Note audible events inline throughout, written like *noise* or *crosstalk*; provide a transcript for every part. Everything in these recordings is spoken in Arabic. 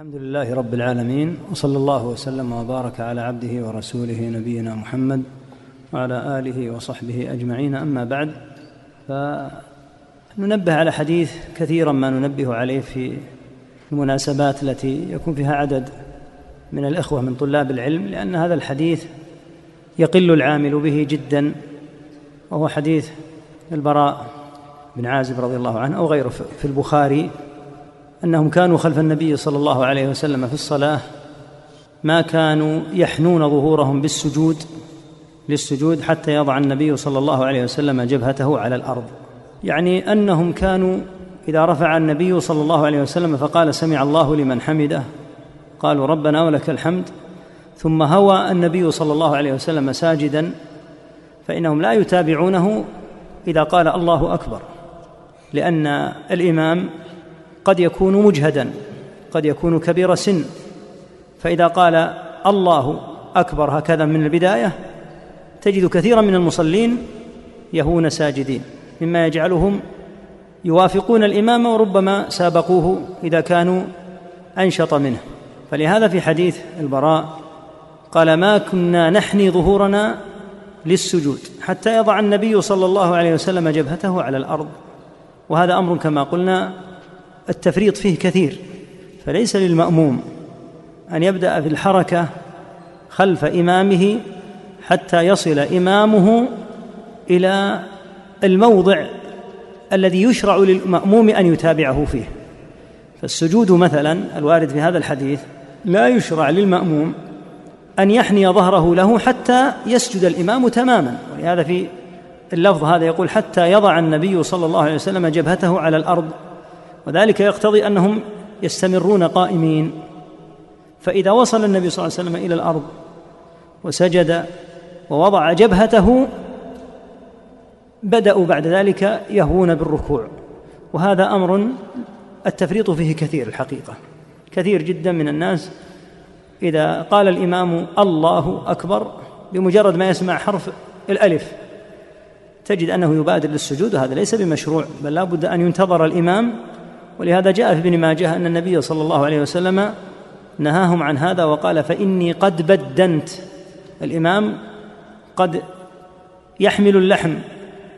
الحمد لله رب العالمين وصلى الله وسلم وبارك على عبده ورسوله نبينا محمد وعلى آله وصحبه أجمعين. أما بعد فننبه على حديث كثيرا ما ننبه عليه في المناسبات التي يكون فيها عدد من الإخوة من طلاب العلم لأن هذا الحديث يقل العامل به جدا وهو حديث البراء بن عازب رضي الله عنه أو غيره في البخاري أنهم كانوا خلف النبي صلى الله عليه وسلم في الصلاة ما كانوا يحنون ظهورهم بالسجود للسجود حتى يضع النبي صلى الله عليه وسلم جبهته على الأرض. يعني أنهم كانوا إذا رفع النبي صلى الله عليه وسلم فقال سمع الله لمن حمده قالوا ربنا ولك الحمد ثم هوى النبي صلى الله عليه وسلم ساجدا فإنهم لا يتابعونه إذا قال الله أكبر لأن الإمام قد يكون مجهدا قد يكون كبير سن. فإذا قال الله أكبر هكذا من البداية تجد كثيرا من المصلين يهون ساجدين مما يجعلهم يوافقون الإمام وربما سابقوه إذا كانوا أنشط منه. فلهذا في حديث البراء قال ما كنا نحني ظهورنا للسجود حتى يضع النبي صلى الله عليه وسلم جبهته على الأرض. وهذا أمر كما قلنا التفريط فيه كثير فليس للمأموم أن يبدأ في الحركة خلف إمامه حتى يصل إمامه إلى الموضع الذي يشرع للمأموم أن يتابعه فيه. فالسجود مثلا الوارد في هذا الحديث لا يشرع للمأموم أن يحني ظهره له حتى يسجد الإمام تماما. ولهذا في اللفظ هذا يقول حتى يضع النبي صلى الله عليه وسلم جبهته على الأرض وذلك يقتضي أنهم يستمرون قائمين. فإذا وصل النبي صلى الله عليه وسلم إلى الأرض وسجد ووضع جبهته بدأوا بعد ذلك يهوون بالركوع. وهذا أمر التفريط فيه كثير الحقيقة. كثير جدا من الناس إذا قال الإمام الله أكبر بمجرد ما يسمع حرف الألف تجد أنه يبادر للسجود. وهذا ليس بمشروع بل لا بد أن ينتظر الإمام ولهذا جاء في ابن ماجه أن النبي صلى الله عليه وسلم نهاهم عن هذا وقال فإني قد بدنت. الإمام قد يحمل اللحم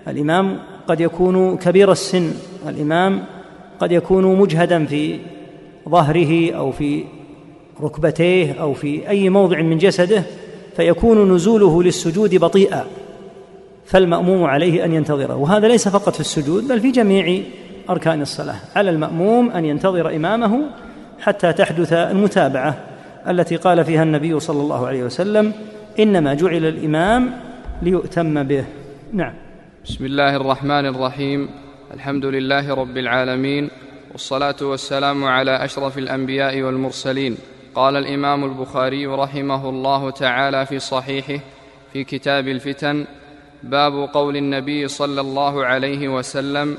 الإمام قد يكون كبير السن الإمام قد يكون مجهدا في ظهره أو في ركبتيه أو في أي موضع من جسده فيكون نزوله للسجود بطيئا فالمأموم عليه أن ينتظره. وهذا ليس فقط في السجود بل في جميع أركان الصلاة. على المأموم أن ينتظر إمامه حتى تحدث المتابعة التي قال فيها النبي صلى الله عليه وسلم إنما جعل الإمام ليؤتم به. نعم. بسم الله الرحمن الرحيم. الحمد لله رب العالمين والصلاة والسلام على أشرف الأنبياء والمرسلين. قال الإمام البخاري رحمه الله تعالى في صحيحه في كتاب الفتن باب قول النبي صلى الله عليه وسلم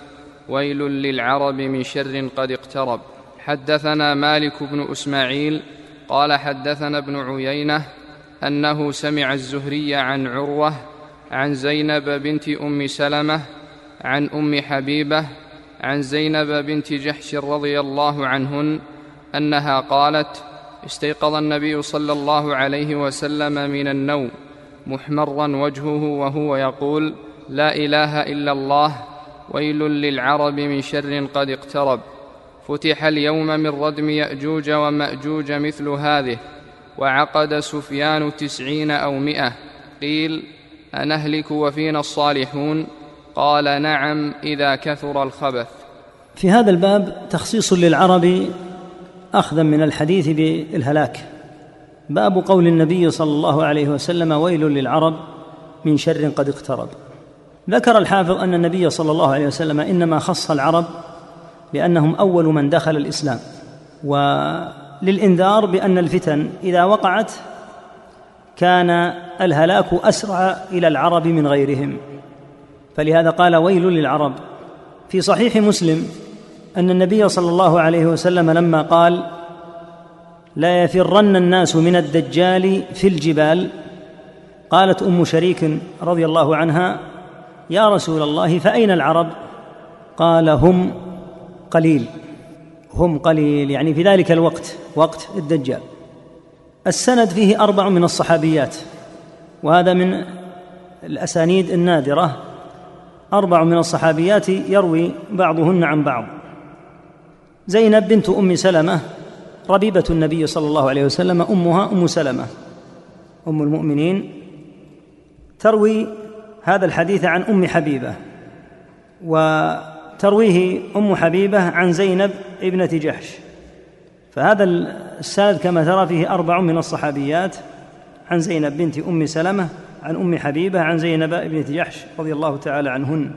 ويل للعرب من شر قد اقترب. حدثنا مالك بن إسماعيل قال حدثنا ابن عيينة أنه سمع الزهري عن عروة عن زينب بنت أم سلمة عن أم حبيبة عن زينب بنت جحش رضي الله عنهن أنها قالت استيقظ النبي صلى الله عليه وسلم من النوم محمرا وجهه وهو يقول لا إله إلا الله ويل للعرب من شر قد اقترب. فتح اليوم من ردم يأجوج ومأجوج مثل هذه وعقد سفيان تسعين أو مائه قيل أنهلك وفينا الصالحون؟ قال نعم إذا كثر الخبث. في هذا الباب تخصيص للعرب اخذا من الحديث بالهلاك. باب قول النبي صلى الله عليه وسلم ويل للعرب من شر قد اقترب. ذكر الحافظ أن النبي صلى الله عليه وسلم إنما خص العرب لأنهم أول من دخل الإسلام وللإنذار بأن الفتن إذا وقعت كان الهلاك أسرع إلى العرب من غيرهم. فلهذا قال ويل للعرب. في صحيح مسلم أن النبي صلى الله عليه وسلم لما قال لا يفرن الناس من الدجال في الجبال قالت أم شريك رضي الله عنها يا رسول الله فأين العرب؟ قال هم قليل. هم قليل يعني في ذلك الوقت وقت الدجال. السند فيه أربع من الصحابيات وهذا من الأسانيد النادرة. أربع من الصحابيات يروي بعضهن عن بعض. زينب بنت أم سلمة ربيبة النبي صلى الله عليه وسلم أمها أم سلمة. أم المؤمنين تروي هذا الحديث عن أم حبيبة وترويه أم حبيبة عن زينب ابنة جحش. فهذا السند كما ترى فيه أربع من الصحابيات عن زينب بنت أم سلمة عن أم حبيبة عن زينب ابنة جحش رضي الله تعالى عنهن.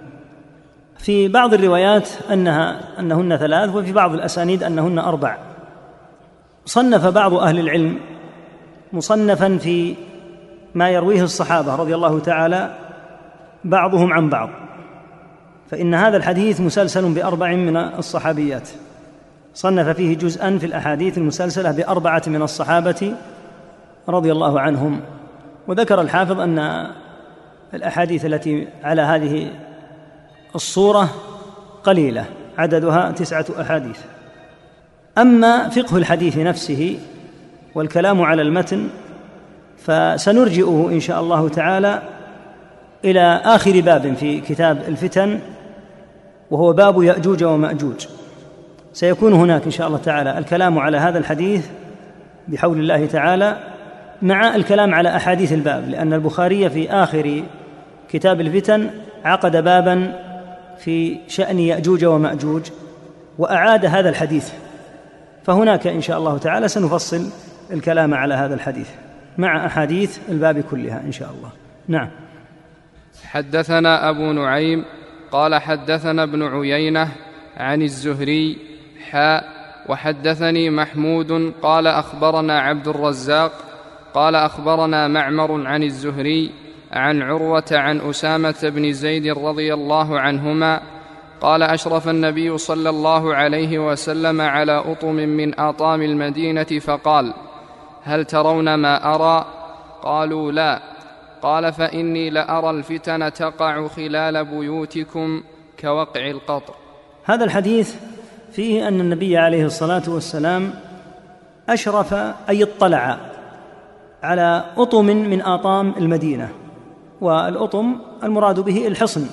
في بعض الروايات انها أنهن ثلاث وفي بعض الأسانيد أنهن أربع. صنف بعض أهل العلم مصنفا في ما يرويه الصحابة رضي الله تعالى بعضهم عن بعض. فإن هذا الحديث مسلسل بأربع من الصحابيات. صنف فيه جزءا في الأحاديث المسلسلة بأربعة من الصحابة رضي الله عنهم. وذكر الحافظ أن الأحاديث التي على هذه الصورة قليلة عددها تسعة أحاديث. أما فقه الحديث نفسه والكلام على المتن فسنرجئه إن شاء الله تعالى إلى آخر باب في كتاب الفتن وهو باب يأجوج ومأجوج. سيكون هناك إن شاء الله تعالى الكلام على هذا الحديث بحول الله تعالى مع الكلام على أحاديث الباب لأن البخاري في آخر كتاب الفتن عقد بابا في شأن يأجوج ومأجوج وأعاد هذا الحديث. فهناك إن شاء الله تعالى سنفصل الكلام على هذا الحديث مع أحاديث الباب كلها إن شاء الله. نعم. حدثنا أبو نعيم قال حدثنا ابن عيينة عن الزهري حاء وحدثني محمود قال أخبرنا عبد الرزاق قال أخبرنا معمر عن الزهري عن عروة عن أسامة بن زيد رضي الله عنهما قال أشرف النبي صلى الله عليه وسلم على أطم من آطام المدينة فقال هل ترون ما أرى؟ قالوا لا. قال فإني لأرى الفتن تقع خلال بيوتكم كوقع القطر. هذا الحديث فيه أن النبي عليه الصلاة والسلام أشرف أي اطلع على أطم من آطام المدينة والأطم المراد به الحصن.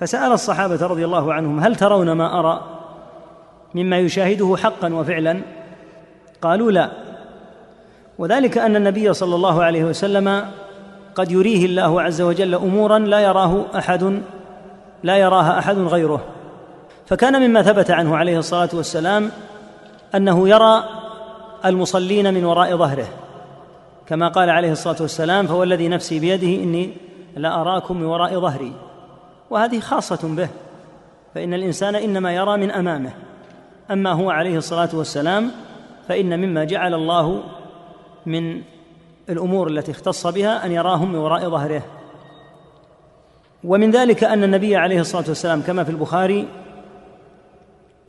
فسأل الصحابة رضي الله عنهم هل ترون ما أرى مما يشاهده حقا وفعلا؟ قالوا لا. وذلك أن النبي صلى الله عليه وسلم قد يريه الله عز وجل أمورا لا يراه أحد لا يراها أحد غيره. فكان مما ثبت عنه عليه الصلاة والسلام أنه يرى المصلين من وراء ظهره. كما قال عليه الصلاة والسلام فهو الذي نفسي بيده إني لا أراكم من وراء ظهري. وهذه خاصة به فإن الإنسان إنما يرى من أمامه. أما هو عليه الصلاة والسلام فإن مما جعل الله من الأمور التي اختص بها أن يراهم من وراء ظهره. ومن ذلك أن النبي عليه الصلاة والسلام كما في البخاري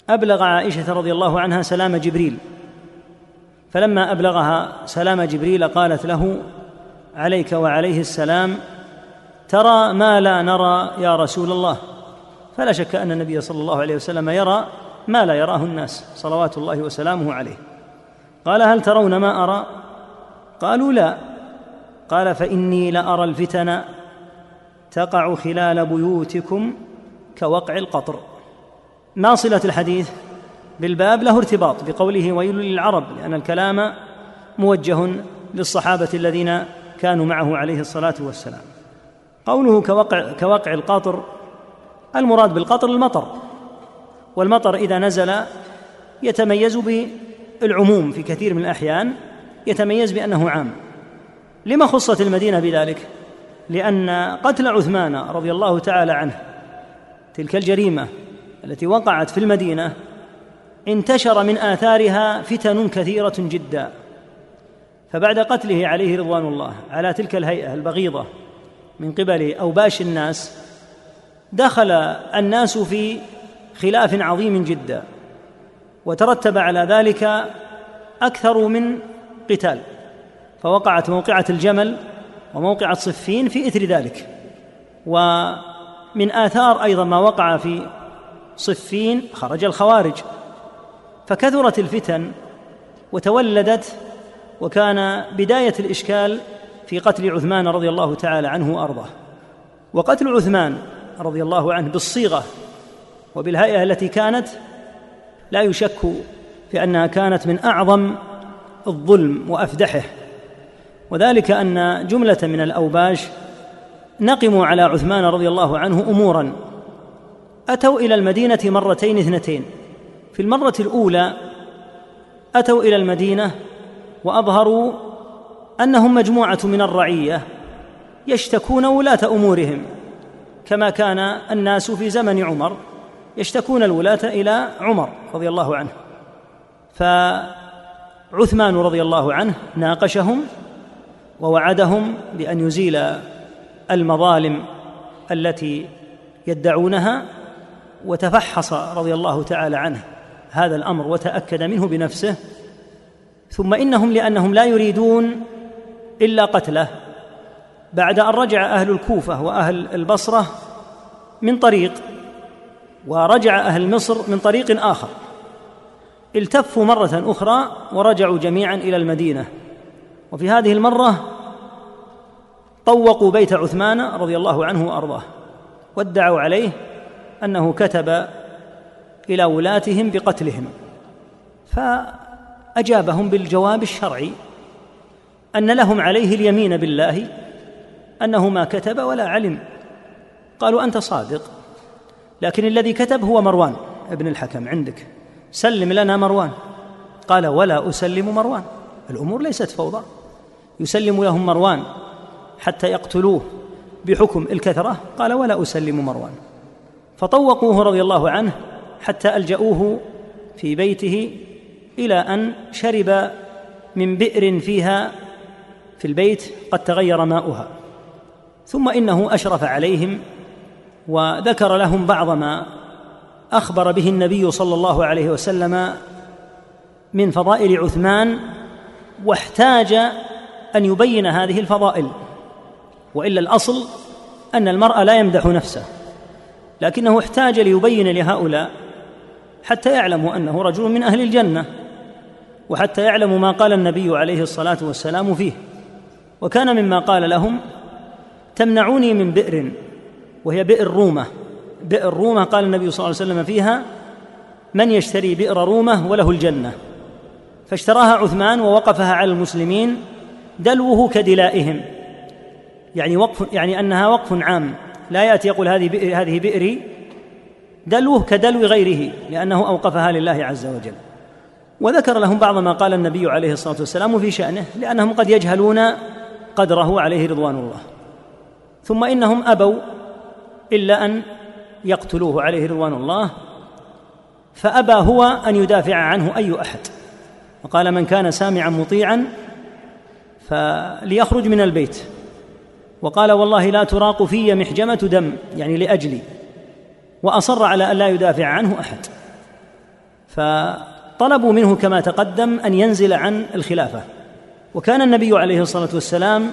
أبلغ عائشة رضي الله عنها سلام جبريل. فلما أبلغها سلام جبريل قالت له عليك وعليه السلام ترى ما لا نرى يا رسول الله. فلا شك أن النبي صلى الله عليه وسلم يرى ما لا يراه الناس صلوات الله وسلامه عليه. قال هل ترون ما أرى؟ قالوا لا. قال فإني لأرى الفتن تقع خلال بيوتكم كوقع القطر. ناصله الحديث؟ بالباب له ارتباط بقوله ويل للعرب لأن الكلام موجه للصحابة الذين كانوا معه عليه الصلاة والسلام. قوله كوقع كوقع القطر المراد بالقطر المطر. والمطر إذا نزل يتميز بالعموم في كثير من الأحيان يتميز بأنه عام. لما خصت المدينة بذلك؟ لأن قتل عثمان رضي الله تعالى عنه تلك الجريمة التي وقعت في المدينة انتشر من آثارها فتن كثيرة جدا. فبعد قتله عليه رضوان الله على تلك الهيئة البغيضة من قبل أوباش الناس دخل الناس في خلاف عظيم جدا وترتب على ذلك أكثر من قتال فوقعت موقعة الجمل وموقعة صفين في إثر ذلك. ومن آثار أيضا ما وقع في صفين خرج الخوارج. فكثرت الفتن وتولدت وكان بداية الإشكال في قتل عثمان رضي الله تعالى عنه وأرضاه. وقتل عثمان رضي الله عنه بالصيغة وبالهيئة التي كانت لا يشك في أنها كانت من أعظم الظلم وأفدحه. وذلك أن جملة من الاوباش نقموا على عثمان رضي الله عنه أمورا. أتوا إلى المدينة مرتين اثنتين. في المرة الأولى أتوا إلى المدينة وأظهروا أنهم مجموعة من الرعية يشتكون ولاة أمورهم. كما كان الناس في زمن عمر يشتكون الولاة إلى عمر رضي الله عنه. فعثمان رضي الله عنه ناقشهم ووعدهم بأن يزيل المظالم التي يدعونها وتفحص رضي الله تعالى عنه هذا الأمر وتأكد منه بنفسه ثم إنهم لأنهم لا يريدون إلا قتله بعد أن رجع أهل الكوفة وأهل البصرة من طريق ورجع أهل مصر من طريق آخر. التفوا مرة أخرى ورجعوا جميعا إلى المدينة. وفي هذه المرة طوقوا بيت عثمان رضي الله عنه وأرضاه وادعوا عليه أنه كتب إلى ولاتهم بقتلهم. فأجابهم بالجواب الشرعي أن لهم عليه اليمين بالله أنه ما كتب ولا علم. قالوا أنت صادق لكن الذي كتب هو مروان ابن الحكم عندك. سلم لنا مروان. قال ولا أسلم مروان. الأمور ليست فوضى. يسلم لهم مروان حتى يقتلوه بحكم الكثرة. قال ولا أسلم مروان. فطوقوه رضي الله عنه حتى ألجأوه في بيته إلى أن شرب من بئر فيها في البيت قد تغير ماؤها. ثم إنه أشرف عليهم وذكر لهم بعض ما أخبر به النبي صلى الله عليه وسلم من فضائل عثمان واحتاج أن يبين هذه الفضائل وإلا الأصل أن المرء لا يمدح نفسه لكنه احتاج ليبين لهؤلاء حتى يعلموا أنه رجل من أهل الجنة وحتى يعلموا ما قال النبي عليه الصلاة والسلام فيه وكان مما قال لهم تمنعوني من بئر وهي بئر رومة. بئر رومة قال النبي صلى الله عليه وسلم فيها من يشتري بئر رومة وله الجنة. فاشتراها عثمان ووقفها على المسلمين دلوه كدلائهم. يعني وقف يعني أنها وقف عام. لا يأتي يقول هذه بئر هذه بئري. دلوه كدلو غيره لأنه أوقفها لله عز وجل. وذكر لهم بعض ما قال النبي عليه الصلاة والسلام في شأنه لأنهم قد يجهلون قدره عليه رضوان الله. ثم إنهم أبوا إلا أن يقتلوه عليه رضوان الله فأبى هو أن يدافع عنه أي أحد. وقال من كان سامعا مطيعا فليخرج من البيت. وقال والله لا تراق في محجمة دم يعني لأجلي. وأصر على أن لا يدافع عنه أحد. فطلبوا منه كما تقدم أن ينزل عن الخلافة. وكان النبي عليه الصلاة والسلام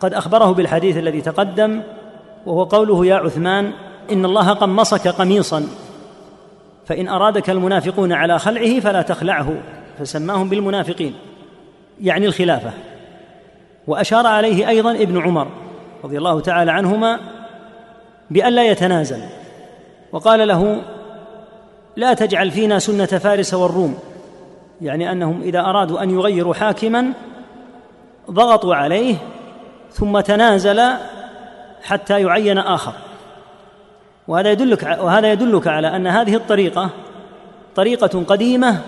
قد أخبره بالحديث الذي تقدم وهو قوله يا عثمان إن الله قمصك قميصا. فإن أرادك المنافقون على خلعه فلا تخلعه فسماهم بالمنافقين يعني الخلافة. وأشار عليه أيضا ابن عمر رضي الله تعالى عنهما بأن لا يتنازل وقال له لا تجعل فينا سنة فارس والروم. يعني أنهم إذا أرادوا أن يغيروا حاكما ضغطوا عليه ثم تنازل حتى يعين آخر. وهذا يدلك وهذا يدلك على أن هذه الطريقة طريقة قديمة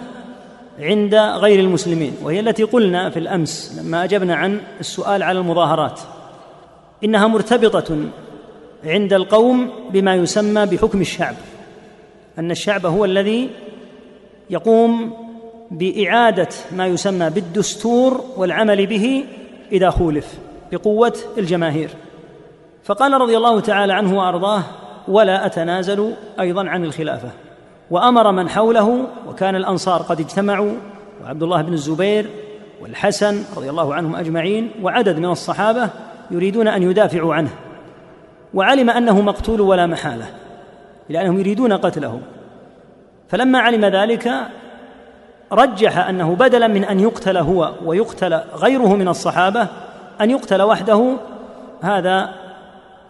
عند غير المسلمين وهي التي قلنا في الأمس لما أجبنا عن السؤال على المظاهرات. إنها مرتبطة عند القوم بما يسمى بحكم الشعب. أن الشعب هو الذي يقوم بإعادة ما يسمى بالدستور والعمل به إذا خولف بقوة الجماهير. فقال رضي الله تعالى عنه وأرضاه ولا أتنازل أيضا عن الخلافة. وأمر من حوله وكان الأنصار قد اجتمعوا وعبد الله بن الزبير والحسن رضي الله عنهم أجمعين وعدد من الصحابة يريدون أن يدافعوا عنه. وعلم أنه مقتول ولا محالة لانهم يريدون قتله فلما علم ذلك رجح أنه بدلا من أن يقتل هو ويقتل غيره من الصحابة أن يقتل وحده هذا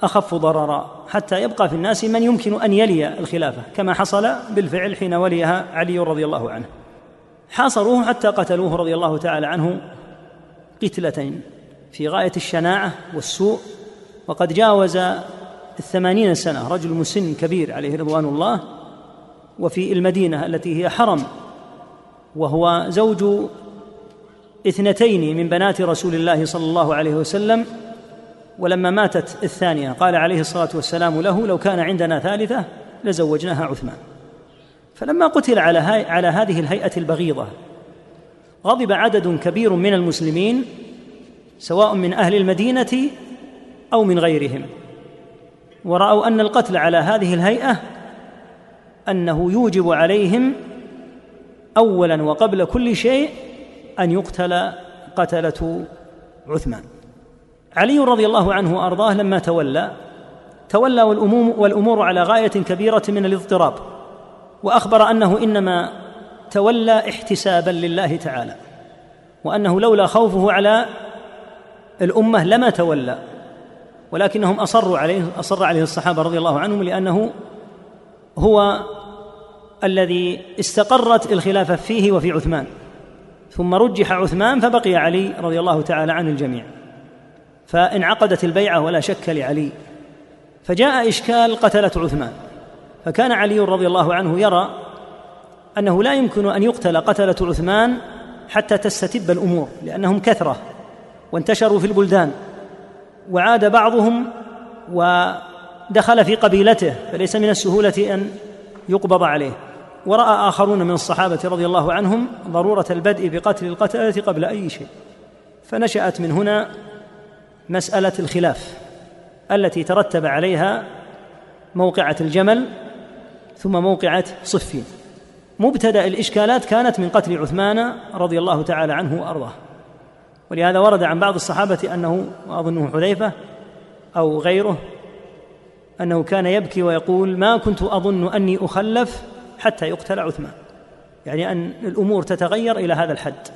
أخف ضررا. حتى يبقى في الناس من يمكن أن يلي الخلافة كما حصل بالفعل حين وليها علي رضي الله عنه. حاصروه حتى قتلوه رضي الله تعالى عنه قتلتين في غاية الشناعة والسوء. وقد جاوز الثمانين سنة رجل مسن كبير عليه رضوان الله وفي المدينة التي هي حرم وهو زوج اثنتين من بنات رسول الله صلى الله عليه وسلم. ولما ماتت الثانية قال عليه الصلاة والسلام له لو كان عندنا ثالثة لزوجناها عثمان. فلما قتل على على هذه الهيئة البغيضة غضب عدد كبير من المسلمين سواء من أهل المدينة أو من غيرهم. ورأوا أن القتل على هذه الهيئة أنه يوجب عليهم اولا وقبل كل شيء أن يقتل قتلة عثمان. علي رضي الله عنه وأرضاه لما تولى تولى والامور, والأمور على غاية كبيرة من الاضطراب وأخبر أنه إنما تولى احتسابا لله تعالى وأنه لولا خوفه على الأمة لما تولى ولكنهم أصروا عليه أصر عليه الصحابة رضي الله عنهم لأنه هو الذي استقرت الخلافه فيه وفي عثمان ثم رجح عثمان فبقي علي رضي الله تعالى عن الجميع. فانعقدت البيعة ولا شك لعلي. فجاء إشكال قتلة عثمان. فكان علي رضي الله عنه يرى أنه لا يمكن أن يقتل قتلة عثمان حتى تستتب الأمور لأنهم كثرة وانتشروا في البلدان. وعاد بعضهم ودخل في قبيلته فليس من السهولة أن يقبض عليه. ورأى آخرون من الصحابة رضي الله عنهم ضرورة البدء بقتل القتلة قبل أي شيء. فنشأت من هنا مسألة الخلاف التي ترتب عليها موقعة الجمل ثم موقعة صفين مبتدأ الإشكالات كانت من قتل عثمان رضي الله تعالى عنه وأرضاه. ولهذا ورد عن بعض الصحابة أنه واظنه حذيفة أو غيره أنه كان يبكي ويقول ما كنت أظن أني أخلف حتى يقتل عثمان. يعني أن الأمور تتغير إلى هذا الحد.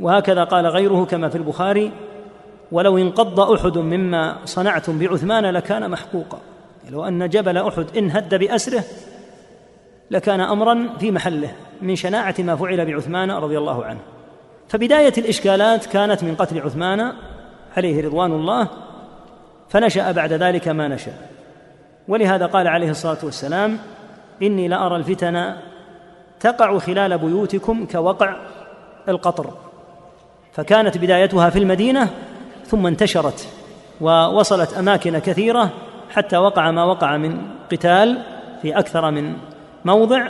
وهكذا قال غيره كما في البخاري ولو انقض أحد مما صنعتم بعثمان لكان محقوقا. لو أن جبل أحد انهد بأسره لكان أمرا في محله من شناعة ما فعل بعثمان رضي الله عنه. فبداية الإشكالات كانت من قتل عثمان عليه رضوان الله فنشأ بعد ذلك ما نشأ. ولهذا قال عليه الصلاة والسلام إني لارى الفتن تقع خلال بيوتكم كوقع القطر. فكانت بدايتها في المدينة ثم انتشرت ووصلت أماكن كثيرة حتى وقع ما وقع من قتال في أكثر من موضع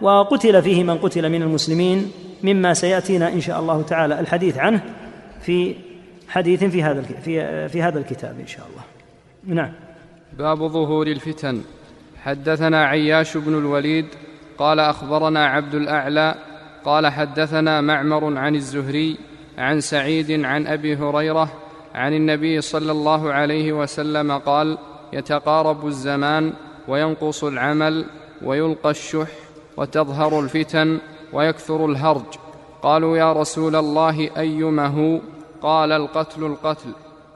وقتل فيه من قتل من المسلمين مما سيأتينا إن شاء الله تعالى الحديث عنه في حديث في هذا في في هذا الكتاب إن شاء الله. نعم. باب ظهور الفتن حدثنا عياش بن الوليد قال أخبرنا عبد الأعلى قال حدثنا معمر عن الزهري عن سعيد عن أبي هريرة عن النبي صلى الله عليه وسلم قال يتقارب الزمان وينقص العمل ويلقى الشح وتظهر الفتن ويكثر الهرج. قالوا يا رسول الله ايما هو قال القتل القتل.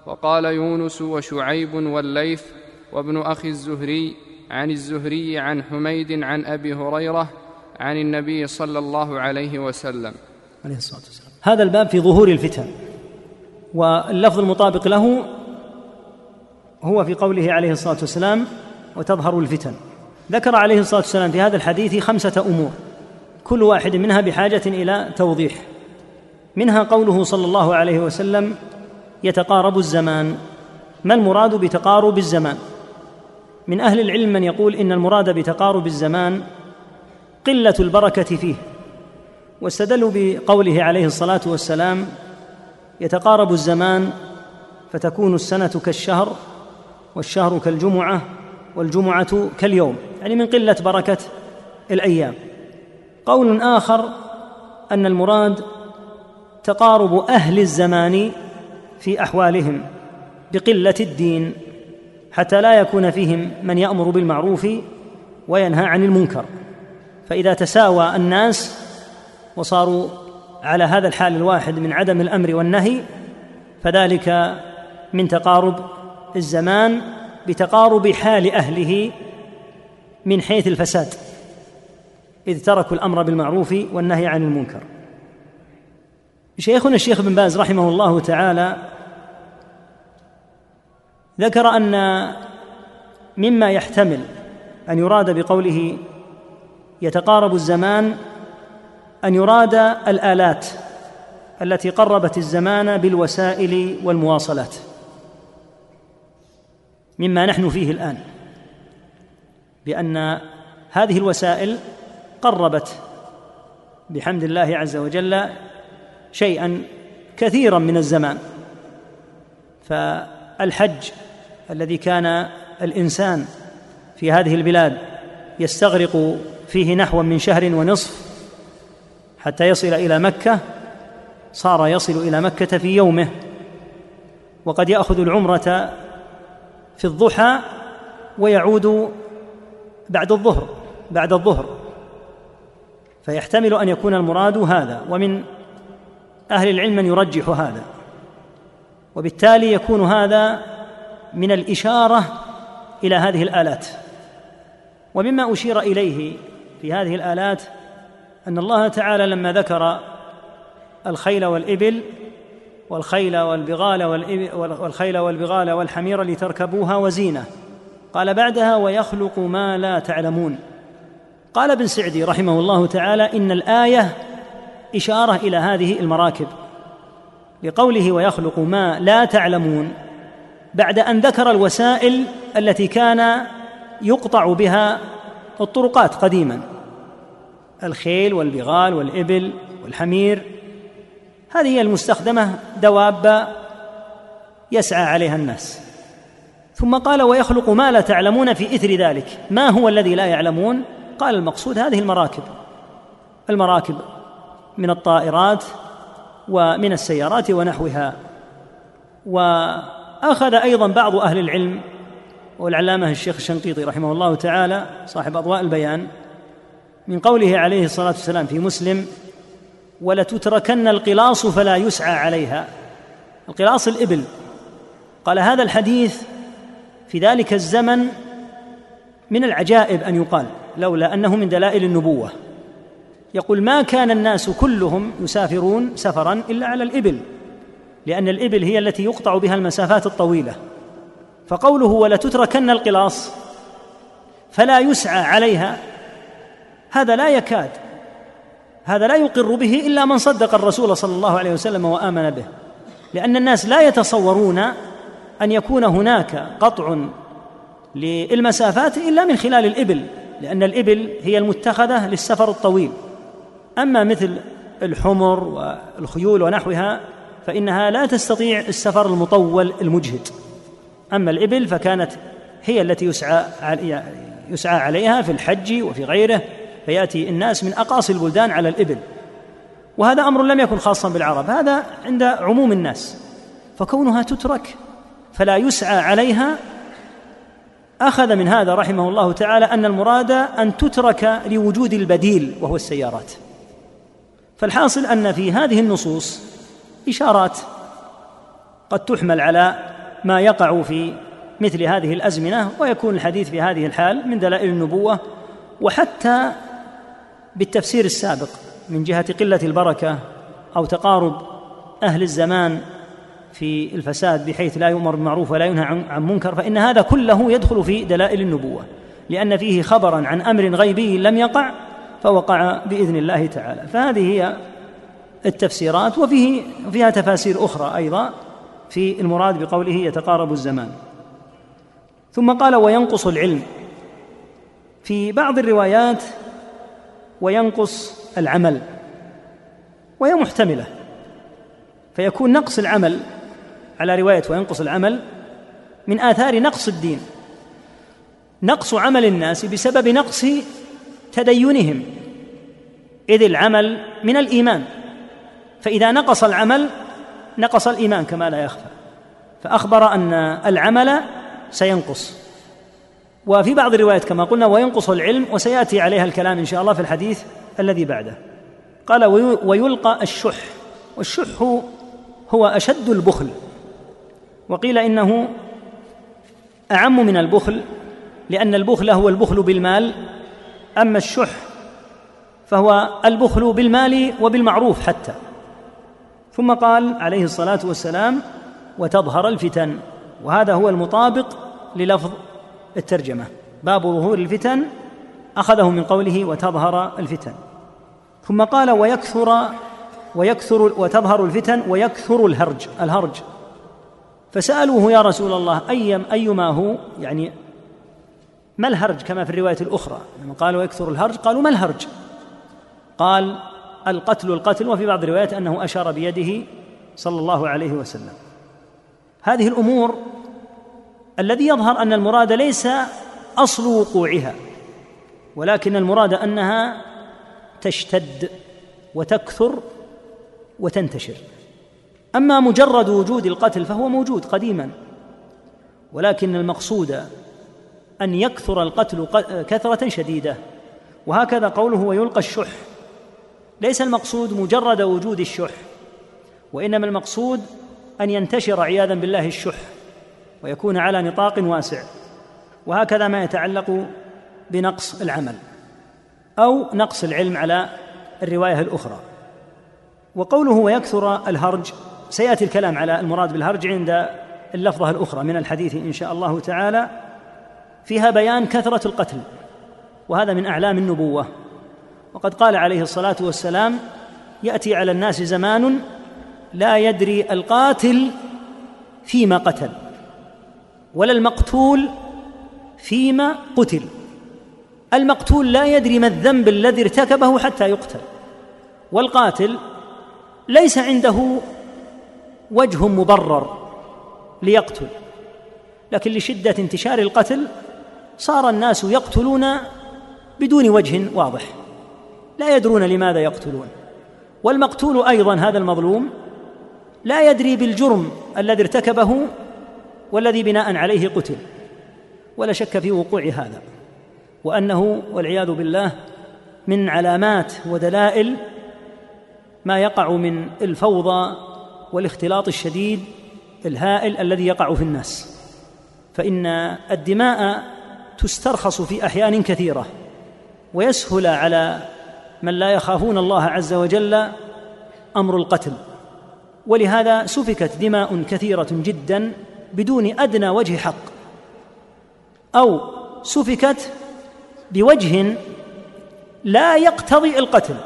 وقال يونس وشعيب والليث وابن أخي الزهري عن الزهري عن حميد عن أبي هريرة عن النبي صلى الله عليه وسلم. عليه الصلاة والسلام. هذا الباب في ظهور الفتن. واللفظ المطابق له هو في قوله عليه الصلاة والسلام وتظهر الفتن. ذكر عليه الصلاة والسلام في هذا الحديث خمسة أمور. كل واحد منها بحاجة إلى توضيح. منها قوله صلى الله عليه وسلم يتقارب الزمان. ما المراد بتقارب الزمان؟ من أهل العلم من يقول إن المراد بتقارب الزمان قلة البركة فيه. واستدلوا بقوله عليه الصلاة والسلام يتقارب الزمان فتكون السنة كالشهر والشهر كالجمعة والجمعة كاليوم يعني من قلة بركة الأيام. قول آخر أن المراد تقارب أهل الزمان في أحوالهم بقلة الدين حتى لا يكون فيهم من يأمر بالمعروف وينهى عن المنكر. فإذا تساوى الناس وصاروا على هذا الحال الواحد من عدم الأمر والنهي فذلك من تقارب الزمان بتقارب حال أهله من حيث الفساد إذ تركوا الأمر بالمعروف والنهي عن المنكر. شيخنا الشيخ بن باز رحمه الله تعالى ذكر أن مما يحتمل أن يراد بقوله يتقارب الزمان أن يراد الآلات التي قربت الزمان بالوسائل والمواصلات مما نحن فيه الآن بأن هذه الوسائل قربت بحمد الله عز وجل شيئا كثيرا من الزمان. فالحج الذي كان الإنسان في هذه البلاد يستغرق فيه نحو من شهر ونصف حتى يصل إلى مكة صار يصل إلى مكة في يومه. وقد يأخذ العمرة في الضحى ويعود بعد الظهر بعد الظهر. فيحتمل أن يكون المراد هذا ومن أهل العلم من يرجح هذا. وبالتالي يكون هذا من الإشارة إلى هذه الآلات. ومما أشير إليه في هذه الآلات أن الله تعالى لما ذكر الخيل والإبل والخيل والبغال والخيل والبغال والحمير لتركبوها وزينة. قال بعدها ويخلق ما لا تعلمون. قال ابن سعدي رحمه الله تعالى إن الآية إشارة إلى هذه المراكب. لقوله ويخلق ما لا تعلمون بعد أن ذكر الوسائل التي كان يقطع بها الطرقات قديما. الخيل والبغال والإبل والحمير. هذه هي المستخدمة دواب يسعى عليها الناس. ثم قال ويخلق ما لا تعلمون في إثر ذلك. ما هو الذي لا يعلمون؟ قال المقصود هذه المراكب. المراكب من الطائرات ومن السيارات ونحوها. وأخذ أيضا بعض أهل العلم والعلامة الشيخ الشنقيطي رحمه الله تعالى صاحب أضواء البيان من قوله عليه الصلاة والسلام في مسلم ولتتركن القلاص فلا يسعى عليها. القلاص الإبل. قال هذا الحديث في ذلك الزمن من العجائب أن يقال لولا أنه من دلائل النبوة. يقول ما كان الناس كلهم يسافرون سفرا إلا على الإبل لأن الإبل هي التي يقطع بها المسافات الطويلة. فقوله ولتتركن القلاص فلا يسعى عليها هذا لا يكاد هذا لا يقر به إلا من صدق الرسول صلى الله عليه وسلم وآمن به لأن الناس لا يتصورون أن يكون هناك قطع للمسافات إلا من خلال الإبل لأن الإبل هي المتخذة للسفر الطويل. أما مثل الحمر والخيول ونحوها فإنها لا تستطيع السفر المطول المجهد. أما الإبل فكانت هي التي يسعى يسعى عليها في الحج وفي غيره فيأتي الناس من أقاصي البلدان على الإبل. وهذا أمر لم يكن خاصا بالعرب هذا عند عموم الناس. فكونها تترك فلا يسعى عليها. أخذ من هذا رحمه الله تعالى أن المراد أن تترك لوجود البديل وهو السيارات. فالحاصل أن في هذه النصوص إشارات قد تحمل على ما يقع في مثل هذه الأزمنة ويكون الحديث في هذه الحال من دلائل النبوة. وحتى بالتفسير السابق من جهة قلة البركة أو تقارب أهل الزمان في الفساد بحيث لا يؤمر بالمعروف ولا ينهى عن منكر فإن هذا كله يدخل في دلائل النبوة لأن فيه خبرا عن أمر غيبي لم يقع فوقع بإذن الله تعالى. فهذه هي التفسيرات وفيه فيها تفاسير أخرى أيضا في المراد بقوله يتقارب الزمان. ثم قال وينقص العلم. في بعض الروايات وينقص العمل وهي محتملة. فيكون نقص العمل على رواية وينقص العمل من آثار نقص الدين. نقص عمل الناس بسبب نقص تدينهم. إذ العمل من الإيمان. فإذا نقص العمل نقص الإيمان كما لا يخفى. فأخبر أن العمل سينقص. وفي بعض الروايات كما قلنا وينقص العلم وسيأتي عليها الكلام إن شاء الله في الحديث الذي بعده. قال ويلقى الشح. والشح هو أشد البخل. وقيل إنه أعم من البخل لأن البخل هو البخل بالمال. أما الشح فهو البخل بالمال وبالمعروف حتى. ثم قال عليه الصلاة والسلام وتظهر الفتن. وهذا هو المطابق للفظ الترجمة. باب ظهور الفتن أخذه من قوله وتظهر الفتن. ثم قال ويكثر ويكثر وتظهر الفتن ويكثر الهرج الهرج. فسألوه يا رسول الله أي أيما هو؟ يعني ما الهرج؟ كما في الرواية الأخرى. لما قالوا ويكثر الهرج قالوا ما الهرج؟ قال القتل القتل وفي بعض الروايات أنه أشار بيده صلى الله عليه وسلم. هذه الأمور الذي يظهر أن المراد ليس أصل وقوعها ولكن المراد أنها تشتد وتكثر وتنتشر. أما مجرد وجود القتل فهو موجود قديما ولكن المقصود أن يكثر القتل كثرة شديدة. وهكذا قوله ويلقى الشح. ليس المقصود مجرد وجود الشح وإنما المقصود أن ينتشر عياذا بالله الشح. ويكون على نطاق واسع. وهكذا ما يتعلق بنقص العمل أو نقص العلم على الرواية الأخرى. وقوله ويكثر الهرج سيأتي الكلام على المراد بالهرج عند اللفظة الأخرى من الحديث إن شاء الله تعالى فيها بيان كثرة القتل وهذا من أعلام النبوة. وقد قال عليه الصلاة والسلام يأتي على الناس زمان لا يدري القاتل فيما قتل. ولا المقتول فيما قتل. المقتول لا يدري ما الذنب الذي ارتكبه حتى يقتل. والقاتل ليس عنده وجه مبرر ليقتل. لكن لشدة انتشار القتل صار الناس يقتلون بدون وجه واضح. لا يدرون لماذا يقتلون. والمقتول أيضا هذا المظلوم لا يدري بالجرم الذي ارتكبه والذي بناء عليه قتل. ولا شك في وقوع هذا. وأنه والعياذ بالله من علامات ودلائل ما يقع من الفوضى والاختلاط الشديد الهائل الذي يقع في الناس. فإن الدماء تسترخص في أحيان كثيرة ويسهل على من لا يخافون الله عز وجل أمر القتل. ولهذا سفكت دماء كثيرة جدا بدون أدنى وجه حق أو سفكت بوجه لا يقتضي القتل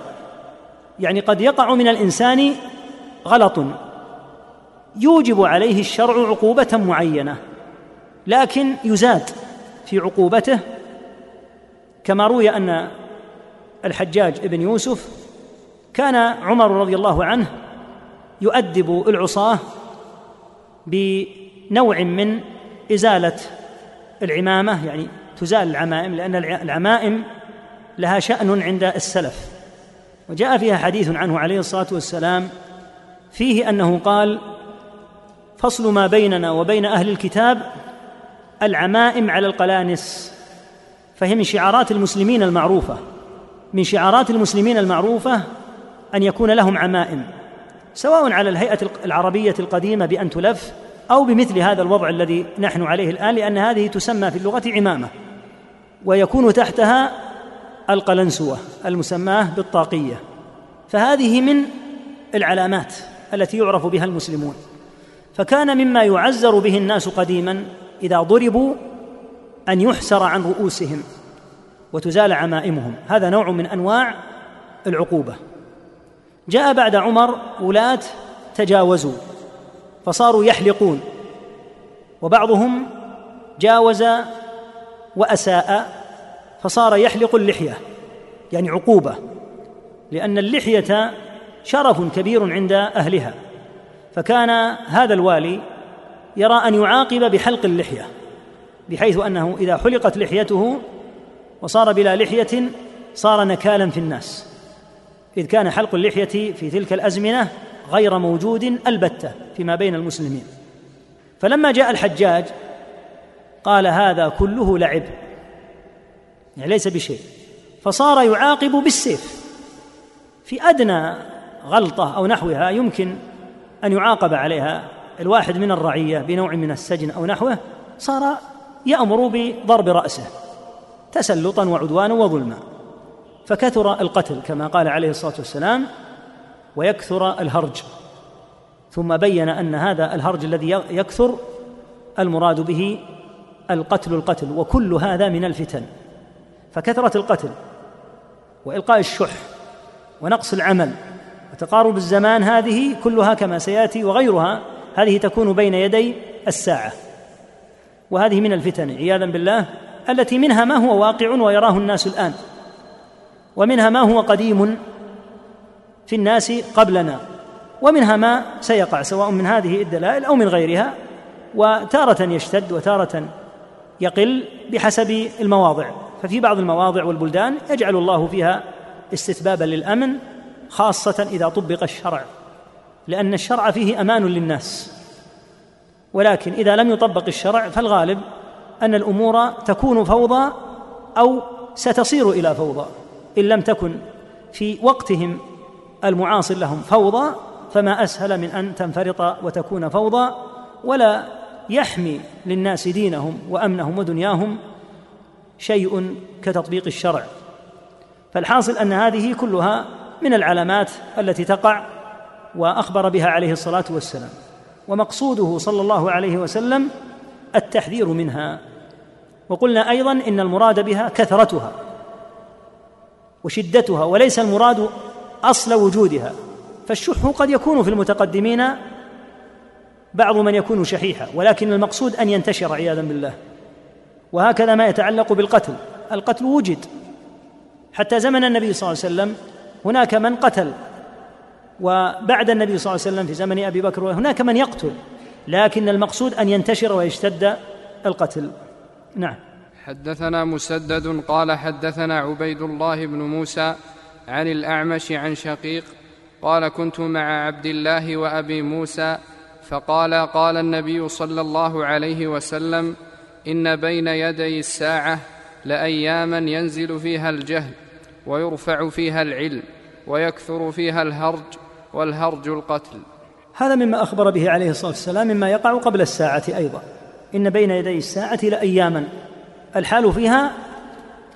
يعني قد يقع من الإنسان غلط يوجب عليه الشرع عقوبة معينة لكن يزاد في عقوبته كما روي أن الحجاج بن يوسف كان عمر رضي الله عنه يؤدب العصاة بنوع من إزالة العمامة يعني تزال العمائم لأن العمائم لها شأن عند السلف. وجاء فيها حديث عنه عليه الصلاة والسلام فيه أنه قال فصل ما بيننا وبين أهل الكتاب العمائم على القلانس فهي من شعارات المسلمين المعروفة من شعارات المسلمين المعروفة أن يكون لهم عمائم سواء على الهيئة العربية القديمة بأن تلف أو بمثل هذا الوضع الذي نحن عليه الآن لأن هذه تسمى في اللغة عمامة ويكون تحتها القلنسوة المسماة بالطاقية. فهذه من العلامات التي يعرف بها المسلمون. فكان مما يعزر به الناس قديما إذا ضربوا أن يحسر عن رؤوسهم وتزال عمائمهم. هذا نوع من أنواع العقوبة. جاء بعد عمر ولاة تجاوزوا. فصاروا يحلقون. وبعضهم جاوز وأساء فصار يحلق اللحية يعني عقوبة لأن اللحية شرف كبير عند أهلها. فكان هذا الوالي يرى أن يعاقب بحلق اللحية بحيث أنه إذا حلقت لحيته وصار بلا لحية صار نكالا في الناس. إذ كان حلق اللحية في تلك الأزمنة غير موجود البتة فيما بين المسلمين. فلما جاء الحجاج قال هذا كله لعب. يعني ليس بشيء. فصار يعاقب بالسيف. في أدنى غلطة أو نحوها يمكن أن يعاقب عليها الواحد من الرعية بنوع من السجن أو نحوه صار يأمر بضرب رأسه تسلطا وعدوانا وظلما. فكثر القتل كما قال عليه الصلاة والسلام ويكثر الهرج. ثم بين أن هذا الهرج الذي يكثر المراد به القتل القتل وكل هذا من الفتن. فكثرة القتل وإلقاء الشح ونقص العمل وتقارب الزمان هذه كلها كما سيأتي وغيرها هذه تكون بين يدي الساعة. وهذه من الفتن عياذا بالله التي منها ما هو واقع ويراه الناس الآن. ومنها ما هو قديم في الناس قبلنا. ومنها ما سيقع سواء من هذه الدلائل أو من غيرها وتارة يشتد وتارة يقل بحسب المواضع. ففي بعض المواضع والبلدان يجعل الله فيها استتبابا للأمن خاصة إذا طبق الشرع لأن الشرع فيه أمان للناس. ولكن إذا لم يطبق الشرع فالغالب أن الأمور تكون فوضى أو ستصير إلى فوضى إن لم تكن في وقتهم المعاصر لهم فوضى فما أسهل من أن تنفرط وتكون فوضى ولا يحمي للناس دينهم وأمنهم ودنياهم شيء كتطبيق الشرع. فالحاصل أن هذه كلها من العلامات التي تقع وأخبر بها عليه الصلاة والسلام. ومقصوده صلى الله عليه وسلم التحذير منها. وقلنا أيضا إن المراد بها كثرتها وشدتها وليس المراد أصل وجودها فالشح قد يكون في المتقدمين بعض من يكون شحيحا ولكن المقصود أن ينتشر عياذا بالله. وهكذا ما يتعلق بالقتل. القتل وجد. حتى زمن النبي صلى الله عليه وسلم هناك من قتل وبعد النبي صلى الله عليه وسلم في زمن أبي بكر هناك من يقتل لكن المقصود أن ينتشر ويشتد القتل. نعم. حدثنا مسدد قال حدثنا عبيد الله بن موسى عن الأعمش عن شقيق قال كنت مع عبد الله وأبي موسى فقال قال النبي صلى الله عليه وسلم إن بين يدي الساعة لأياما ينزل فيها الجهل ويرفع فيها العلم ويكثر فيها الهرج والهرج القتل. هذا مما أخبر به عليه الصلاة والسلام مما يقع قبل الساعة أيضا. إن بين يدي الساعة لأياما. الحال فيها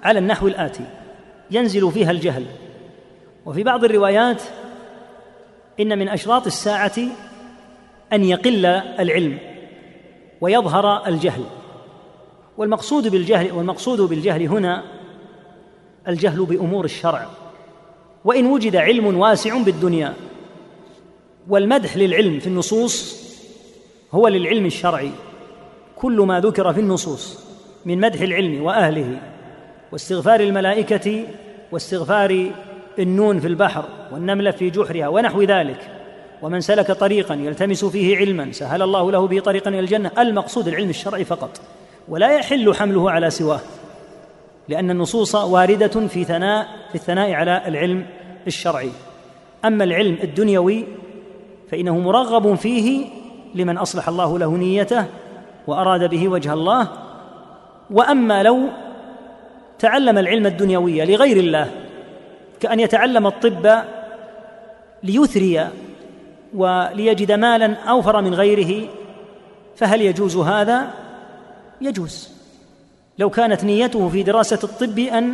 على النحو الآتي. ينزل فيها الجهل. وفي بعض الروايات إن من أشراط الساعة أن يقل العلم ويظهر الجهل. والمقصود بالجهل والمقصود بالجهل هنا الجهل بأمور الشرع. وإن وجد علم واسع بالدنيا والمدح للعلم في النصوص هو للعلم الشرعي. كل ما ذكر في النصوص من مدح العلم وأهله واستغفار الملائكة واستغفار النون في البحر والنمله في جحرها ونحو ذلك. ومن سلك طريقا يلتمس فيه علما سهل الله له به طريقا إلى الجنة. المقصود العلم الشرعي فقط. ولا يحل حمله على سواه لأن النصوص واردة في ثناء في الثناء على العلم الشرعي. أما العلم الدنيوي فإنه مرغب فيه لمن أصلح الله له نيته وأراد به وجه الله. وأما لو تعلم العلم الدنيوي لغير الله كأن يتعلم الطب ليثري وليجد مالا أوفر من غيره فهل يجوز هذا؟ يجوز لو كانت نيته في دراسة الطب أن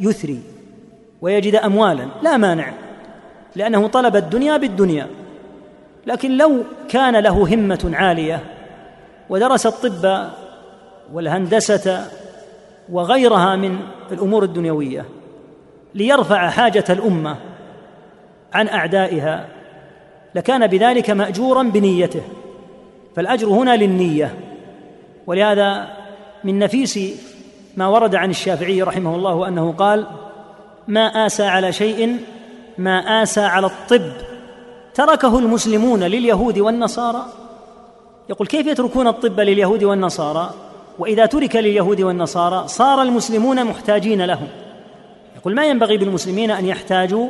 يثري ويجد أموالا لا مانع لأنه طلب الدنيا بالدنيا لكن لو كان له همة عالية ودرس الطب والهندسة وغيرها من الأمور الدنيوية ليرفع حاجة الأمة عن أعدائها لكان بذلك مأجورا بنيته فالأجر هنا للنية. ولهذا من نفيس ما ورد عن الشافعي رحمه الله أنه قال ما آسى على شيء ما آسى على الطب تركه المسلمون لليهود والنصارى. يقول كيف يتركون الطب لليهود والنصارى؟ وإذا ترك لليهود والنصارى صار المسلمون محتاجين لهم. يقول ما ينبغي بالمسلمين أن يحتاجوا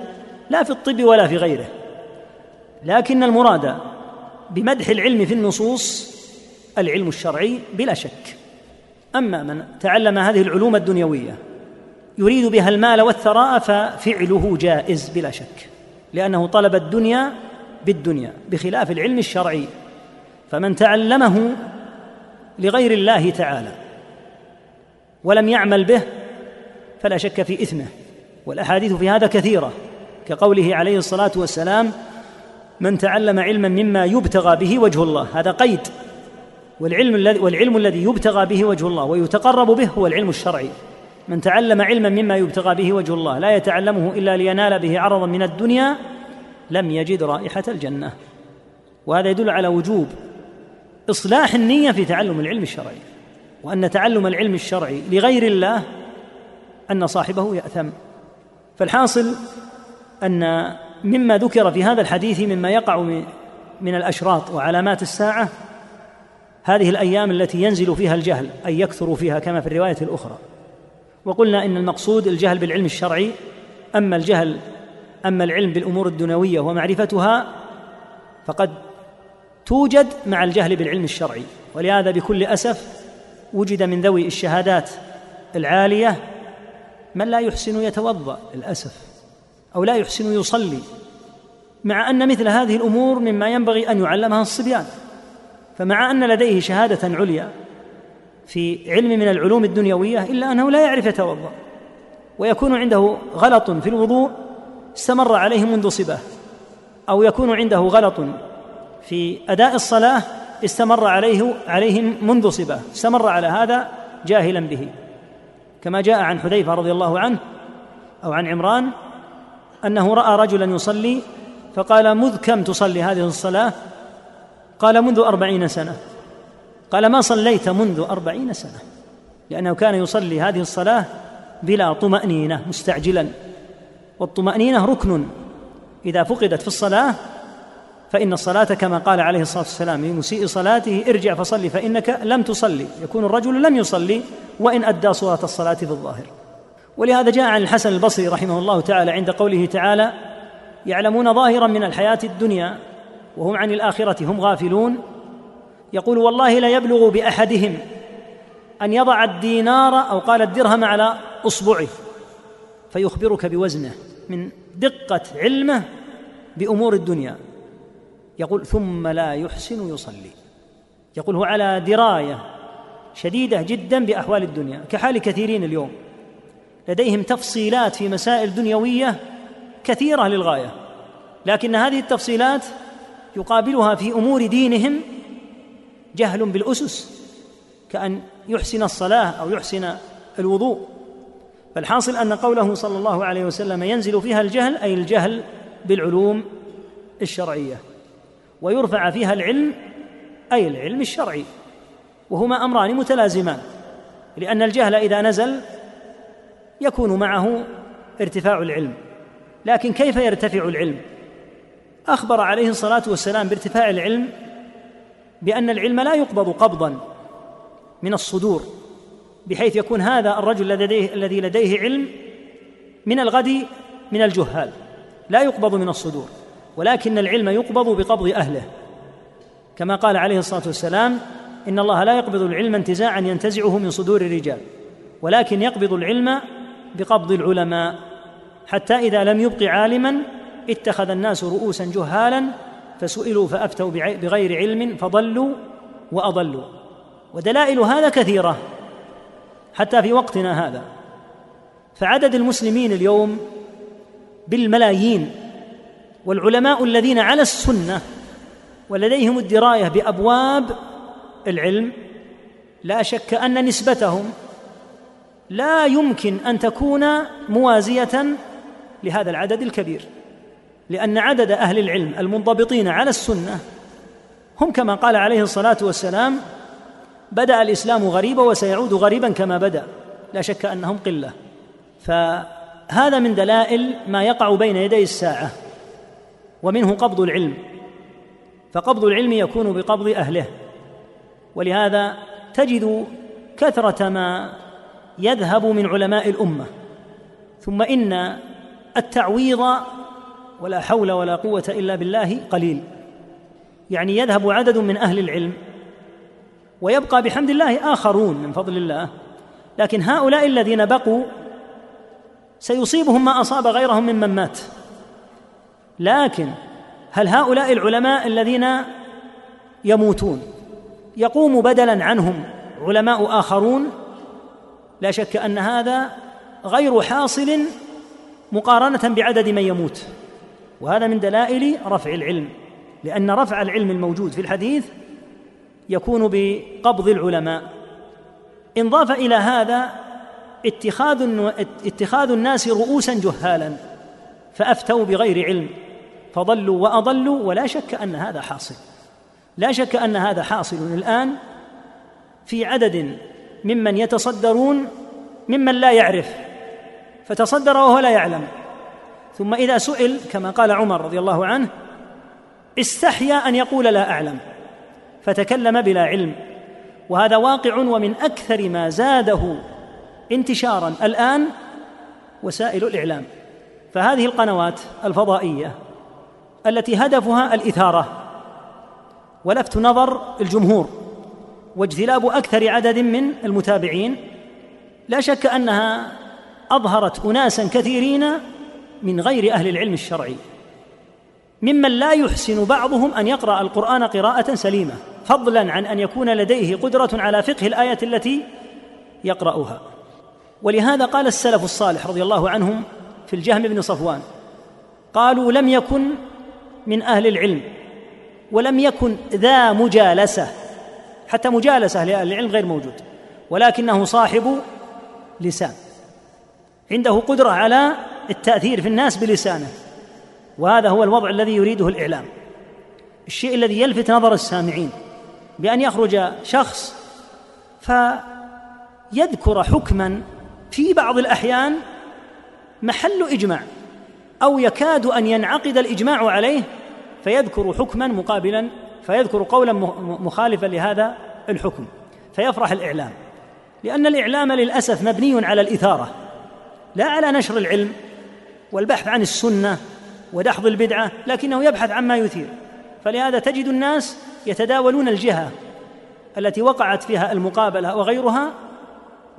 لا في الطب ولا في غيره. لكن المراد بمدح العلم في النصوص العلم الشرعي بلا شك. أما من تعلم هذه العلوم الدنيوية يريد بها المال والثراء ففعله جائز بلا شك لأنه طلب الدنيا بالدنيا بخلاف العلم الشرعي. فمن تعلمه لغير الله تعالى ولم يعمل به فلا شك في إثمه. والأحاديث في هذا كثيرة كقوله عليه الصلاة والسلام من تعلم علما مما يبتغى به وجه الله. هذا قيد. والعلم الذي والعلم الذي يبتغى به وجه الله ويتقرب به هو العلم الشرعي. من تعلم علما مما يبتغى به وجه الله لا يتعلمه إلا لينال به عرضا من الدنيا لم يجد رائحة الجنة. وهذا يدل على وجوب إصلاح النية في تعلم العلم الشرعي وأن تعلم العلم الشرعي لغير الله أن صاحبه يأثم. فالحاصل أن مما ذكر في هذا الحديث مما يقع من الأشراط وعلامات الساعة هذه الأيام التي ينزل فيها الجهل أي يكثر فيها كما في الرواية الأخرى. وقلنا إن المقصود الجهل بالعلم الشرعي أما الجهل أما العلم بالأمور الدنيوية ومعرفتها فقد توجد مع الجهل بالعلم الشرعي. ولهذا بكل أسف وجد من ذوي الشهادات العالية من لا يحسن يتوضأ للأسف أو لا يحسن يصلي مع أن مثل هذه الأمور مما ينبغي أن يعلمها الصبيان. فمع أن لديه شهادة عليا في علم من العلوم الدنيوية إلا أنه لا يعرف يتوضأ ويكون عنده غلط في الوضوء استمر عليه منذ صباه أو يكون عنده غلط في أداء الصلاة استمر عليه عليه منذ صباه استمر على هذا جاهلا به. كما جاء عن حذيفة رضي الله عنه أو عن عمران أنه رأى رجلا يصلي فقال مذ كم تصلي هذه الصلاة؟ قال منذ أربعين سنة. قال ما صليت منذ أربعين سنة؟ لأنه كان يصلي هذه الصلاة بلا طمأنينة مستعجلا. والطمأنينة ركن. إذا فقدت في الصلاة فإن الصلاة كما قال عليه الصلاة والسلام لمسيء صلاته ارجع فصلي فإنك لم تصلي. يكون الرجل لم يصلي وإن أدى صورة الصلاة في الظاهر. ولهذا جاء عن الحسن البصري رحمه الله تعالى عند قوله تعالى يعلمون ظاهرا من الحياة الدنيا وهم عن الآخرة هم غافلون. يقول والله لا يبلغ بأحدهم أن يضع الدينار أو قال الدرهم على أصبعه فيخبرك بوزنه من دقة علمه بأمور الدنيا. يقول ثم لا يحسن يصلي. يقول هو على دراية شديدة جدا بأحوال الدنيا كحال كثيرين اليوم. لديهم تفصيلات في مسائل دنيوية كثيرة للغاية. لكن هذه التفصيلات يقابلها في أمور دينهم جهل بالأسس كأن يحسن الصلاة أو يحسن الوضوء. فالحاصل أن قوله صلى الله عليه وسلم ينزل فيها الجهل أي الجهل بالعلوم الشرعية. ويرفع فيها العلم أي العلم الشرعي. وهما أمران متلازمان لأن الجهل إذا نزل يكون معه ارتفاع العلم. لكن كيف يرتفع العلم؟ أخبر عليه الصلاة والسلام بارتفاع العلم بأن العلم لا يقبض قبضا من الصدور بحيث يكون هذا الرجل الذي لديه علم من الغد من الجهال لا يقبض من الصدور. ولكن العلم يقبض بقبض أهله. كما قال عليه الصلاة والسلام إن الله لا يقبض العلم انتزاعا ينتزعه من صدور الرجال ولكن يقبض العلم بقبض العلماء. حتى إذا لم يبق عالما اتخذ الناس رؤوسا جهالا فسئلوا فأفتوا بغير علم فضلوا وأضلوا. ودلائل هذا كثيرة حتى في وقتنا هذا. فعدد المسلمين اليوم بالملايين والعلماء الذين على السنة ولديهم الدراية بأبواب العلم لا شك أن نسبتهم لا يمكن أن تكون موازية لهذا العدد الكبير لأن عدد أهل العلم المنضبطين على السنة هم كما قال عليه الصلاة والسلام بدأ الإسلام غريبا وسيعود غريبا كما بدأ. لا شك أنهم قلة. فهذا من دلائل ما يقع بين يدي الساعة. ومنه قبض العلم فقبض العلم يكون بقبض أهله. ولهذا تجد كثرة ما يذهب من علماء الأمة. ثم إن التعويض ولا حول ولا قوة إلا بالله قليل. يعني يذهب عدد من أهل العلم ويبقى بحمد الله آخرون من فضل الله. لكن هؤلاء الذين بقوا سيصيبهم ما أصاب غيرهم ممن مات. لكن هل هؤلاء العلماء الذين يموتون يقوم بدلا عنهم علماء آخرون؟ لا شك أن هذا غير حاصل مقارنة بعدد من يموت وهذا من دلائل رفع العلم لأن رفع العلم الموجود في الحديث يكون بقبض العلماء. انضاف إلى هذا اتخاذ اتخاذ الناس رؤوسا جهالا فأفتوا بغير علم. فضلوا وأضلوا ولا شك أن هذا حاصل. لا شك أن هذا حاصل الآن في عدد ممن يتصدرون ممن لا يعرف. فتصدر وهو لا يعلم. ثم إذا سئل كما قال عمر رضي الله عنه استحيا أن يقول لا أعلم. فتكلم بلا علم. وهذا واقع ومن أكثر ما زاده انتشارا الآن وسائل الإعلام. فهذه القنوات الفضائية التي هدفها الإثارة. ولفت نظر الجمهور واجتلاب أكثر عدد من المتابعين. لا شك أنها أظهرت اناسا كثيرين من غير أهل العلم الشرعي. ممن لا يحسن بعضهم أن يقرأ القرآن قراءة سليمة فضلا عن أن يكون لديه قدرة على فقه الايه التي يقرأها. ولهذا قال السلف الصالح رضي الله عنهم في الجهم بن صفوان قالوا لم يكن من أهل العلم ولم يكن ذا مجالسة حتى مجالسة لأهل العلم غير موجود ولكنه صاحب لسان عنده قدرة على التأثير في الناس بلسانه وهذا هو الوضع الذي يريده الإعلام الشيء الذي يلفت نظر السامعين بأن يخرج شخص فيذكر حكما في بعض الأحيان محل إجماع. أو يكاد أن ينعقد الإجماع عليه فيذكر حكما مقابلا فيذكر قولا مخالفا لهذا الحكم. فيفرح الإعلام. لأن الإعلام للأسف مبني على الإثارة لا على نشر العلم والبحث عن السنة ودحض البدعة لكنه يبحث عما يثير. فلهذا تجد الناس يتداولون الجهة التي وقعت فيها المقابلة وغيرها.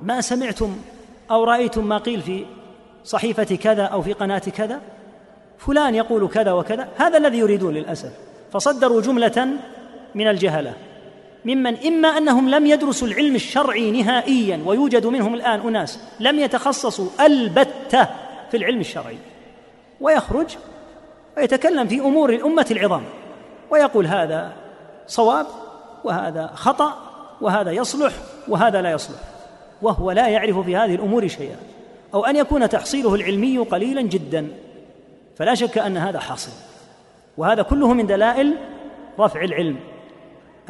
ما سمعتم أو رأيتم ما قيل في صحيفة كذا أو في قناة كذا فلان يقول كذا وكذا هذا الذي يريدون للأسف. فصدروا جملة من الجهلة. ممن إما أنهم لم يدرسوا العلم الشرعي نهائيا ويوجد منهم الآن أناس لم يتخصصوا البتة في العلم الشرعي ويخرج ويتكلم في أمور الأمة العظام ويقول هذا صواب وهذا خطأ وهذا يصلح وهذا لا يصلح وهو لا يعرف في هذه الأمور شيئا. أو أن يكون تحصيله العلمي قليلا جدا. فلا شك أن هذا حاصل. وهذا كله من دلائل رفع العلم.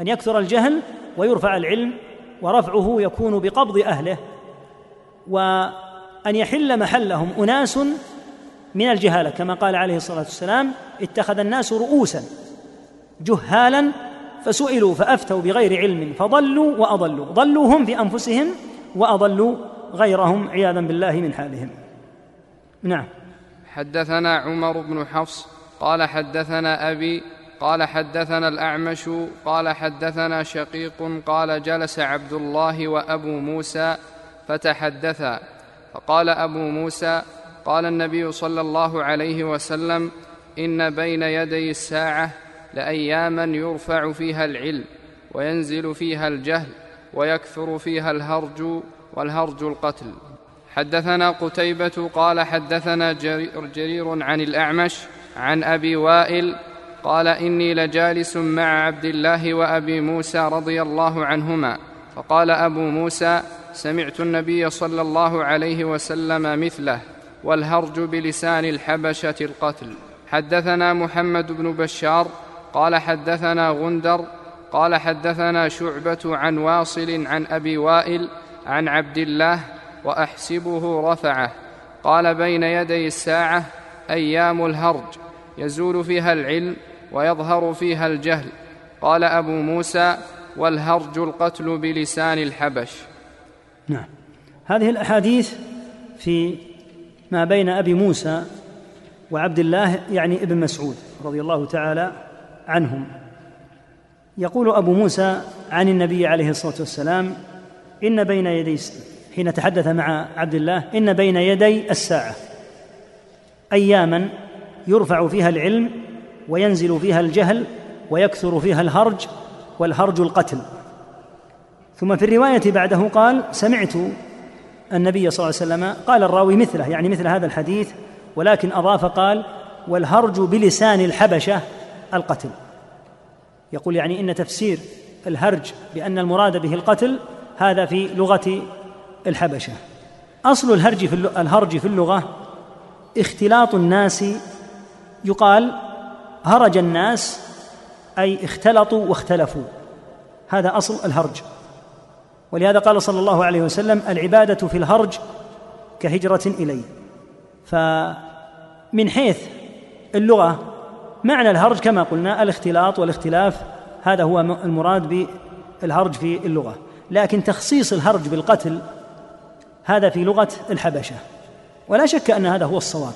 أن يكثر الجهل ويرفع العلم ورفعه يكون بقبض أهله. وأن يحل محلهم أناس من الجهالة. كما قال عليه الصلاة والسلام اتخذ الناس رؤوسا جهالا فسئلوا فأفتوا بغير علم فضلوا وأضلوا. ضلوا هم في انفسهم وأضلوا غيرهم عياذا بالله من حالهم. نعم. حدثنا عمر بن حفص قال حدثنا أبي قال حدثنا الأعمش قال حدثنا شقيق قال جلس عبد الله وأبو موسى فتحدثا فقال أبو موسى قال النبي صلى الله عليه وسلم إن بين يدي الساعة لأياما يرفع فيها العلم وينزل فيها الجهل ويكثر فيها الهرج والهرج القتل. حدثنا قتيبة قال حدثنا جرير عن الأعمش عن أبي وائل قال إني لجالس مع عبد الله وأبي موسى رضي الله عنهما. فقال أبو موسى سمعت النبي صلى الله عليه وسلم مثله والهرج بلسان الحبشة القتل. حدثنا محمد بن بشار قال حدثنا غندر قال حدثنا شعبة عن واصل عن أبي وائل عن عبد الله وأحسبه رفعه. قال بين يدي الساعة أيام الهرج يزول فيها العلم ويظهر فيها الجهل. قال أبو موسى والهرج القتل بلسان الحبش. نعم. هذه الأحاديث في ما بين أبي موسى وعبد الله يعني ابن مسعود رضي الله تعالى عنهم. يقول أبو موسى عن النبي عليه الصلاة والسلام إن بين يدي حين تحدث مع عبد الله إن بين يدي الساعة. اياما يرفع فيها العلم وينزل فيها الجهل ويكثر فيها الهرج والهرج القتل. ثم في الرواية بعده قال سمعت النبي صلى الله عليه وسلم قال الراوي مثله يعني مثل هذا الحديث ولكن أضاف قال والهرج بلسان الحبشة القتل. يقول يعني إن تفسير الهرج بأن المراد به القتل هذا في لغة الحبشة. أصل الهرج في الهرج في اللغة اختلاط الناس. يقال هرج الناس أي اختلطوا واختلفوا. هذا أصل الهرج. ولهذا قال صلى الله عليه وسلم العبادة في الهرج كهجرة إلي. فمن حيث اللغة معنى الهرج كما قلنا الاختلاط والاختلاف هذا هو المراد بالهرج في اللغة. لكن تخصيص الهرج بالقتل هذا في لغة الحبشة. ولا شك أن هذا هو الصواب.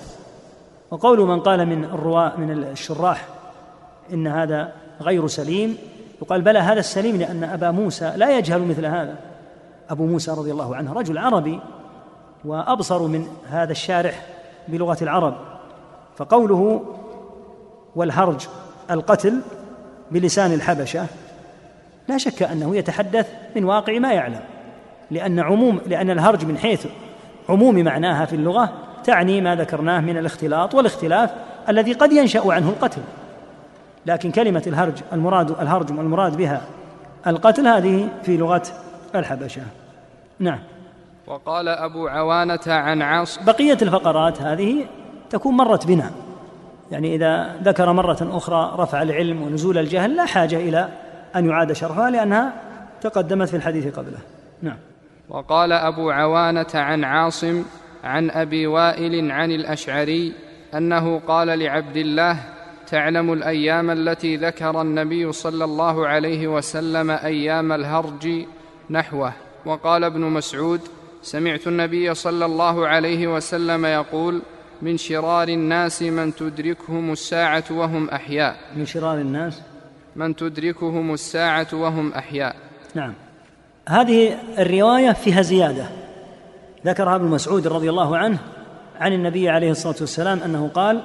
وقول من قال من الرواة من الشراح إن هذا غير سليم يقال بلى هذا السليم لأن أبا موسى لا يجهل مثل هذا. أبو موسى رضي الله عنه رجل عربي وأبصر من هذا الشارح بلغة العرب. فقوله والهرج القتل بلسان الحبشة لا شك أنه يتحدث من واقع ما يعلم لأن عموم لأن الهرج من حيث عموم معناها في اللغة تعني ما ذكرناه من الاختلاط والاختلاف الذي قد ينشأ عنه القتل. لكن كلمة الهرج المراد الهرج المراد بها القتل هذه في لغة الحبشة. نعم. وقال أبو عوانة عن عاص بقية الفقرات هذه تكون مرت بنا. يعني إذا ذكر مرة أخرى رفع العلم ونزول الجهل لا حاجة إلى أن يعاد شرحها لأنها تقدمت في الحديث قبله. نعم. وقال أبو عوانة عن عاصم عن أبي وائل عن الأشعري أنه قال لعبد الله تعلم الأيام التي ذكر النبي صلى الله عليه وسلم أيام الهرج نحوه. وقال ابن مسعود سمعت النبي صلى الله عليه وسلم يقول من شرار الناس من تدركهم الساعة وهم أحياء. من شرار الناس؟ من تدركهم الساعة وهم أحياء. نعم. هذه الرواية فيها زيادة. ذكرها ابن مسعود رضي الله عنه عن النبي عليه الصلاة والسلام أنه قال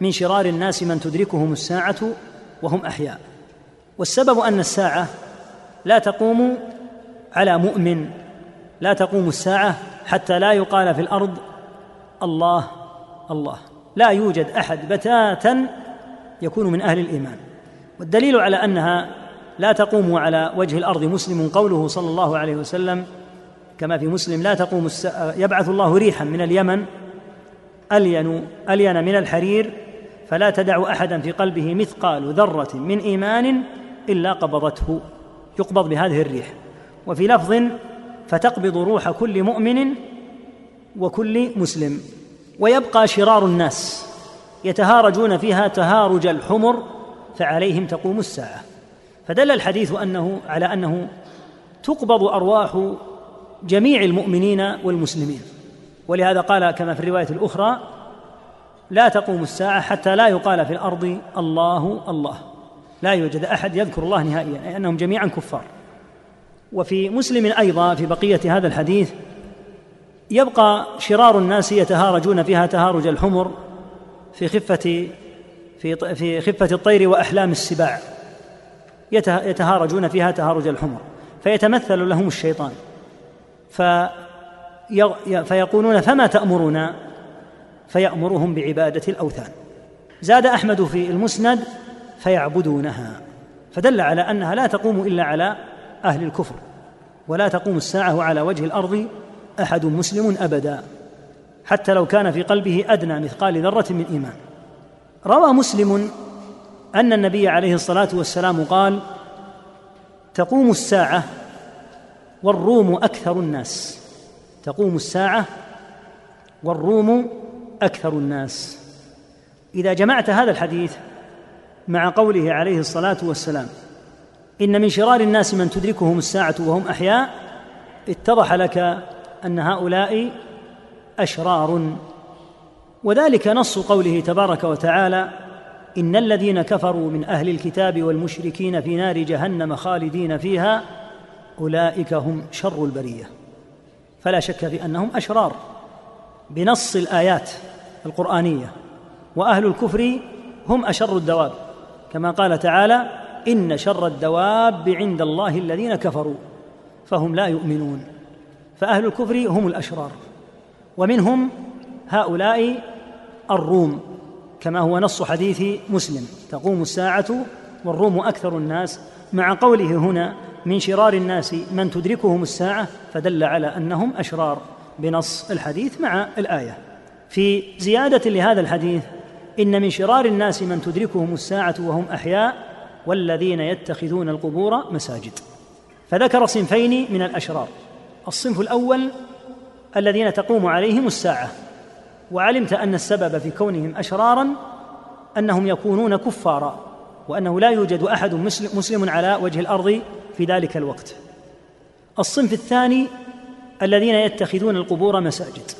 من شرار الناس من تدركهم الساعة وهم أحياء. والسبب أن الساعة لا تقوم على مؤمن لا تقوم الساعة حتى لا يقال في الأرض الله الله. لا يوجد أحد بتاتا يكون من أهل الإيمان. والدليل على أنها لا تقوم على وجه الأرض مسلم قوله صلى الله عليه وسلم كما في مسلم لا تقوم الساعة يبعث الله ريحا من اليمن ألين ألين من الحرير فلا تدع أحدا في قلبه مثقال ذرة من إيمان إلا قبضته. يقبض بهذه الريح. وفي لفظ فتقبض روح كل مؤمن وكل مسلم. ويبقى شرار الناس يتهارجون فيها تهارج الحمر فعليهم تقوم الساعة. فدل الحديث أنه على أنه تقبض أرواح جميع المؤمنين والمسلمين. ولهذا قال كما في الرواية الأخرى لا تقوم الساعة حتى لا يقال في الأرض الله الله. لا يوجد أحد يذكر الله نهائيا اي انهم جميعا كفار. وفي مسلم أيضا في بقية هذا الحديث يبقى شرار الناس يتهارجون فيها تهارج الحمر في خفة في في خفة الطير وأحلام السباع. يتهارجون فيها تهارج الحمر. فيتمثل لهم الشيطان. في فيقولون فما تأمرنا؟ فيأمرهم بعبادة الأوثان. زاد أحمد في المسند فيعبدونها. فدل على أنها لا تقوم إلا على أهل الكفر. ولا تقوم الساعة على وجه الأرض أحد مسلم أبدا. حتى لو كان في قلبه أدنى مثقال ذرة من إيمان. روى مسلم أن النبي عليه الصلاة والسلام قال تقوم الساعة والروم أكثر الناس. تقوم الساعة والروم أكثر الناس. إذا جمعت هذا الحديث مع قوله عليه الصلاة والسلام إن من شرار الناس من تدركهم الساعة وهم أحياء اتضح لك أن هؤلاء أشرار. وذلك نص قوله تبارك وتعالى إن الذين كفروا من أهل الكتاب والمشركين في نار جهنم خالدين فيها أولئك هم شر البرية. فلا شك في أنهم أشرار بنص الآيات القرآنية وأهل الكفر هم أشر الدواب. كما قال تعالى إن شر الدواب عند الله الذين كفروا فهم لا يؤمنون. فأهل الكفر هم الأشرار ومنهم هؤلاء الروم كما هو نص حديث مسلم. تقوم الساعة والروم أكثر الناس. مع قوله هنا من شرار الناس من تدركهم الساعة فدل على أنهم أشرار بنص الحديث مع الآية. في زيادة لهذا الحديث إن من شرار الناس من تدركهم الساعة وهم أحياء والذين يتخذون القبور مساجد. فذكر صنفين من الأشرار. الصنف الأول الذين تقوم عليهم الساعة. وعلمت أن السبب في كونهم أشرارا أنهم يكونون كفارا وأنه لا يوجد أحد مسلم, على وجه الأرض في ذلك الوقت. الصنف الثاني الذين يتخذون القبور مساجد.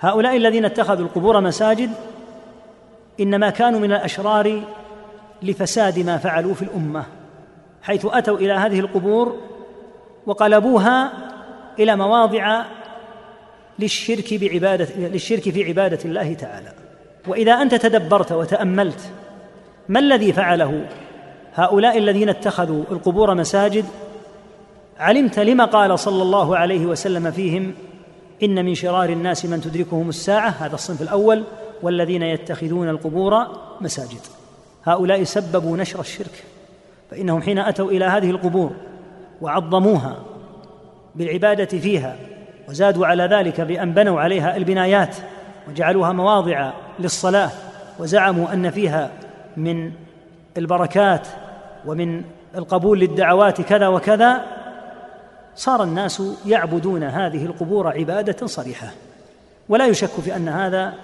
هؤلاء الذين اتخذوا القبور مساجد إنما كانوا من الأشرار لفساد ما فعلوا في الأمة حيث أتوا إلى هذه القبور وقلبوها إلى مواضع للشرك بعباده للشرك في عبادة الله تعالى. وإذا أنت تدبرت وتأملت ما الذي فعله؟ هؤلاء الذين اتخذوا القبور مساجد علمت لما قال صلى الله عليه وسلم فيهم إن من شرار الناس من تدركهم الساعة هذا الصنف الأول والذين يتخذون القبور مساجد. هؤلاء سببوا نشر الشرك فإنهم حين أتوا إلى هذه القبور وعظموها بالعبادة فيها وزادوا على ذلك بأن بنوا عليها البنايات وجعلوها مواضع للصلاة وزعموا أن فيها من البركات ومن القبول للدعوات كذا وكذا صار الناس يعبدون هذه القبور عبادة صريحة. ولا يشك في أن هذا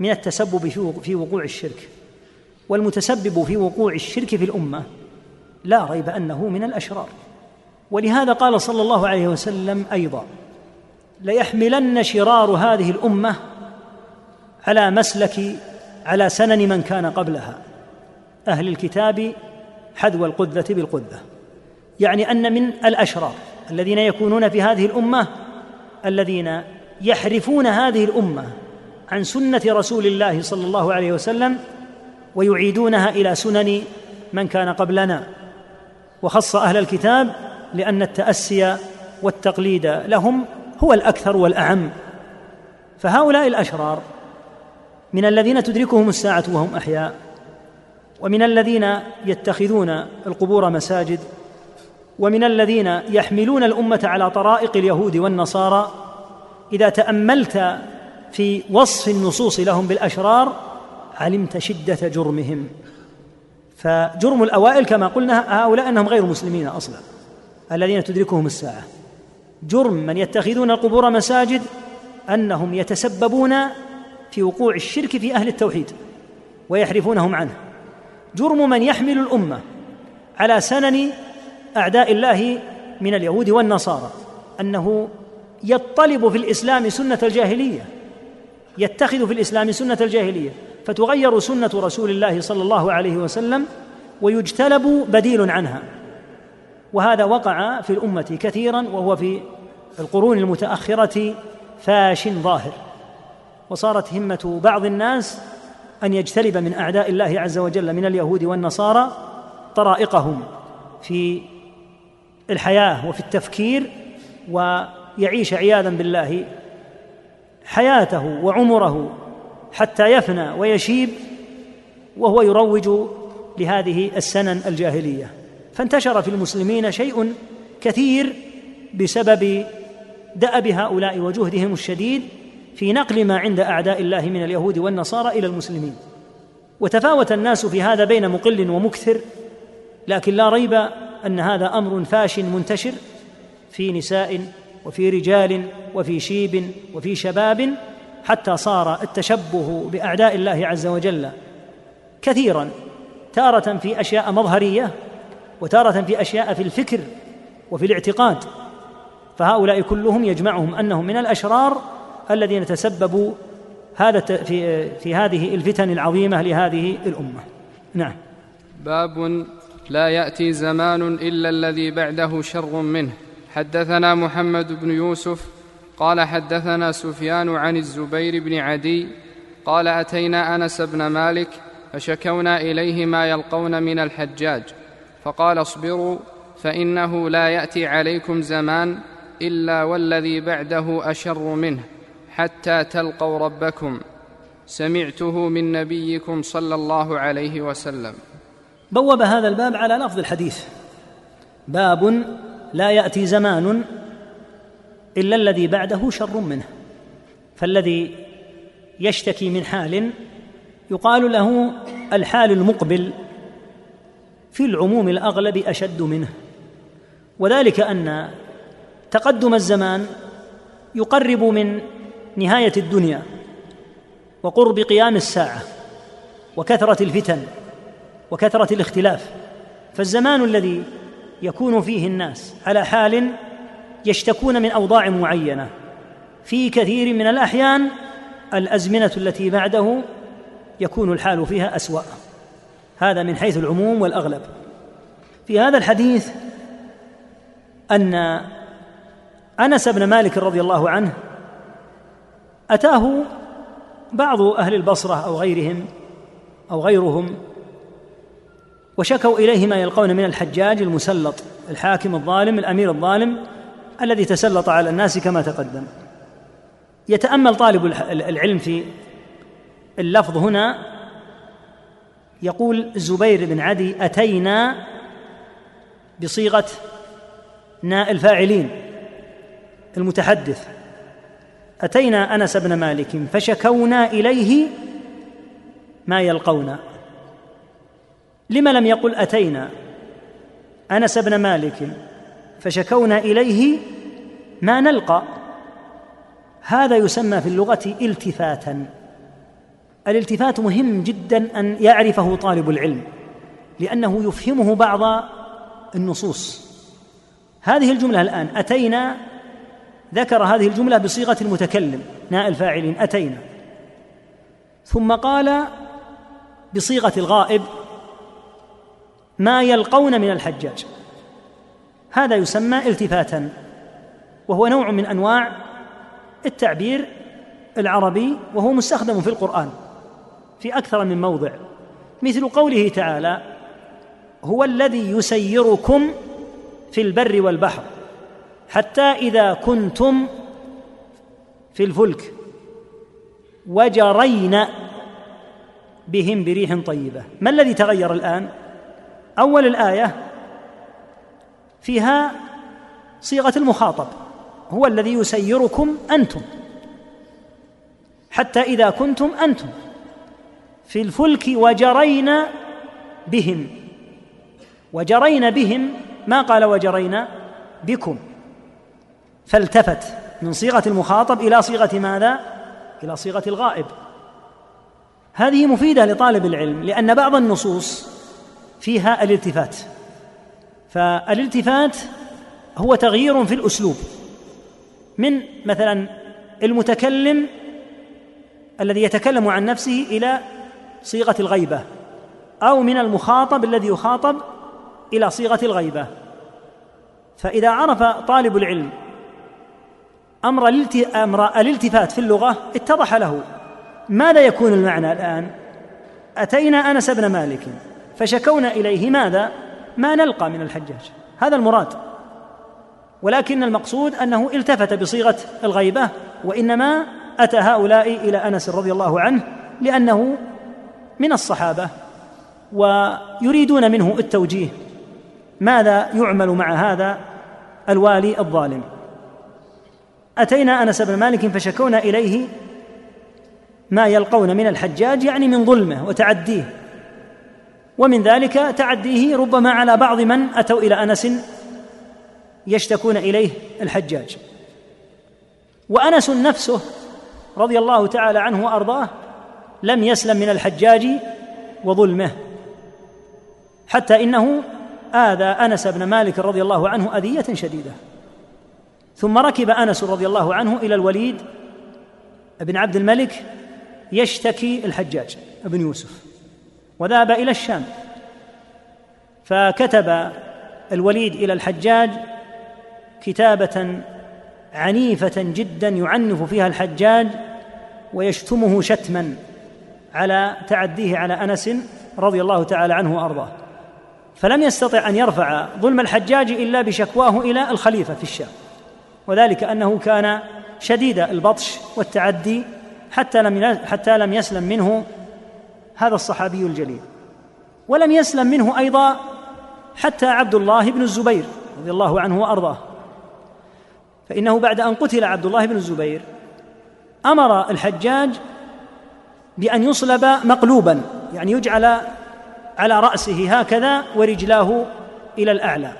من التسبب في وقوع الشرك. والمتسبب في وقوع الشرك في الأمة لا ريب أنه من الأشرار. ولهذا قال صلى الله عليه وسلم أيضا ليحملن شرار هذه الأمة على مسلك على سنن من كان قبلها أهل الكتاب حذو القذة بالقذة. يعني أن من الأشرار الذين يكونون في هذه الأمة الذين يحرفون هذه الأمة عن سنة رسول الله صلى الله عليه وسلم ويعيدونها إلى سنن من كان قبلنا. وخص أهل الكتاب لأن التأسي والتقليد لهم هو الأكثر والأعم. فهؤلاء الأشرار من الذين تدركهم الساعة وهم أحياء ومن الذين يتخذون القبور مساجد ومن الذين يحملون الأمة على طرائق اليهود والنصارى إذا تأملت في وصف النصوص لهم بالأشرار علمت شدة جرمهم. فجرم الأوائل كما قلنا هؤلاء أنهم غير مسلمين أصلا الذين تدركهم الساعة. جرم من يتخذون القبور مساجد أنهم يتسببون في وقوع الشرك في أهل التوحيد ويحرفونهم عنه. جرم من يحمل الأمة على سنن أعداء الله من اليهود والنصارى أنه يطلب في الإسلام سنة الجاهلية يتخذ في الإسلام سنة الجاهلية فتغير سنة رسول الله صلى الله عليه وسلم ويجتلب بديل عنها. وهذا وقع في الأمة كثيرا وهو في القرون المتأخرة فاش ظاهر. وصارت همة بعض الناس أن يجتلب من أعداء الله عز وجل من اليهود والنصارى طرائقهم في الحياة وفي التفكير ويعيش عياذا بالله حياته وعمره حتى يفنى ويشيب وهو يروج لهذه السنن الجاهلية. فانتشر في المسلمين شيء كثير بسبب دأب هؤلاء وجهدهم الشديد في نقل ما عند أعداء الله من اليهود والنصارى إلى المسلمين. وتفاوت الناس في هذا بين مقل ومكثر لكن لا ريب أن هذا أمر فاش منتشر في نساء وفي رجال وفي شيب وفي شباب حتى صار التشبه بأعداء الله عز وجل كثيرا تارة في أشياء مظهرية وتارة في أشياء في الفكر وفي الاعتقاد فهؤلاء كلهم يجمعهم أنهم من الأشرار الذين تسببوا هذا في في هذه الفتن العظيمة لهذه الأمة. نعم. باب لا يأتي زمان إلا الذي بعده شر منه. حدثنا محمد بن يوسف قال حدثنا سفيان عن الزبير بن عدي قال أتينا أنس بن مالك فشكونا إليه ما يلقون من الحجاج. فقال اصبروا فإنه لا يأتي عليكم زمان إلا والذي بعده أشر منه حتى تلقوا ربكم سمعته من نبيكم صلى الله عليه وسلم. بوب هذا الباب على لفظ الحديث. باب لا يأتي زمان إلا الذي بعده شر منه. فالذي يشتكي من حال يقال له الحال المقبل في العموم الأغلب أشد منه. وذلك أن تقدم الزمان يقرب من نهاية الدنيا وقرب قيام الساعة وكثرة الفتن وكثرة الاختلاف. فالزمان الذي يكون فيه الناس على حال يشتكون من أوضاع معينة في كثير من الأحيان الأزمنة التي بعده يكون الحال فيها أسوأ. هذا من حيث العموم والأغلب. في هذا الحديث أن أنس بن مالك رضي الله عنه أتاه بعض أهل البصرة أو غيرهم أو غيرهم وشكوا إليه ما يلقون من الحجاج المسلط الحاكم الظالم الأمير الظالم الذي تسلط على الناس كما تقدم. يتأمل طالب العلم في اللفظ هنا يقول الزبير بن عدي أتينا بصيغة ناء الفاعلين المتحدث. أتينا أنس بن مالك فشكونا إليه ما يلقون لما لم يقل أتينا؟ أنس بن مالك فشكونا إليه ما نلقى. هذا يسمى في اللغة التفاتا. الالتفات مهم جدا أن يعرفه طالب العلم لأنه يفهمه بعض النصوص. هذه الجملة الآن أتينا؟ ذكر هذه الجملة بصيغة المتكلم ناء الفاعلين أتينا. ثم قال بصيغة الغائب ما يلقون من الحجاج. هذا يسمى التفاتا وهو نوع من أنواع التعبير العربي وهو مستخدم في القرآن. في أكثر من موضع. مثل قوله تعالى هو الذي يسيركم في البر والبحر حتى إذا كنتم في الفلك وجرين بهم بريح طيبة. ما الذي تغير الآن؟ أول الآية فيها صيغة المخاطب هو الذي يسيركم أنتم حتى إذا كنتم أنتم. في الفلك وجرين بهم. وجرين بهم ما قال وجرينا بكم؟ فالتفت من صيغة المخاطب إلى صيغة ماذا؟ إلى صيغة الغائب. هذه مفيدة لطالب العلم لأن بعض النصوص فيها الالتفات. فالالتفات هو تغيير في الأسلوب. من مثلا المتكلم الذي يتكلم عن نفسه إلى صيغة الغيبة أو من المخاطب الذي يخاطب إلى صيغة الغيبة. فإذا عرف طالب العلم أمر الالتفات في اللغة اتضح له. ماذا يكون المعنى الآن؟ أتينا أنس بن مالك فشكونا إليه ماذا؟ ما نلقى من الحجاج. هذا المراد. ولكن المقصود أنه التفت بصيغة الغيبة وإنما أتى هؤلاء إلى أنس رضي الله عنه لأنه من الصحابة ويريدون منه التوجيه. ماذا يعمل مع هذا الوالي الظالم؟ أتينا أنس بن مالك فشكونا إليه ما يلقون من الحجاج يعني من ظلمه وتعديه. ومن ذلك تعديه ربما على بعض من أتوا إلى أنس يشتكون إليه الحجاج. وأنس نفسه رضي الله تعالى عنه وأرضاه لم يسلم من الحجاج وظلمه. حتى إنه آذى أنس بن مالك رضي الله عنه أذية شديدة. ثم ركب أنس رضي الله عنه إلى الوليد بن عبد الملك يشتكي الحجاج بن يوسف وذهب إلى الشام. فكتب الوليد إلى الحجاج كتابة عنيفة جدا يعنف فيها الحجاج ويشتمه شتما. على تعديه على أنس رضي الله تعالى عنه وأرضاه. فلم يستطع أن يرفع ظلم الحجاج إلا بشكواه إلى الخليفة في الشام. وذلك أنه كان شديد البطش والتعدي حتى لم حتى لم يسلم منه هذا الصحابي الجليل. ولم يسلم منه أيضا حتى عبد الله بن الزبير رضي الله عنه وأرضاه. فإنه بعد أن قتل عبد الله بن الزبير أمر الحجاج بأن يصلب مقلوبا يعني يجعل على رأسه هكذا ورجلاه إلى الأعلى.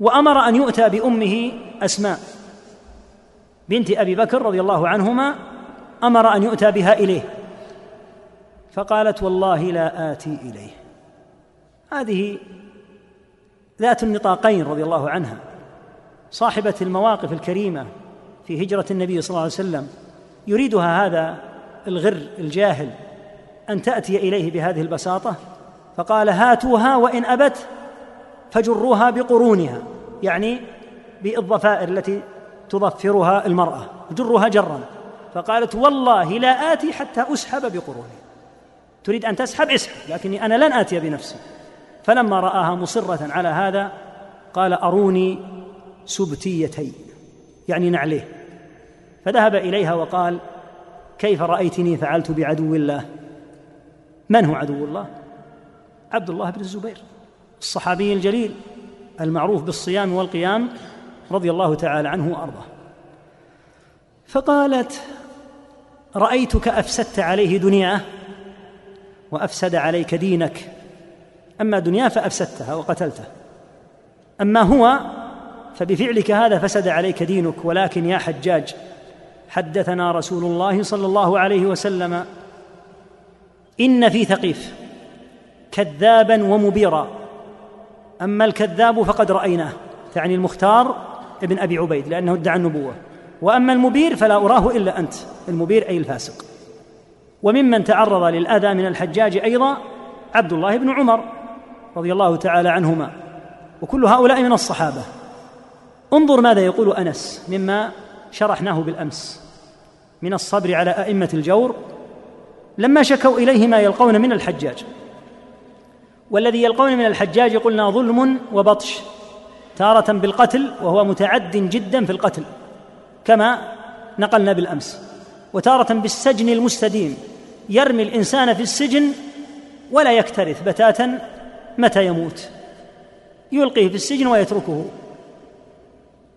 وأمر أن يؤتى بأمه أسماء. بنت أبي بكر رضي الله عنهما أمر أن يؤتى بها إليه. فقالت والله لا آتي إليه. هذه ذات النطاقين رضي الله عنها. صاحبة المواقف الكريمة في هجرة النبي صلى الله عليه وسلم يريدها هذا الغر الجاهل أن تأتي إليه بهذه البساطة؟ فقال هاتوها وإن أبت فجروها بقرونها يعني بالضفائر التي تضفرها المرأة جرها جرا. فقالت والله لا آتي حتى أسحب بقروني. تريد أن تسحب؟ اسحب لكني أنا لن آتي بنفسي. فلما رآها مصرة على هذا قال أروني سبتيتين يعني نعليه. فذهب إليها وقال كيف رأيتني فعلت بعدو الله؟ من هو عدو الله؟ عبد الله بن الزبير الصحابي الجليل المعروف بالصيام والقيام رضي الله تعالى عنه وأرضاه. فقالت رأيتك أفسدت عليه دنياه وأفسد عليك دينك. أما دنياه فأفسدتها وقتلته. أما هو فبفعلك هذا فسد عليك دينك ولكن يا حجاج حدثنا رسول الله صلى الله عليه وسلم إن في ثقيف كذابا ومبيرا. أما الكذاب فقد رأيناه تعني المختار ابن أبي عبيد لأنه ادعى النبوة. وأما المبير فلا أراه إلا أنت المبير أي الفاسق. وممن تعرض للأذى من الحجاج أيضا عبد الله بن عمر رضي الله تعالى عنهما. وكل هؤلاء من الصحابة. انظر ماذا يقول أنس مما شرحناه بالأمس. من الصبر على أئمة الجور لما شكوا إليه ما يلقون من الحجاج. والذي يلقون من الحجاج قلنا ظلم وبطش تارة بالقتل وهو متعد جدا في القتل كما نقلنا بالأمس. وتارة بالسجن المستديم يرمي الإنسان في السجن ولا يكترث بتاتا متى يموت. يلقيه في السجن ويتركه.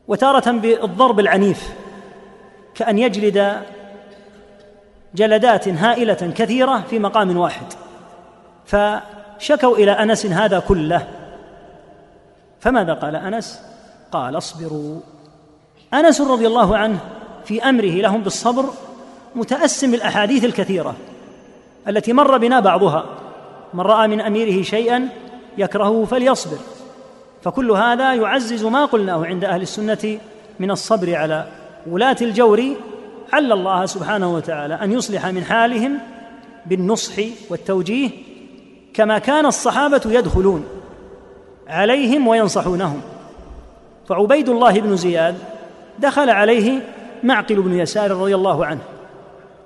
وتارة بالضرب العنيف كأن يجلد جلدات هائلة كثيرة في مقام واحد. فشكوا إلى أنس هذا كله. فماذا قال أنس؟ قال اصبروا. أنس رضي الله عنه في أمره لهم بالصبر متأسم بالاحاديث الكثيرة التي مر بنا بعضها. من رأى من أميره شيئا يكرهه فليصبر. فكل هذا يعزز ما قلناه عند أهل السنة من الصبر على ولاة الجور عل الله سبحانه وتعالى أن يصلح من حالهم بالنصح والتوجيه كما كان الصحابة يدخلون عليهم وينصحونهم. فعبيد الله بن زياد دخل عليه معقل بن يسار رضي الله عنه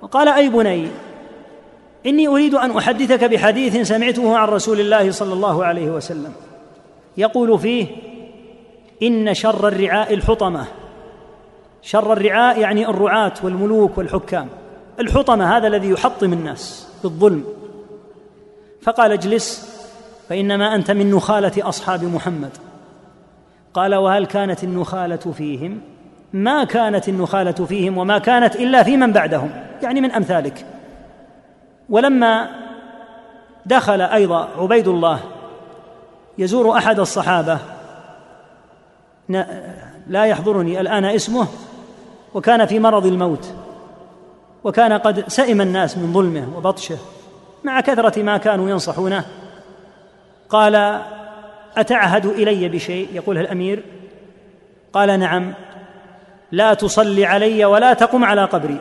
وقال أي بني إني أريد أن أحدثك بحديث سمعته عن رسول الله صلى الله عليه وسلم. يقول فيه إن شر الرعاء الحطمة. شر الرعاء يعني الرعاة والملوك والحكام. الحطمة هذا الذي يحطم الناس بالظلم فقال اجلس فإنما أنت من نخالة أصحاب محمد. قال وهل كانت النخالة فيهم؟ ما كانت النخالة فيهم وما كانت إلا في من بعدهم يعني من أمثالك. ولما دخل أيضا عبيد الله يزور أحد الصحابة لا يحضرني الآن اسمه وكان في مرض الموت وكان قد سئم الناس من ظلمه وبطشه مع كثرة ما كانوا ينصحونه. قال أتعهد إلي بشيء؟ يقولها الأمير. قال نعم. لا تصلي علي ولا تقم على قبري.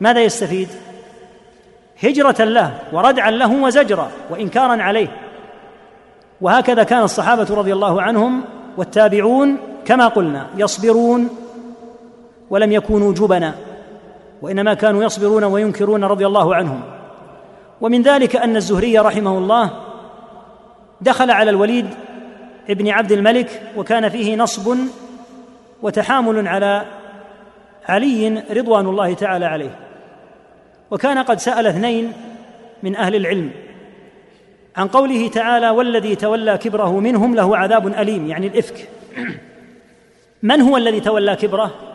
ماذا يستفيد؟ هجرة له وردعا له وزجرا وإنكارا عليه. وهكذا كان الصحابة رضي الله عنهم والتابعون كما قلنا يصبرون ولم يكونوا جبنا وإنما كانوا يصبرون وينكرون رضي الله عنهم. ومن ذلك أن الزهري رحمه الله دخل على الوليد ابن عبد الملك وكان فيه نصب وتحامل على علي رضوان الله تعالى عليه. وكان قد سأل اثنين من أهل العلم عن قوله تعالى والذي تولى كبره منهم له عذاب أليم. يعني الإفك. *clears throat* من هو الذي تولى كبره؟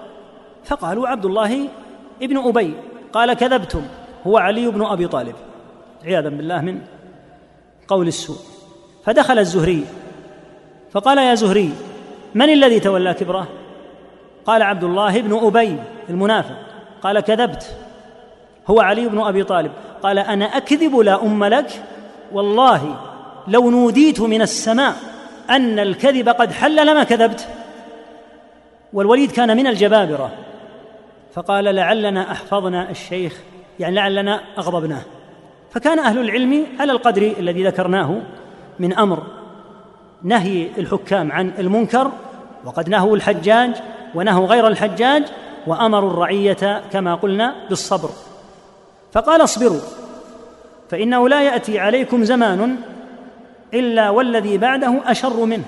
فقالوا عبد الله ابن أبي. قال كذبتم هو علي بن أبي طالب. عياذا بالله من قول السوء. فدخل الزهري فقال يا زهري من الذي تولى كبره؟ قال عبد الله بن أبي المنافق. قال كذبت هو علي بن أبي طالب. قال أنا أكذب لا أم لك؟ والله لو نوديت من السماء أن الكذب قد حل لما كذبت. والوليد كان من الجبابرة. فقال لعلنا أحفظنا الشيخ يعني لعلنا أغضبناه. فكان أهل العلم على القدر الذي ذكرناه من أمر نهي الحكام عن المنكر وقد نهوا الحجاج ونهوا غير الحجاج وأمروا الرعية كما قلنا بالصبر. فقال اصبروا فإنه لا يأتي عليكم زمان إلا والذي بعده أشر منه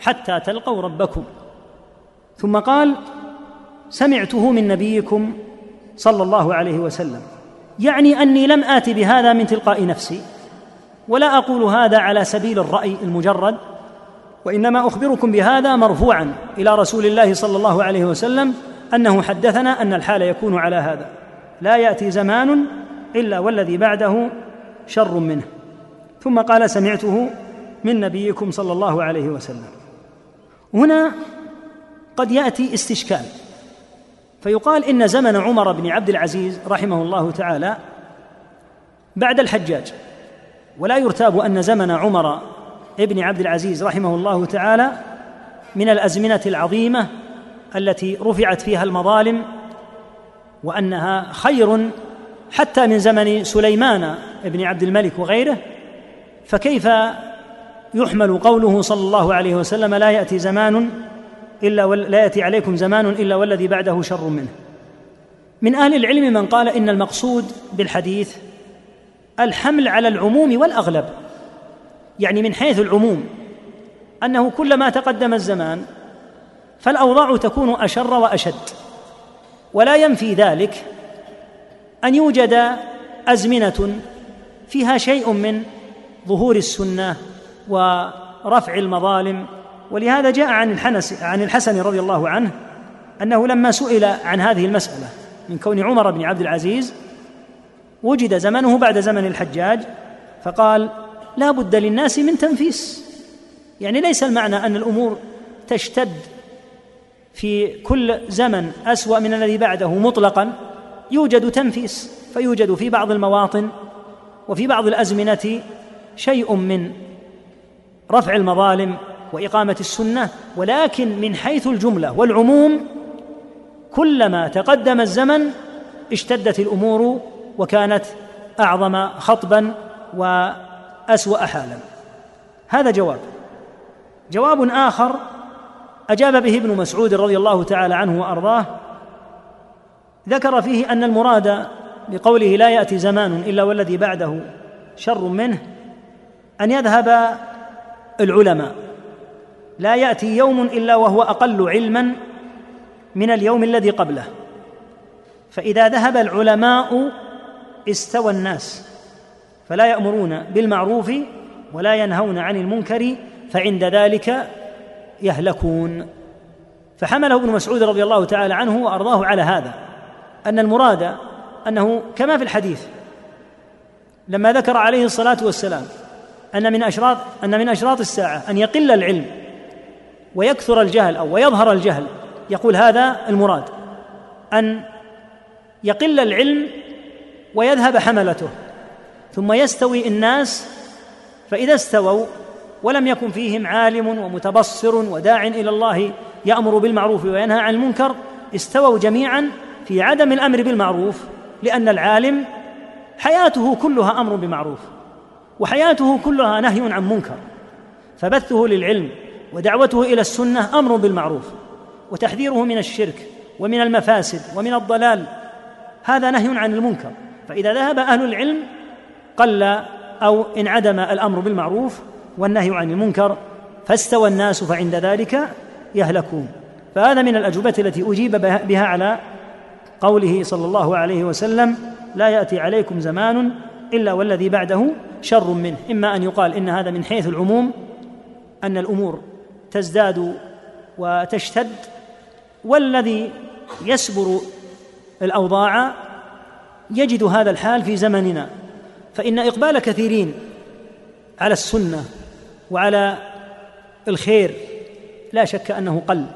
حتى تلقوا ربكم. ثم قال سمعته من نبيكم صلى الله عليه وسلم. يعني أني لم آت بهذا من تلقاء نفسي. ولا أقول هذا على سبيل الرأي المجرد وإنما أخبركم بهذا مرفوعا إلى رسول الله صلى الله عليه وسلم أنه حدثنا أن الحال يكون على هذا. لا يأتي زمان إلا والذي بعده شر منه. ثم قال سمعته من نبيكم صلى الله عليه وسلم. هنا قد يأتي استشكال. فيقال إن زمن عمر بن عبد العزيز رحمه الله تعالى بعد الحجاج ولا يرتاب أن زمن عمر ابن عبد العزيز رحمه الله تعالى من الأزمنة العظيمة التي رفعت فيها المظالم وأنها خير حتى من زمن سليمان بن عبد الملك وغيره. فكيف يحمل قوله صلى الله عليه وسلم لا يأتي زمان إلا لا يأتي عليكم زمان إلا والذي بعده شر منه. من أهل العلم من قال إن المقصود بالحديث الحمل على العموم والأغلب. يعني من حيث العموم. أنه كلما تقدم الزمان فالأوضاع تكون أشر وأشد. ولا ينفي ذلك أن يوجد أزمنة فيها شيء من ظهور السنة ورفع المظالم ولهذا جاء عن الحنس عن الحسن رضي الله عنه أنه لما سئل عن هذه المسألة من كون عمر بن عبد العزيز وجد زمنه بعد زمن الحجاج فقال لا بد للناس من تنفيس. يعني ليس المعنى أن الأمور تشتد في كل زمن أسوأ من الذي بعده مطلقا يوجد تنفيس فيوجد في بعض المواطن وفي بعض الأزمنة شيء من رفع المظالم وإقامة السنة ولكن من حيث الجملة والعموم كلما تقدم الزمن اشتدت الأمور وكانت أعظم خطبا وأسوأ حالا. هذا جواب. جواب آخر أجاب به ابن مسعود رضي الله تعالى عنه وأرضاه ذكر فيه أن المراد بقوله لا يأتي زمان إلا والذي بعده شر منه أن يذهب العلماء لا يأتي يوم إلا وهو أقل علما من اليوم الذي قبله. فإذا ذهب العلماء استوى الناس فلا يأمرون بالمعروف ولا ينهون عن المنكر فعند ذلك يهلكون. فحمله ابن مسعود رضي الله تعالى عنه وأرضاه على هذا أن المراد أنه كما في الحديث لما ذكر عليه الصلاة والسلام أن من اشراط أن من أشراط الساعة أن يقل العلم ويكثر الجهل أو ويظهر الجهل. يقول هذا المراد أن يقل العلم ويذهب حملته ثم يستوي الناس فإذا استووا ولم يكن فيهم عالم ومتبصر وداع إلى الله يأمر بالمعروف وينهى عن المنكر استووا جميعا في عدم الأمر بالمعروف لأن العالم حياته كلها أمر بمعروف وحياته كلها نهي عن منكر فبثه للعلم ودعوته إلى السنة أمر بالمعروف وتحذيره من الشرك ومن المفاسد ومن الضلال. هذا نهي عن المنكر. فإذا ذهب أهل العلم قل أو انعدم الأمر بالمعروف والنهي عن المنكر فاستوى الناس فعند ذلك يهلكون. فهذا من الأجوبة التي أجيب بها على قوله صلى الله عليه وسلم لا يأتي عليكم زمان إلا والذي بعده شر منه. إما أن يقال إن هذا من حيث العموم أن الأمور تزداد وتشتد والذي يسبر الأوضاع يجد هذا الحال في زمننا. فإن إقبال كثيرين على السنة وعلى الخير لا شك أنه قل.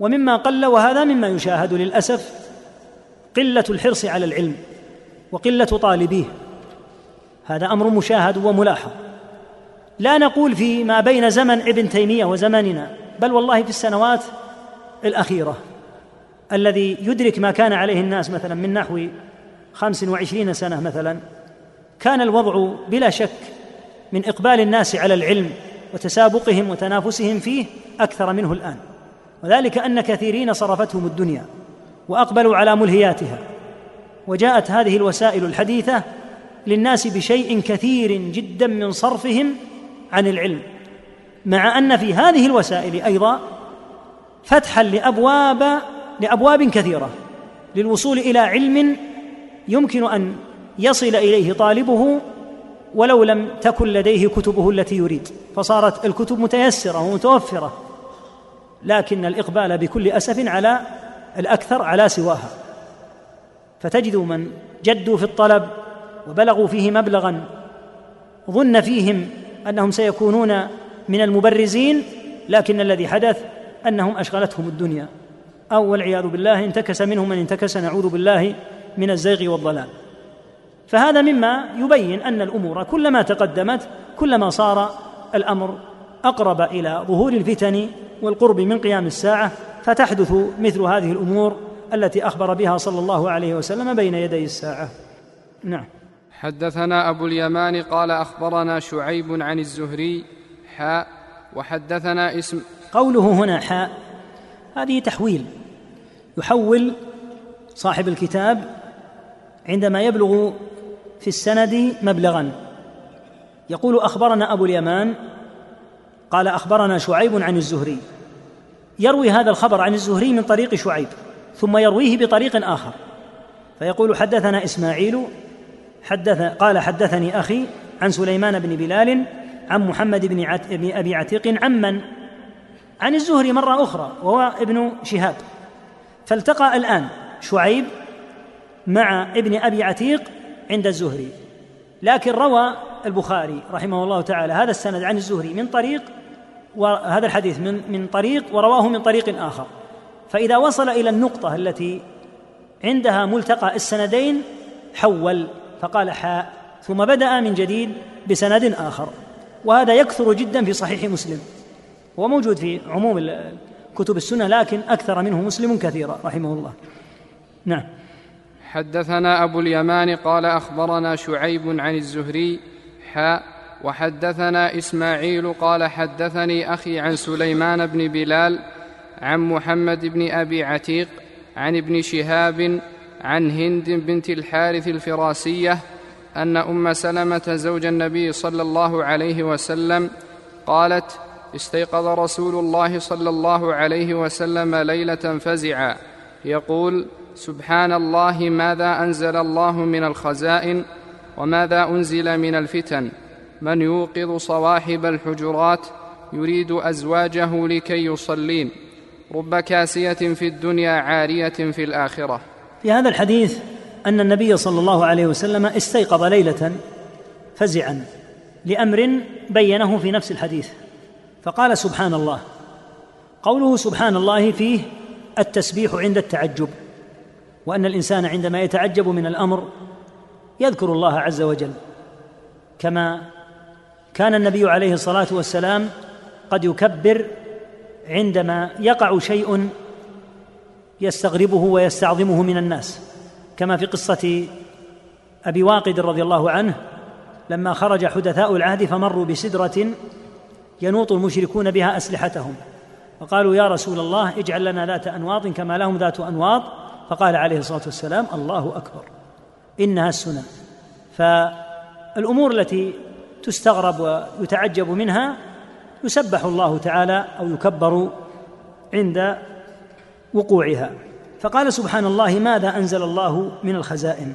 ومما قل وهذا مما يشاهد للأسف قلة الحرص على العلم وقلة طالبيه. هذا أمر مشاهد وملاحظ. لا نقول فيما بين زمن ابن تيمية وزماننا بل والله في السنوات الأخيرة الذي يدرك ما كان عليه الناس مثلا من نحو خمس وعشرين سنة مثلا كان الوضع بلا شك من إقبال الناس على العلم وتسابقهم وتنافسهم فيه أكثر منه الآن. وذلك أن كثيرين صرفتهم الدنيا وأقبلوا على ملهياتها وجاءت هذه الوسائل الحديثة للناس بشيء كثير جدا من صرفهم عن العلم مع أن في هذه الوسائل أيضا فتحا لأبواب لأبواب كثيرة للوصول إلى علم يمكن أن يصل إليه طالبه ولو لم تكن لديه كتبه التي يريد فصارت الكتب متيسرة ومتوفرة لكن الإقبال بكل أسف على الأكثر على سواها. فتجد من جدوا في الطلب وبلغوا فيه مبلغا ظن فيهم أنهم سيكونون من المبرزين لكن الذي حدث أنهم أشغلتهم الدنيا. أو والعياذ بالله انتكس منهم من انتكس نعوذ بالله من الزيغ والضلال. فهذا مما يبين أن الأمور كلما تقدمت كلما صار الأمر أقرب إلى ظهور الفتن والقرب من قيام الساعة فتحدث مثل هذه الأمور التي أخبر بها صلى الله عليه وسلم بين يدي الساعة. نعم. حدثنا أبو اليمان قال أخبرنا شعيب عن الزهري حاء وحدثنا اسم قوله هنا حاء هذه تحويل. يحول صاحب الكتاب عندما يبلغ في السند مبلغا. يقول أخبرنا أبو اليمان قال أخبرنا شعيب عن الزهري. يروي هذا الخبر عن الزهري من طريق شعيب ثم يرويه بطريق آخر. فيقول حدثنا إسماعيل حدث قال حدثني أخي عن سليمان بن بلال عن محمد بن, أبي عتيق عمن عن الزهري مرة أخرى وهو ابن شهاب. فالتقى الآن شعيب مع ابن أبي عتيق عند الزهري. لكن روى البخاري رحمه الله تعالى هذا السند عن الزهري من طريق وهذا الحديث من من طريق ورواه من طريق آخر. فإذا وصل إلى النقطة التي عندها ملتقى السندين حول فقال حاء ثم بدأ من جديد بسند آخر وهذا يكثر جدا في صحيح مسلم هو موجود في عموم كتب السنة لكن أكثر منه مسلم كثيرا رحمه الله. نعم. حدثنا أبو اليمان قال أخبرنا شعيب عن الزهري حاء وحدثنا إسماعيل قال حدثني أخي عن سليمان بن بلال عن محمد بن أبي عتيق عن ابن شهاب عن هند بنت الحارث الفراسية أن أم سلمة زوج النبي صلى الله عليه وسلم قالت استيقظ رسول الله صلى الله عليه وسلم ليلة فزعا. يقول سبحان الله ماذا أنزل الله من الخزائن وماذا أنزل من الفتن؟ من يوقظ صواحب الحجرات يريد أزواجه لكي يصلين. رب كاسية في الدنيا عارية في الآخرة. في هذا الحديث أن النبي صلى الله عليه وسلم استيقظ ليلة فزعا لأمر بينه في نفس الحديث فقال سبحان الله. قوله سبحان الله فيه التسبيح عند التعجب وأن الإنسان عندما يتعجب من الأمر يذكر الله عز وجل كما كان النبي عليه الصلاة والسلام قد يكبر عندما يقع شيء يستغربه ويستعظمه من الناس. كما في قصة أبي واقد رضي الله عنه لما خرج حدثاء العهد فمروا بسدرة ينوط المشركون بها أسلحتهم. فقالوا يا رسول الله اجعل لنا ذات أنواط كما لهم ذات أنواط. فقال عليه الصلاة والسلام الله أكبر إنها السنن فالأمور التي تستغرب ويتعجب منها يسبح الله تعالى أو يكبر عند وقوعها. فقال سبحان الله ماذا أنزل الله من الخزائن؟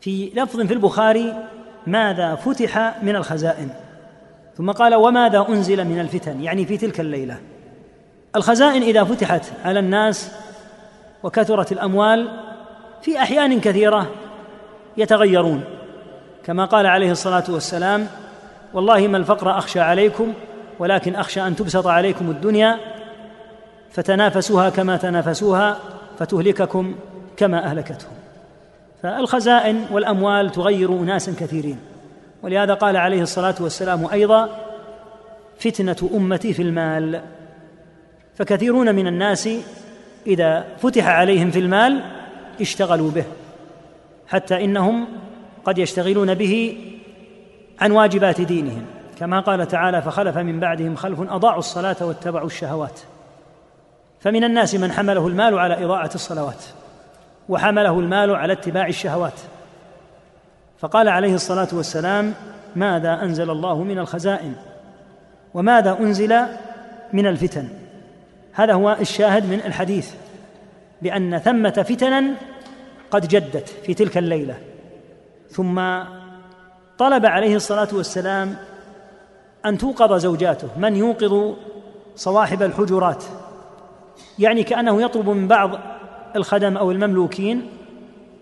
في لفظ في البخاري ماذا فتح من الخزائن؟ ثم قال وماذا أنزل من الفتن؟ يعني في تلك الليلة. الخزائن إذا فتحت على الناس وكثرت الأموال في أحيان كثيرة يتغيرون. كما قال عليه الصلاة والسلام والله ما الفقر أخشى عليكم ولكن أخشى أن تبسط عليكم الدنيا فتنافسوها كما تنافسوها فتهلككم كما أهلكتهم. فالخزائن والأموال تغير اناسا كثيرين ولهذا قال عليه الصلاة والسلام أيضا فتنة أمتي في المال. فكثيرون من الناس إذا فتح عليهم في المال اشتغلوا به حتى إنهم قد يشتغلون به عن واجبات دينهم. كما قال تعالى فخلف من بعدهم خلف أضاعوا الصلاة واتبعوا الشهوات. فمن الناس من حمله المال على إضاعة الصلوات وحمله المال على اتباع الشهوات. فقال عليه الصلاة والسلام ماذا أنزل الله من الخزائن؟ وماذا أنزل من الفتن؟ هذا هو الشاهد من الحديث بأن ثمة فتنا قد جدت في تلك الليلة. ثم طلب عليه الصلاة والسلام أن توقظ زوجاته من يوقظ صواحب الحجرات؟ يعني كأنه يطلب من بعض الخدم أو المملوكين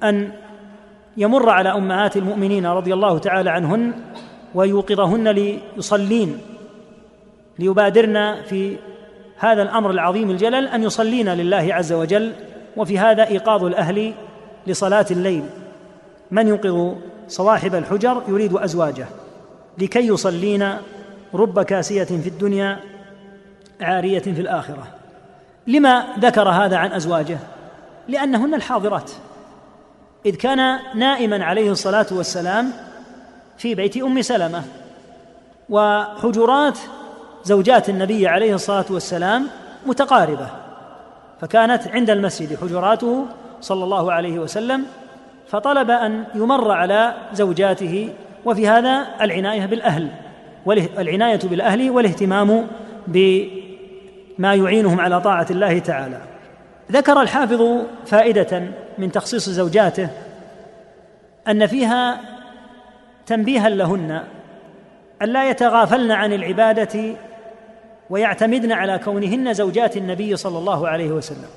أن يمر على أمهات المؤمنين رضي الله تعالى عنهن ويوقظهن ليصلين ليبادرن في هذا الأمر العظيم الجلل أن يصلين لله عز وجل وفي هذا إيقاظ الأهل لصلاة الليل. من يوقظ صواحب الحجر؟ يريد أزواجه. لكي يصلين رب كاسية في الدنيا عارية في الآخرة. لما ذكر هذا عن أزواجه؟ لأنهن الحاضرات. إذ كان نائما عليه الصلاة والسلام في بيت أم سلمة. وحجرات زوجات النبي عليه الصلاة والسلام متقاربة. فكانت عند المسجد حجراته صلى الله عليه وسلم فطلب أن يمر على زوجاته وفي هذا العناية بالأهل العناية بالأهل والاهتمام بما يعينهم على طاعة الله تعالى. ذكر الحافظ فائدة من تخصيص زوجاته أن فيها تنبيها لهن الا يتغافلن عن العبادة ويعتمدن على كونهن زوجات النبي صلى الله عليه وسلم.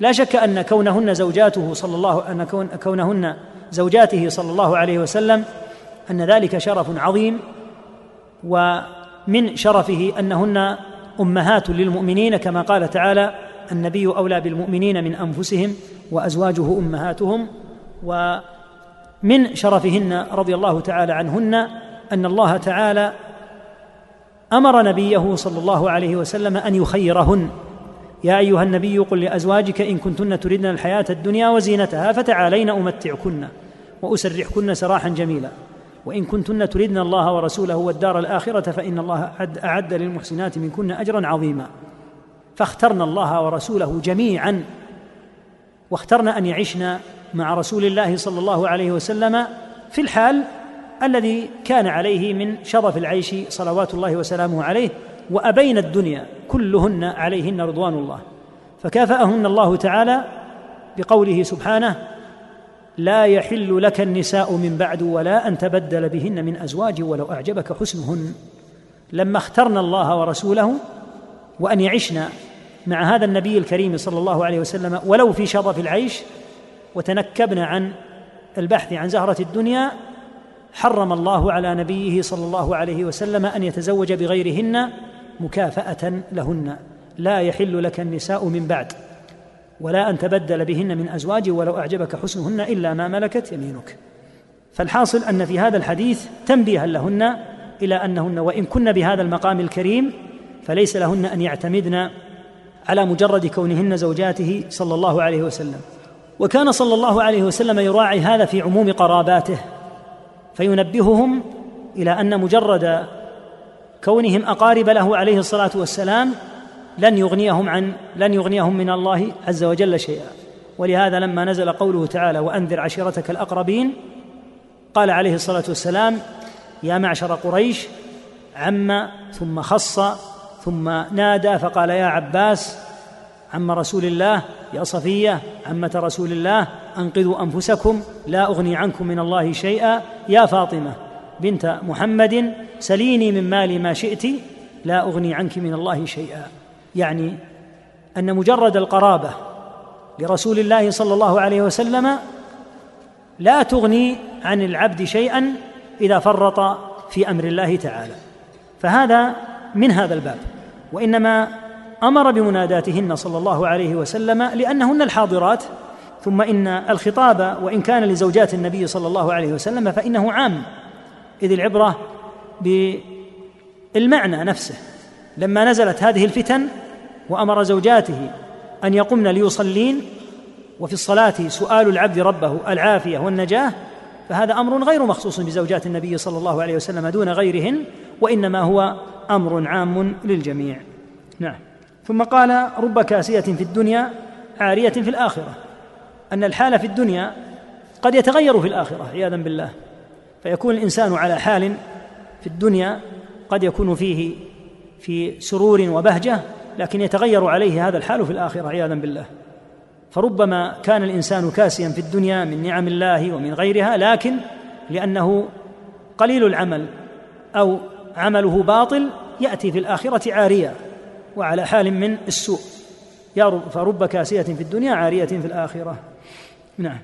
لا شك أن كونهن زوجاته صلى الله أن كون كونهن زوجاته صلى الله عليه وسلم أن ذلك شرف عظيم ومن شرفه أنهن أمهات للمؤمنين كما قال تعالى النبي أولى بالمؤمنين من أنفسهم وأزواجه أمهاتهم ومن شرفهن رضي الله تعالى عنهن أن الله تعالى أمر نبيه صلى الله عليه وسلم أن يخيرهن. يا أيها النبي قل لأزواجك إن كنتن تردن الحياة الدنيا وزينتها فتعالين أمتعكن وأسرحكن سراحا جميلا. وإن كنتن تردن الله ورسوله والدار الآخرة فإن الله اعد للمحسنات منكن أجرا عظيما. فاخترنا الله ورسوله جميعا واخترنا أن يعشن مع رسول الله صلى الله عليه وسلم في الحال الذي كان عليه من شرف العيش صلوات الله وسلامه عليه وأبين الدنيا كلهن عليهن رضوان الله. فكافأهن الله تعالى بقوله سبحانه لا يحل لك النساء من بعد ولا أن تبدل بهن من أزواج ولو أعجبك حسنهن. لما اخترنا الله ورسوله وأن يعشن مع هذا النبي الكريم صلى الله عليه وسلم ولو في شرف العيش وتنكبنا عن البحث عن زهرة الدنيا حرم الله على نبيه صلى الله عليه وسلم أن يتزوج بغيرهن مكافأة لهن. لا يحل لك النساء من بعد. ولا أن تبدل بهن من أزواج ولو أعجبك حسنهن إلا ما ملكت يمينك. فالحاصل أن في هذا الحديث تنبيها لهن إلى أنهن وإن كن بهذا المقام الكريم فليس لهن أن يعتمدن على مجرد كونهن زوجاته صلى الله عليه وسلم. وكان صلى الله عليه وسلم يراعي هذا في عموم قراباته فينبههم إلى أن مجرد كونهم أقارب له عليه الصلاة والسلام لن يغنيهم عن لن يغنيهم من الله عز وجل شيئا. ولهذا لما نزل قوله تعالى وأنذر عشيرتك الأقربين قال عليه الصلاة والسلام يا معشر قريش عم ثم خص ثم نادى فقال يا عباس عم رسول الله يا صفية عمة رسول الله أنقذوا أنفسكم لا أغني عنكم من الله شيئا. يا فاطمة بنت محمد سليني من مالي ما شئت لا أغني عنك من الله شيئا. يعني أن مجرد القرابة لرسول الله صلى الله عليه وسلم لا تغني عن العبد شيئا إذا فرط في أمر الله تعالى. فهذا من هذا الباب. وإنما أمر بمناداتهن صلى الله عليه وسلم لأنهن الحاضرات ثم إن الخطاب وإن كان لزوجات النبي صلى الله عليه وسلم فإنه عام. إذ العبرة بالمعنى نفسه. لما نزلت هذه الفتن وأمر زوجاته أن يقمن ليصلين وفي الصلاة سؤال العبد ربه العافية والنجاة فهذا أمر غير مخصوص بزوجات النبي صلى الله عليه وسلم دون غيرهن وإنما هو أمر عام للجميع. نعم. ثم قال رب كاسية في الدنيا عارية في الآخرة. أن الحال في الدنيا قد يتغير في الآخرة عياذا بالله. فيكون الإنسان على حال في الدنيا قد يكون فيه في سرور وبهجة لكن يتغير عليه هذا الحال في الآخرة عياذا بالله. فربما كان الإنسان كاسيا في الدنيا من نعم الله ومن غيرها لكن لأنه قليل العمل أو عمله باطل يأتي في الآخرة عاريا وعلى حال من السوء. فرب كاسية في الدنيا عارية في الآخرة. نعم.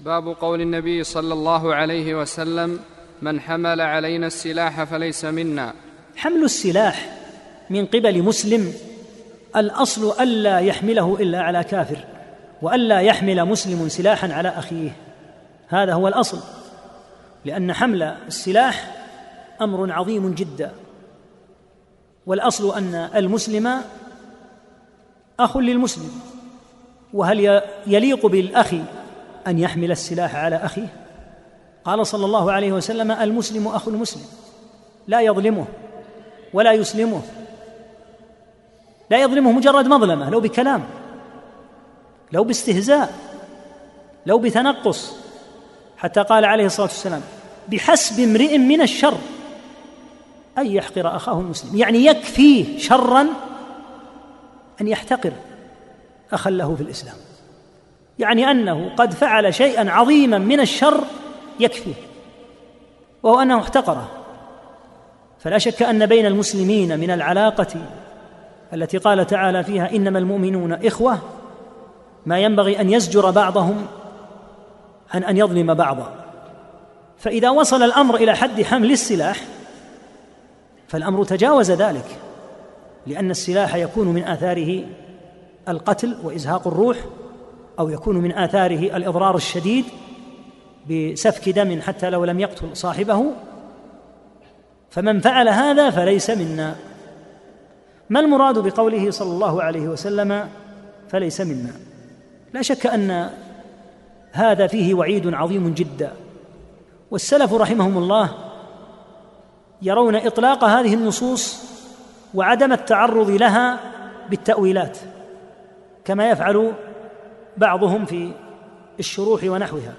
باب قول النبي صلى الله عليه وسلم من حمل علينا السلاح فليس منا. حمل السلاح من قبل مسلم الأصل ألا يحمله إلا على كافر وألا يحمل مسلم سلاحا على أخيه. هذا هو الأصل لأن حمل السلاح أمر عظيم جدا. والأصل أن المسلم أخ للمسلم وهل يليق بالأخ أن يحمل السلاح على أخيه؟ قال صلى الله عليه وسلم المسلم اخو المسلم لا يظلمه ولا يسلمه. لا يظلمه مجرد مظلمة لو بكلام لو باستهزاء لو بتنقص. حتى قال عليه الصلاة والسلام بحسب امرئ من الشر أن يحقر أخاه المسلم. يعني يكفيه شرا أن يحتقر أخا له في الإسلام. يعني أنه قد فعل شيئا عظيما من الشر يكفيه وهو أنه احتقره. فلا شك أن بين المسلمين من العلاقة التي قال تعالى فيها إنما المؤمنون إخوة ما ينبغي أن يزجر بعضهم عن أن يظلم بعضا. فإذا وصل الأمر إلى حد حمل السلاح فالأمر تجاوز ذلك لأن السلاح يكون من آثاره القتل وإزهاق الروح أو يكون من آثاره الإضرار الشديد بسفك دم حتى لو لم يقتل صاحبه. فمن فعل هذا فليس منا. ما المراد بقوله صلى الله عليه وسلم فليس منا؟ لا شك أن هذا فيه وعيد عظيم جدا. والسلف رحمهم الله يرون إطلاق هذه النصوص وعدم التعرض لها بالتأويلات كما يفعل بعضهم في الشروح ونحوها.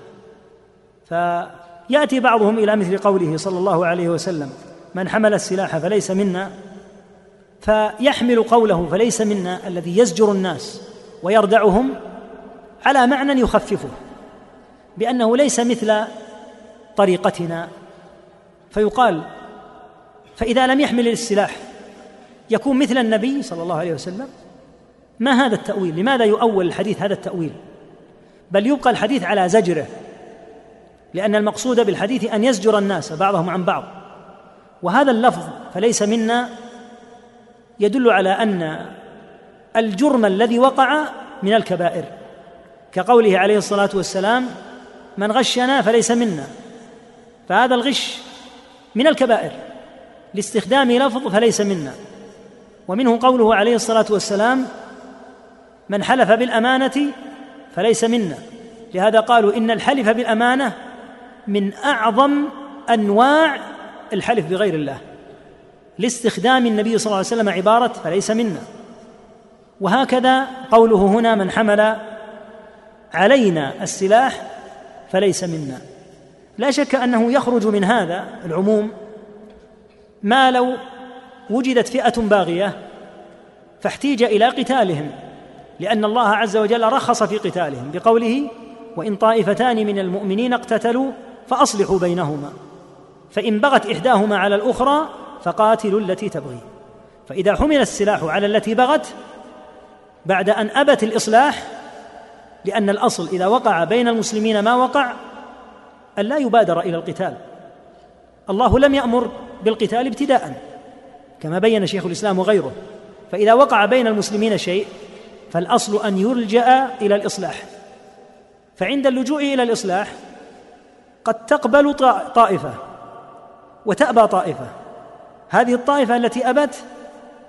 فيأتي بعضهم إلى مثل قوله صلى الله عليه وسلم من حمل السلاح فليس منا فيحمل قوله فليس منا الذي يزجر الناس ويردعهم على معنى يخففه بأنه ليس مثل طريقتنا. فيقال فإذا لم يحمل السلاح يكون مثل النبي صلى الله عليه وسلم. ما هذا التأويل؟ لماذا يؤول الحديث هذا التأويل؟ بل يبقى الحديث على زجره لأن المقصود بالحديث أن يزجر الناس بعضهم عن بعض. وهذا اللفظ فليس منا يدل على أن الجرم الذي وقع من الكبائر. كقوله عليه الصلاة والسلام من غشنا فليس منا. فهذا الغش من الكبائر. لاستخدام لفظ فليس منا. ومنه قوله عليه الصلاة والسلام من حلف بالأمانة فليس منا. لهذا قالوا إن الحلف بالأمانة من أعظم أنواع الحلف بغير الله. لاستخدام النبي صلى الله عليه وسلم عبارة فليس منا. وهكذا قوله هنا من حمل علينا السلاح فليس منا. لا شك أنه يخرج من هذا العموم ما لو وجدت فئة باغية فاحتيج إلى قتالهم لأن الله عز وجل رخص في قتالهم بقوله وإن طائفتان من المؤمنين اقتتلوا فأصلحوا بينهما فإن بغت إحداهما على الأخرى فقاتلوا التي تبغي. فإذا حمل السلاح على التي بغت بعد أن أبت الإصلاح لأن الأصل إذا وقع بين المسلمين ما وقع أن لا يبادر إلى القتال. الله لم يأمر بالقتال ابتداء كما بين شيخ الإسلام وغيره. فإذا وقع بين المسلمين شيء فالأصل أن يلجأ إلى الإصلاح. فعند اللجوء إلى الإصلاح قد تقبل طائفة وتأبى طائفة. هذه الطائفة التي أبت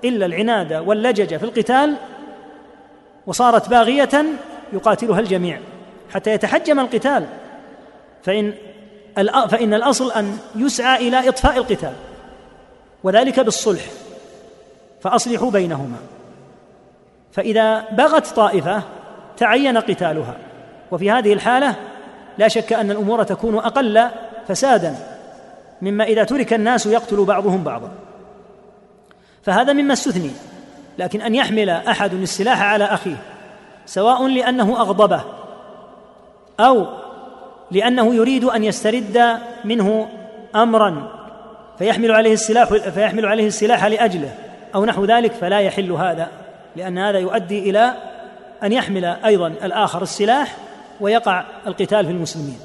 إلا العناد واللجج في القتال وصارت باغية يقاتلها الجميع حتى يتحجم القتال. فإن فإن الأصل أن يسعى إلى إطفاء القتال وذلك بالصلح فأصلحوا بينهما. فإذا بغت طائفة تعين قتالها وفي هذه الحالة لا شك أن الأمور تكون أقل فسادا. مما إذا ترك الناس يقتل بعضهم بعضا. فهذا مما استثني لكن أن يحمل أحد السلاح على أخيه سواء لأنه أغضبه أو لأنه يريد أن يسترد منه أمرا فيحمل عليه السلاح فيحمل عليه السلاح لأجله أو نحو ذلك فلا يحل هذا لأن هذا يؤدي إلى أن يحمل أيضا الآخر السلاح ويقع القتال في المسلمين.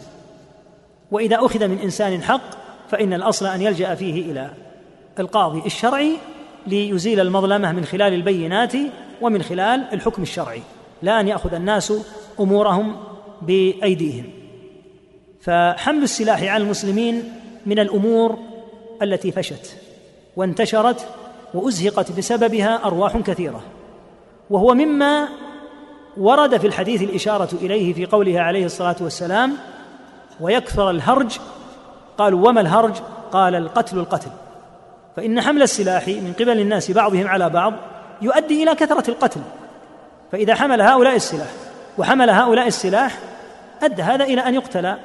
وإذا أخذ من إنسان حق فإن الأصل أن يلجأ فيه إلى القاضي الشرعي ليزيل المظلمة من خلال البينات ومن خلال الحكم الشرعي لا أن يأخذ الناس أمورهم بأيديهم. فحمل السلاح على المسلمين من الأمور التي فشت وانتشرت وأزهقت بسببها أرواح كثيرة. وهو مما ورد في الحديث الإشارة إليه في قوله عليه الصلاة والسلام ويكثر الهرج قالوا وما الهرج؟ قال القتل القتل. فإن حمل السلاح من قبل الناس بعضهم على بعض يؤدي إلى كثرة القتل. فإذا حمل هؤلاء السلاح وحمل هؤلاء السلاح أدى هذا إلى أن يقتل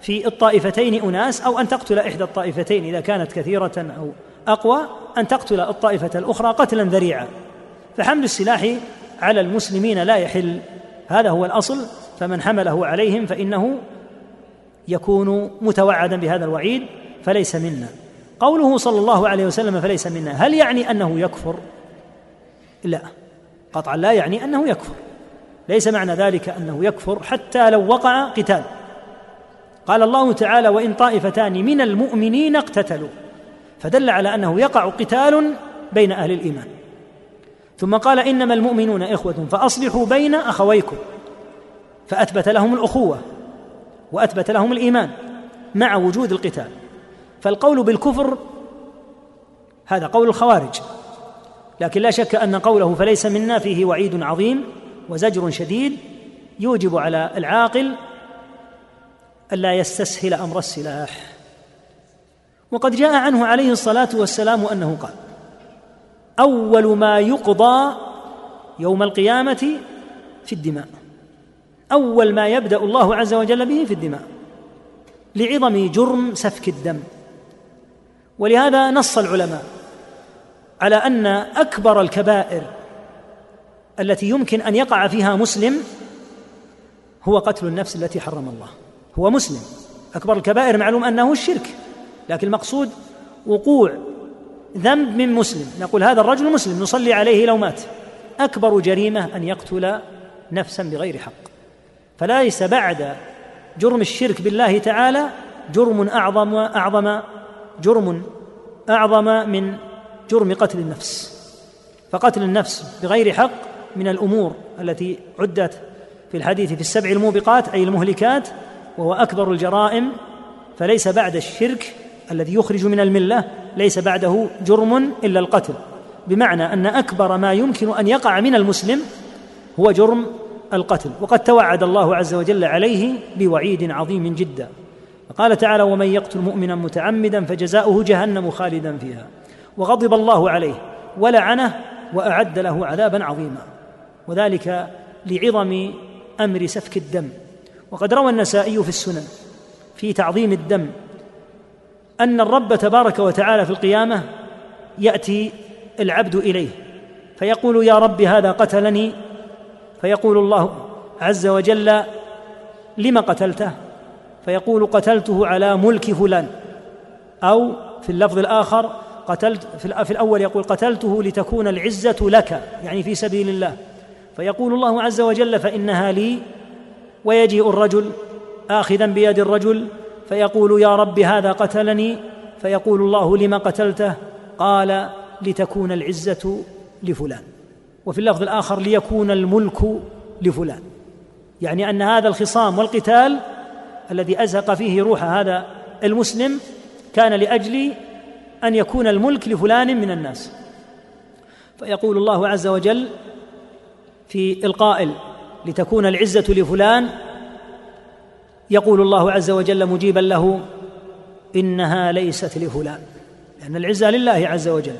في الطائفتين أناس أو أن تقتل إحدى الطائفتين إذا كانت كثيرة أو أقوى أن تقتل الطائفة الأخرى قتلا ذريعا. فحمل السلاح على المسلمين لا يحل. هذا هو الأصل. فمن حمله عليهم فإنه يكون متوعدا بهذا الوعيد فليس منا. قوله صلى الله عليه وسلم فليس منا هل يعني أنه يكفر؟ لا. قطعا لا يعني أنه يكفر. ليس معنى ذلك أنه يكفر حتى لو وقع قتال. قال الله تعالى وإن طائفتان من المؤمنين اقتتلوا فدل على أنه يقع قتال بين أهل الإيمان. ثم قال إنما المؤمنون إخوة فأصلحوا بين أخويكم فأثبت لهم الأخوة. وأثبت لهم الإيمان مع وجود القتال. فالقول بالكفر هذا قول الخوارج لكن لا شك أن قوله فليس منا فيه وعيد عظيم وزجر شديد يوجب على العاقل ألا يستسهل أمر السلاح. وقد جاء عنه عليه الصلاة والسلام أنه قال أول ما يقضى يوم القيامة في الدماء. أول ما يبدأ الله عز وجل به في الدماء لعظم جرم سفك الدم. ولهذا نص العلماء على أن أكبر الكبائر التي يمكن أن يقع فيها مسلم هو قتل النفس التي حرم الله. هو مسلم. أكبر الكبائر معلوم أنه الشرك لكن المقصود وقوع ذنب من مسلم. نقول هذا الرجل مسلم نصلي عليه لو مات. أكبر جريمة أن يقتل نفسا بغير حق. فليس بعد جرم الشرك بالله تعالى جرم أعظم أعظم جرم أعظم من جرم قتل النفس. فقتل النفس بغير حق من الأمور التي عدت في الحديث في السبع الموبقات أي المهلكات وهو أكبر الجرائم. فليس بعد الشرك الذي يخرج من الملة ليس بعده جرم إلا القتل. بمعنى أن أكبر ما يمكن أن يقع من المسلم هو جرم القتل وقد توعد الله عز وجل عليه بوعيد عظيم جدا. قال تعالى ومن يقتل مؤمنا متعمدا فجزاؤه جهنم خالدا فيها. وغضب الله عليه ولعنه وأعد له عذابا عظيما. وذلك لعظم أمر سفك الدم. وقد روى النسائي في السنن في تعظيم الدم أن الرب تبارك وتعالى في القيامة يأتي العبد إليه فيقول يا رب هذا قتلني فيقول الله عز وجل لم قتلته؟ فيقول قتلته على ملك فلان. أو في اللفظ الآخر قتلت في الأول يقول قتلته لتكون العزة لك. يعني في سبيل الله. فيقول الله عز وجل فإنها لي ويجيء الرجل اخذا بيد الرجل فيقول يا رب هذا قتلني. فيقول الله لم قتلته؟ قال لتكون العزة لفلان. وفي اللفظ الآخر ليكون الملك لفلان. يعني أن هذا الخصام والقتال الذي أزهق فيه روح هذا المسلم كان لأجل أن يكون الملك لفلان من الناس. فيقول الله عز وجل في القائل لتكون العزة لفلان يقول الله عز وجل مجيبا له إنها ليست لفلان. لأن العزة لله عز وجل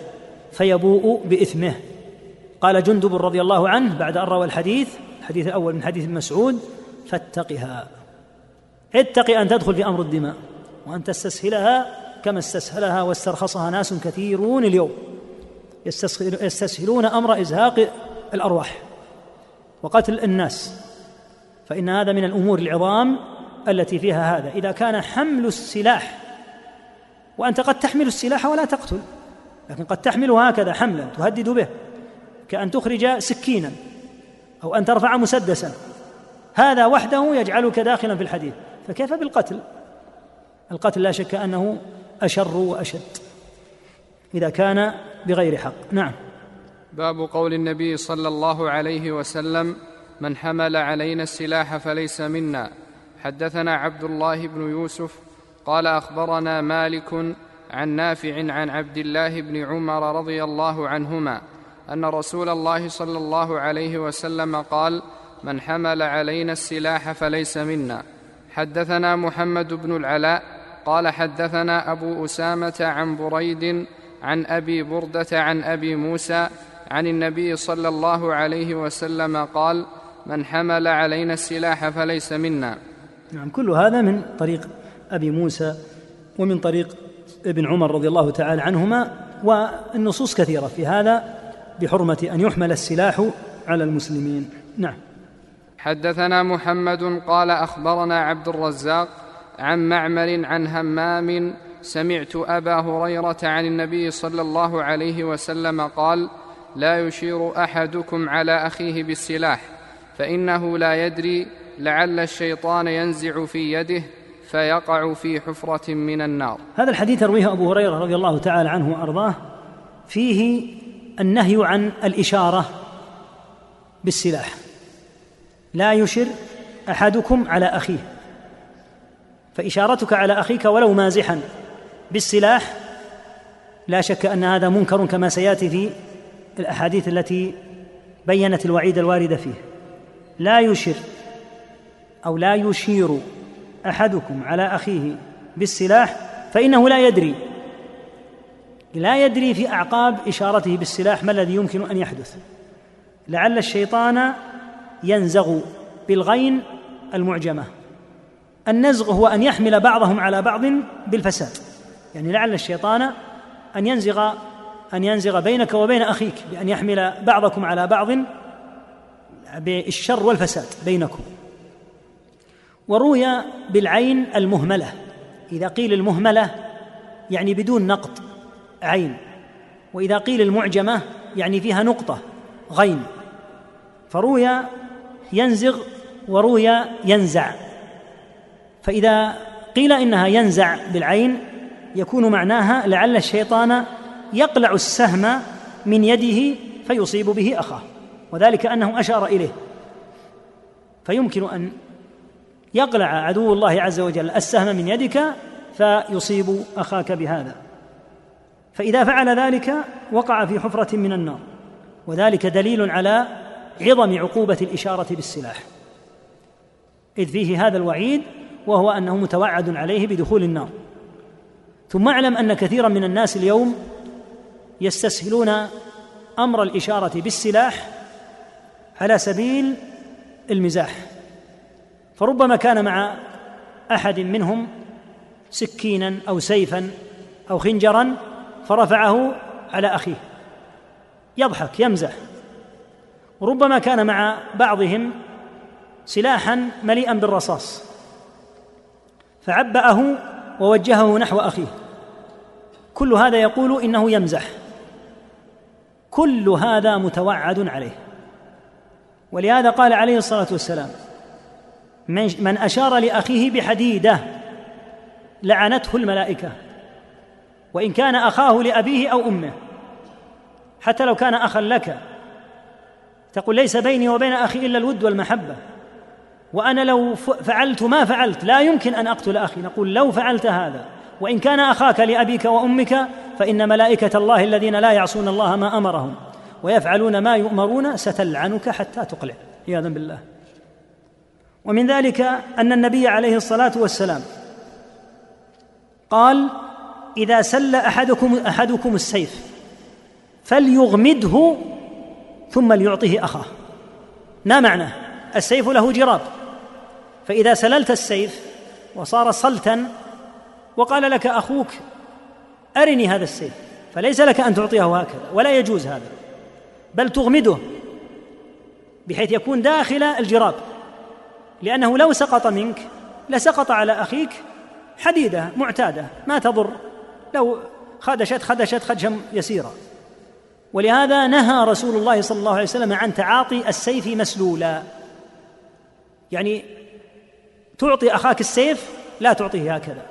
فيبوء بإثمه. قال جندب رضي الله عنه بعد أن روى الحديث الحديث الأول من حديث مسعود فاتقها. اتق أن تدخل في أمر الدماء وأن تستسهلها كما استسهلها واسترخصها ناس كثيرون اليوم. يستسهلون أمر إزهاق الأرواح وقتل الناس. فإن هذا من الأمور العظام التي فيها هذا. إذا كان حمل السلاح وأنت قد تحمل السلاح ولا تقتل لكن قد تحمله هكذا حملا تهدد به. كأن تخرج سكينا أو أن ترفع مسدسا. هذا وحده يجعلك داخلا في الحديث. فكيف بالقتل؟ القتل لا شك أنه أشر وأشد. إذا كان بغير حق. نعم. باب قول النبي صلى الله عليه وسلم من حمل علينا السلاح فليس منا. حدثنا عبد الله بن يوسف قال أخبرنا مالك عن نافع عن عبد الله بن عمر رضي الله عنهما أن رسول الله صلى الله عليه وسلم قال من حمل علينا السلاح فليس منا. حدثنا محمد بن العلاء قال حدثنا أبو أسامة عن بريد عن أبي بردة عن أبي موسى عن النبي صلى الله عليه وسلم قال من حمل علينا السلاح فليس منا. نعم كل هذا من طريق أبي موسى ومن طريق ابن عمر رضي الله تعالى عنهما والنصوص كثيرة في هذا. بحرمة أن يحمل السلاح على المسلمين. نعم. حدثنا محمد قال أخبرنا عبد الرزاق عن معمر عن همام سمعت أبا هريرة عن النبي صلى الله عليه وسلم قال لا يشير أحدكم على أخيه بالسلاح فإنه لا يدري لعل الشيطان ينزع في يده فيقع في حفرة من النار. هذا الحديث يرويه أبو هريرة رضي الله تعالى عنه وأرضاه. فيه النهي عن الإشارة بالسلاح. لا يشر أحدكم على أخيه. فإشارتك على أخيك ولو مازحا بالسلاح لا شك أن هذا منكر كما سيأتي في الأحاديث التي بينت الوعيد الوارد فيه. لا يشر أو لا يشير أحدكم على أخيه بالسلاح فإنه لا يدري لا يدري في أعقاب إشارته بالسلاح ما الذي يمكن أن يحدث. لعل الشيطان ينزغ بالغين المعجمة. النزغ هو أن يحمل بعضهم على بعض بالفساد. يعني لعل الشيطان أن ينزغ أن ينزغ بينك وبين أخيك بأن يحمل بعضكم على بعض بالشر والفساد بينكم. وروي بالعين المهملة. إذا قيل المهملة يعني بدون نقط. عين. وإذا قيل المعجمة يعني فيها نقطة غين. فروي ينزغ وروي ينزع. فإذا قيل إنها ينزع بالعين يكون معناها لعل الشيطان يقلع السهم من يده فيصيب به أخاه. وذلك أنه أشار إليه. فيمكن أن يقلع عدو الله عز وجل السهم من يدك فيصيب أخاك بهذا. فإذا فعل ذلك وقع في حفرة من النار وذلك دليل على عظم عقوبة الإشارة بالسلاح. إذ فيه هذا الوعيد وهو أنه متوعد عليه بدخول النار. ثم اعلم أن كثيرا من الناس اليوم يستسهلون أمر الإشارة بالسلاح على سبيل المزاح. فربما كان مع أحد منهم سكينا أو سيفا أو خنجرا فرفعه على أخيه. يضحك يمزح. وربما كان مع بعضهم سلاحا مليئا بالرصاص. فعبأه ووجهه نحو أخيه. كل هذا يقول إنه يمزح. كل هذا متوعد عليه. ولهذا قال عليه الصلاة والسلام من أشار لأخيه بحديدة لعنته الملائكة. وإن كان أخاه لأبيه أو أمه حتى لو كان أخا لك. تقول ليس بيني وبين أخي إلا الود والمحبة. وأنا لو فعلت ما فعلت لا يمكن أن أقتل أخي. نقول لو فعلت هذا وإن كان أخاك لأبيك وأمك فإن ملائكة الله الذين لا يعصون الله ما أمرهم ويفعلون ما يؤمرون ستلعنك حتى تقلع. عياذا بالله. ومن ذلك أن النبي عليه الصلاة والسلام قال إذا سل احدكم أحدكم السيف فليغمده ثم ليعطه أخاه. ما معناه السيف له جراب. فإذا سللت السيف وصار صلتا وقال لك أخوك أرني هذا السيف فليس لك أن تعطيه هكذا ولا يجوز هذا بل تغمده بحيث يكون داخل الجراب. لأنه لو سقط منك لسقط على أخيك حديدة معتادة ما تضر. لو خدشت خدشت خدشا يسيرا. ولهذا نهى رسول الله صلى الله عليه وسلم عن تعاطي السيف مسلولا. يعني تعطي أخاك السيف لا تعطيه هكذا.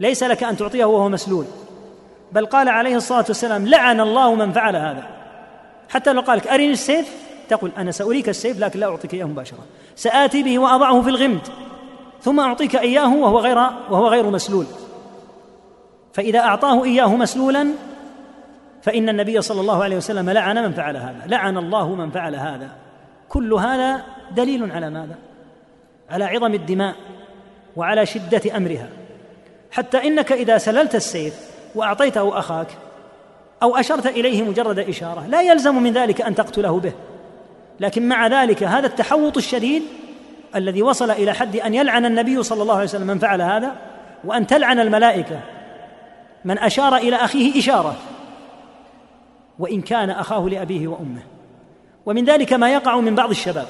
ليس لك أن تعطيه وهو مسلول. بل قال عليه الصلاة والسلام لعن الله من فعل هذا. حتى لو قال لك أرني السيف؟ تقول أنا سأريك السيف لكن لا أعطيك إياه مباشرة. سآتي به وأضعه في الغمد ثم أعطيك إياه وهو غير وهو غير مسلول. فإذا أعطاه إياه مسلولا فإن النبي صلى الله عليه وسلم لعن من فعل هذا. لعن الله من فعل هذا. كل هذا دليل على ماذا؟ على عظم الدماء وعلى شدة أمرها. حتى إنك إذا سللت السيف وأعطيته أخاك أو أشرت إليه مجرد إشارة لا يلزم من ذلك أن تقتله به. لكن مع ذلك هذا التحوط الشديد الذي وصل إلى حد أن يلعن النبي صلى الله عليه وسلم من فعل هذا وأن تلعن الملائكة من أشار إلى أخيه إشارة. وإن كان أخاه لأبيه وأمه. ومن ذلك ما يقع من بعض الشباب.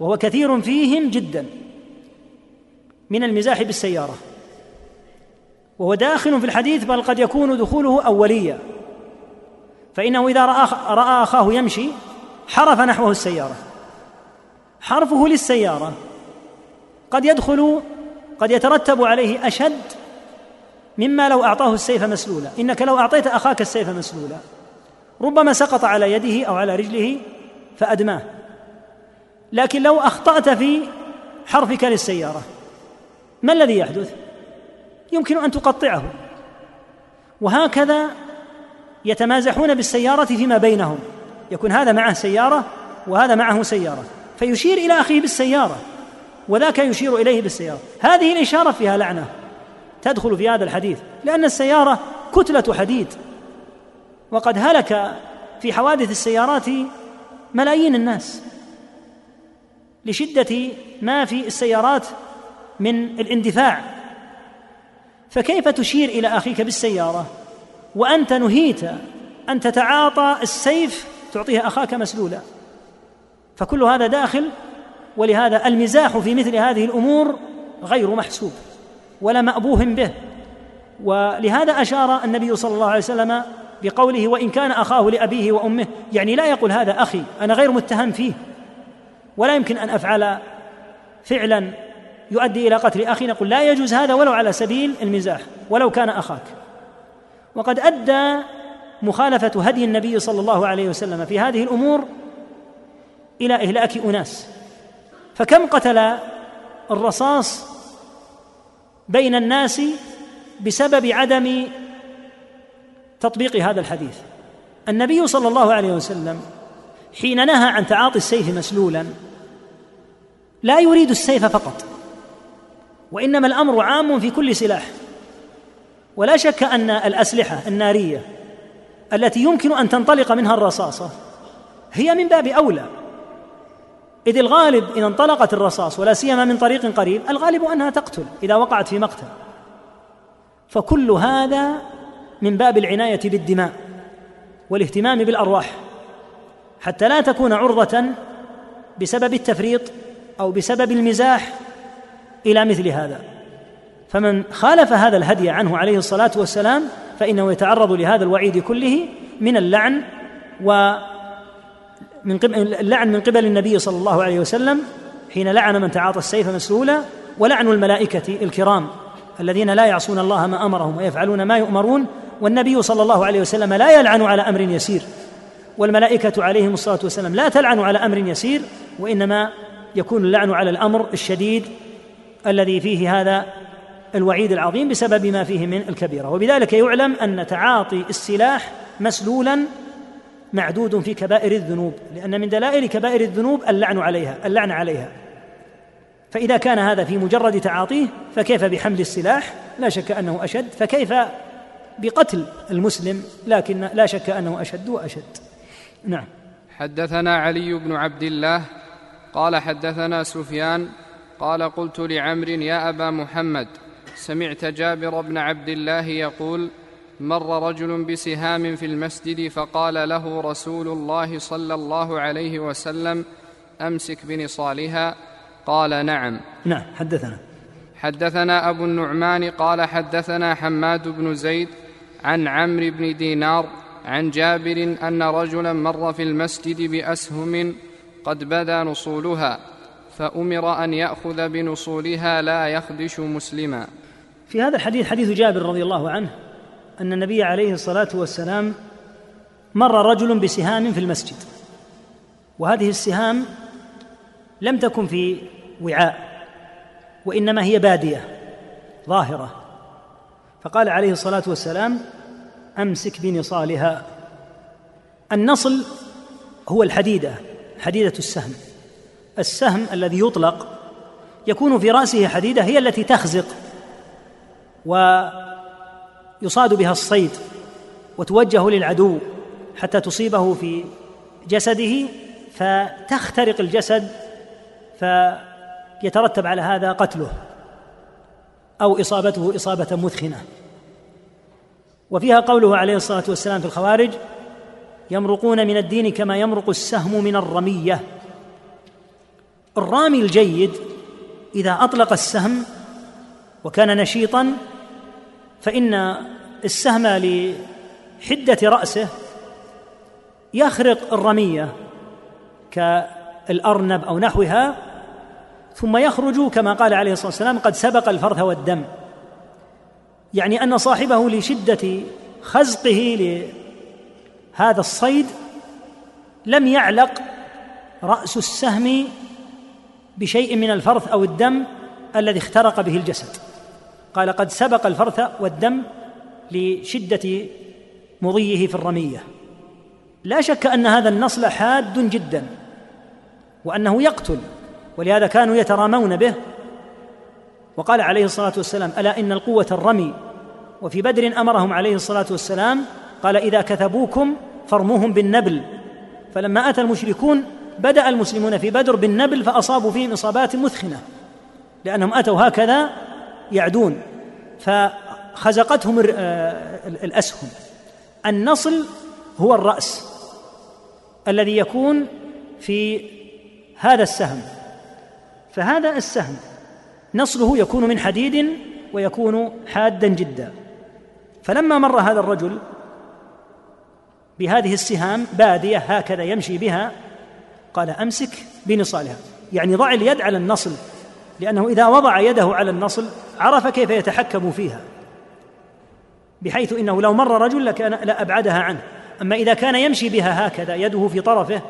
وهو كثير فيهم جدا. من المزاح بالسيارة. وهو داخل في الحديث بل قد يكون دخوله اوليا. فإنه إذا راى رأى أخاه يمشي حرف نحوه السيارة. حرفه للسيارة. قد يدخل قد يترتب عليه أشد مما لو أعطاه السيف مسلولا. إنك لو أعطيت أخاك السيف مسلولا. ربما سقط على يده أو على رجله فأدماه. لكن لو أخطأت في حرفك للسيارة ما الذي يحدث؟ يمكن أن تقطعه. وهكذا يتمازحون بالسيارة فيما بينهم. يكون هذا معه سيارة وهذا معه سيارة. فيشير إلى أخيه بالسيارة وذاك يشير إليه بالسيارة. هذه الإشارة فيها لعنة. تدخل في هذا الحديث لأن السيارة كتلة حديد. وقد هلك في حوادث السيارات ملايين الناس لشدة ما في السيارات من الاندفاع. فكيف تشير إلى أخيك بالسيارة وأنت نهيت أن تتعاطى السيف تعطيه أخاك مسلولا؟ فكل هذا داخل ولهذا المزاح في مثل هذه الأمور غير محسوب. ولا مأبوه به. ولهذا أشار النبي صلى الله عليه وسلم بقوله وإن كان أخاه لأبيه وأمه يعني لا يقول هذا أخي أنا غير متهم فيه. ولا يمكن أن أفعل فعلا يؤدي إلى قتل أخي. نقول لا يجوز هذا ولو على سبيل المزاح ولو كان أخاك. وقد أدى مخالفة هدي النبي صلى الله عليه وسلم في هذه الأمور إلى إهلاك أناس. فكم قتل الرصاص بين الناس بسبب عدم تطبيق هذا الحديث. النبي صلى الله عليه وسلم حين نهى عن تعاطي السيف مسلولا لا يريد السيف فقط وإنما الأمر عام في كل سلاح. ولا شك أن الأسلحة النارية التي يمكن أن تنطلق منها الرصاصة هي من باب أولى. إذ الغالب إذا انطلقت الرصاص ولا سيما من طريق قريب الغالب أنها تقتل إذا وقعت في مقتل. فكل هذا من باب العناية بالدماء والاهتمام بالأرواح حتى لا تكون عرضة بسبب التفريط أو بسبب المزاح إلى مثل هذا. فمن خالف هذا الهدي عنه عليه الصلاة والسلام فإنه يتعرض لهذا الوعيد كله من اللعن و من قبل اللعن من قبل النبي صلى الله عليه وسلم حين لعن من تعاطى السيف مسلولا ولعن الملائكة الكرام الذين لا يعصون الله ما أمرهم ويفعلون ما يؤمرون والنبي صلى الله عليه وسلم لا يلعن على أمر يسير. والملائكة عليهم الصلاة والسلام لا تلعن على أمر يسير وإنما يكون اللعن على الأمر الشديد الذي فيه هذا الوعيد العظيم بسبب ما فيه من الكبيرة. وبذلك يعلم أن تعاطي السلاح مسلولا معدود في كبائر الذنوب لأن من دلائل كبائر الذنوب اللعن عليها اللعن عليها. فإذا كان هذا في مجرد تعاطيه فكيف بحمل السلاح؟ لا شك أنه أشد. فكيف بقتل المسلم؟ لكن لا شك أنه أشد وأشد. نعم. حدثنا علي بن عبد الله قال حدثنا سفيان قال قلت لعمر يا أبا محمد سمعت جابر بن عبد الله يقول مر رجل بسهام في المسجد فقال له رسول الله صلى الله عليه وسلم أمسك بنصالها؟ قال نعم. نعم حدثنا. حدثنا أبو النعمان قال حدثنا حماد بن زيد عن عمرو بن دينار عن جابر أن رجلا مر في المسجد بأسهم قد بدا نصولها فأمر أن يأخذ بنصولها لا يخدش مسلما. في هذا الحديث حديث جابر رضي الله عنه أن النبي عليه الصلاة والسلام مر رجل بسهام في المسجد. وهذه السهام لم تكن في وعاء وإنما هي بادية ظاهرة. فقال عليه الصلاة والسلام أمسك بنصالها. النصل هو الحديدة حديدة السهم. السهم الذي يطلق يكون في رأسه حديدة هي التي تخزق ويصاد بها الصيد وتوجه للعدو حتى تصيبه في جسده فتخترق الجسد فيترتب على هذا قتله أو إصابته إصابة مثخنه وفيها قوله عليه الصلاة والسلام في الخوارج يمرقون من الدين كما يمرق السهم من الرمية. الرامي الجيد إذا أطلق السهم وكان نشيطا فإن السهم لحدة رأسه يخرق الرمية كالأرنب أو نحوها ثم يخرج كما قال عليه الصلاة والسلام قد سبق الفرث والدم. يعني أن صاحبه لشدة خزقه لهذا الصيد لم يعلق رأس السهم بشيء من الفرث أو الدم الذي اخترق به الجسد. قال قد سبق الفرث والدم لشدة مضيه في الرمية. لا شك أن هذا النصل حاد جدا وأنه يقتل ولهذا كانوا يترامون به. وقال عليه الصلاة والسلام ألا إن القوة الرمي وفي بدر أمرهم عليه الصلاة والسلام؟ قال إذا كثبوكم فارموهم بالنبل. فلما أتى المشركون بدأ المسلمون في بدر بالنبل فأصابوا فيهم إصابات مثخنة لأنهم أتوا هكذا يعدون فخزقتهم آه، الأسهم. النصل هو الرأس الذي يكون في هذا السهم. فهذا السهم نصله يكون من حديد ويكون حادا جدا. فلما مر هذا الرجل بهذه السهام بادية هكذا يمشي بها قال أمسك بنصالها. يعني ضع اليد على النصل لأنه إذا وضع يده على النصل عرف كيف يتحكم فيها بحيث إنه لو مر رجل لكان لأبعدها عنه. أما إذا كان يمشي بها هكذا يده في طرفه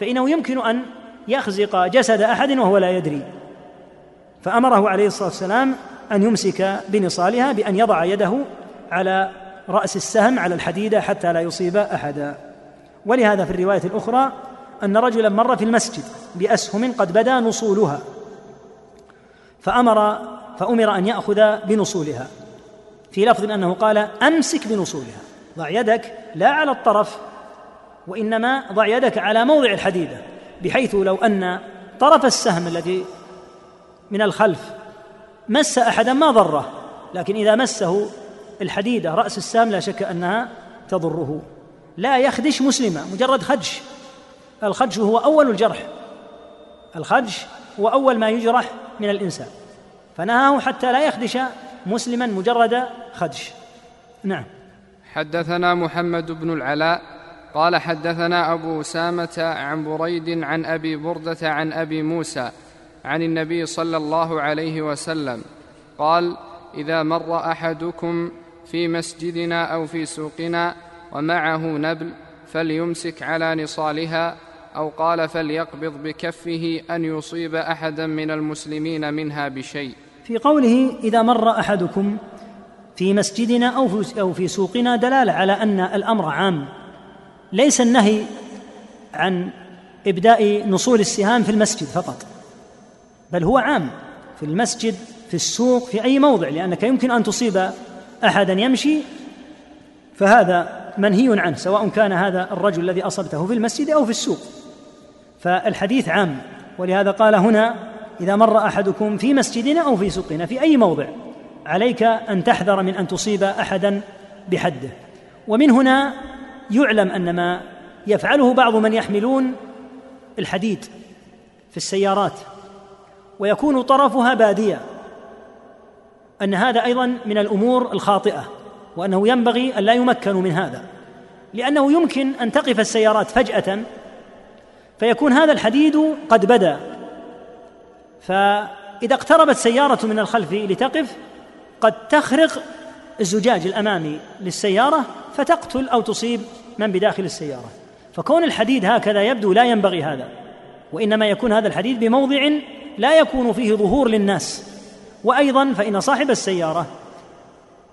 فإنه يمكن أن يخزق جسد أحد وهو لا يدري. فأمره عليه الصلاة والسلام أن يمسك بنصالها بأن يضع يده على رأس السهم على الحديدة حتى لا يصيب أحدا. ولهذا في الرواية الأخرى أن رجلا مر في المسجد بأسهم قد بدا نصولها. فأمر فأمر أن يأخذ بنصولها. في لفظ أنه قال أمسك بنصولها. ضع يدك لا على الطرف وإنما ضع يدك على موضع الحديده بحيث لو أن طرف السهم الذي من الخلف مس أحدا ما ضره لكن إذا مسه الحديده رأس السهم لا شك أنها تضره. لا يخدش مسلما مجرد خدش. الخدش هو أول الجرح. الخدش هو أول ما يجرح من الإنسان. فنهاه حتى لا يخدش مسلما مجرد خدش. نعم. حدثنا محمد بن العلاء قال حدثنا أبو اسامه عن بريد عن أبي بردة عن أبي موسى عن النبي صلى الله عليه وسلم قال إذا مر أحدكم في مسجدنا أو في سوقنا ومعه نبل فليمسك على نصالها أو قال فليقبض بكفه أن يصيب أحدا من المسلمين منها بشيء. في قوله إذا مر أحدكم في مسجدنا أو في أو في سوقنا دلالة على أن الأمر عام. ليس النهي عن إبداء نصول السهام في المسجد فقط بل هو عام في المسجد في السوق في أي موضع لأنك يمكن أن تصيب أحدا يمشي. فهذا منهي عنه سواء كان هذا الرجل الذي أصبته في المسجد أو في السوق. فالحديث عام ولهذا قال هنا إذا مر أحدكم في مسجدنا أو في سوقنا في أي موضع عليك أن تحذر من أن تصيب أحدا بحده. ومن هنا يعلم أن ما يفعله بعض من يحملون الحديد في السيارات ويكون طرفها بادية أن هذا أيضا من الأمور الخاطئة وأنه ينبغي أن لا يمكنوا من هذا لأنه يمكن أن تقف السيارات فجأة فيكون هذا الحديد قد بدا. فإذا اقتربت سيارة من الخلف لتقف قد تخرق الزجاج الأمامي للسيارة فتقتل أو تصيب من بداخل السيارة. فكون الحديد هكذا يبدو لا ينبغي هذا وإنما يكون هذا الحديد بموضع لا يكون فيه ظهور للناس. وأيضا فإن صاحب السيارة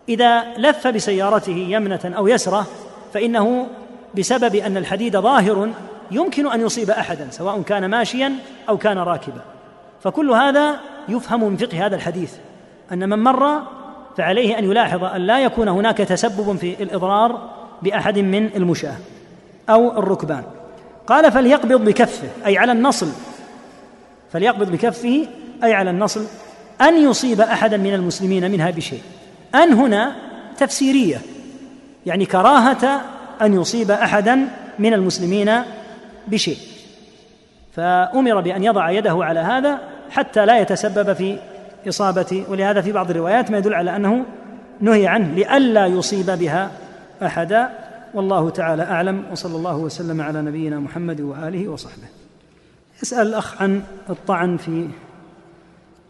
إذا لف بسيارته يمنة أو يسرة فإنه بسبب أن الحديد ظاهر يمكن أن يصيب أحدا سواء كان ماشيا أو كان راكبا. فكل هذا يفهم من فقه هذا الحديث أن من مر فعليه أن يلاحظ أن لا يكون هناك تسبب في الإضرار بأحد من المشاة أو الركبان. قال فليقبض بكفه أي على النصل. فليقبض بكفه أي على النصل. أن يصيب أحدا من المسلمين منها بشيء. أن هنا تفسيرية يعني كراهة أن يصيب أحدا من المسلمين بشيء. فأمر بأن يضع يده على هذا حتى لا يتسبب في إصابة ولهذا في بعض الروايات ما يدل على أنه نهي عنه لئلا يصيب بها أحدا. والله تعالى أعلم وصلى الله وسلم على نبينا محمد وآله وصحبه. يسأل الأخ عن الطعن في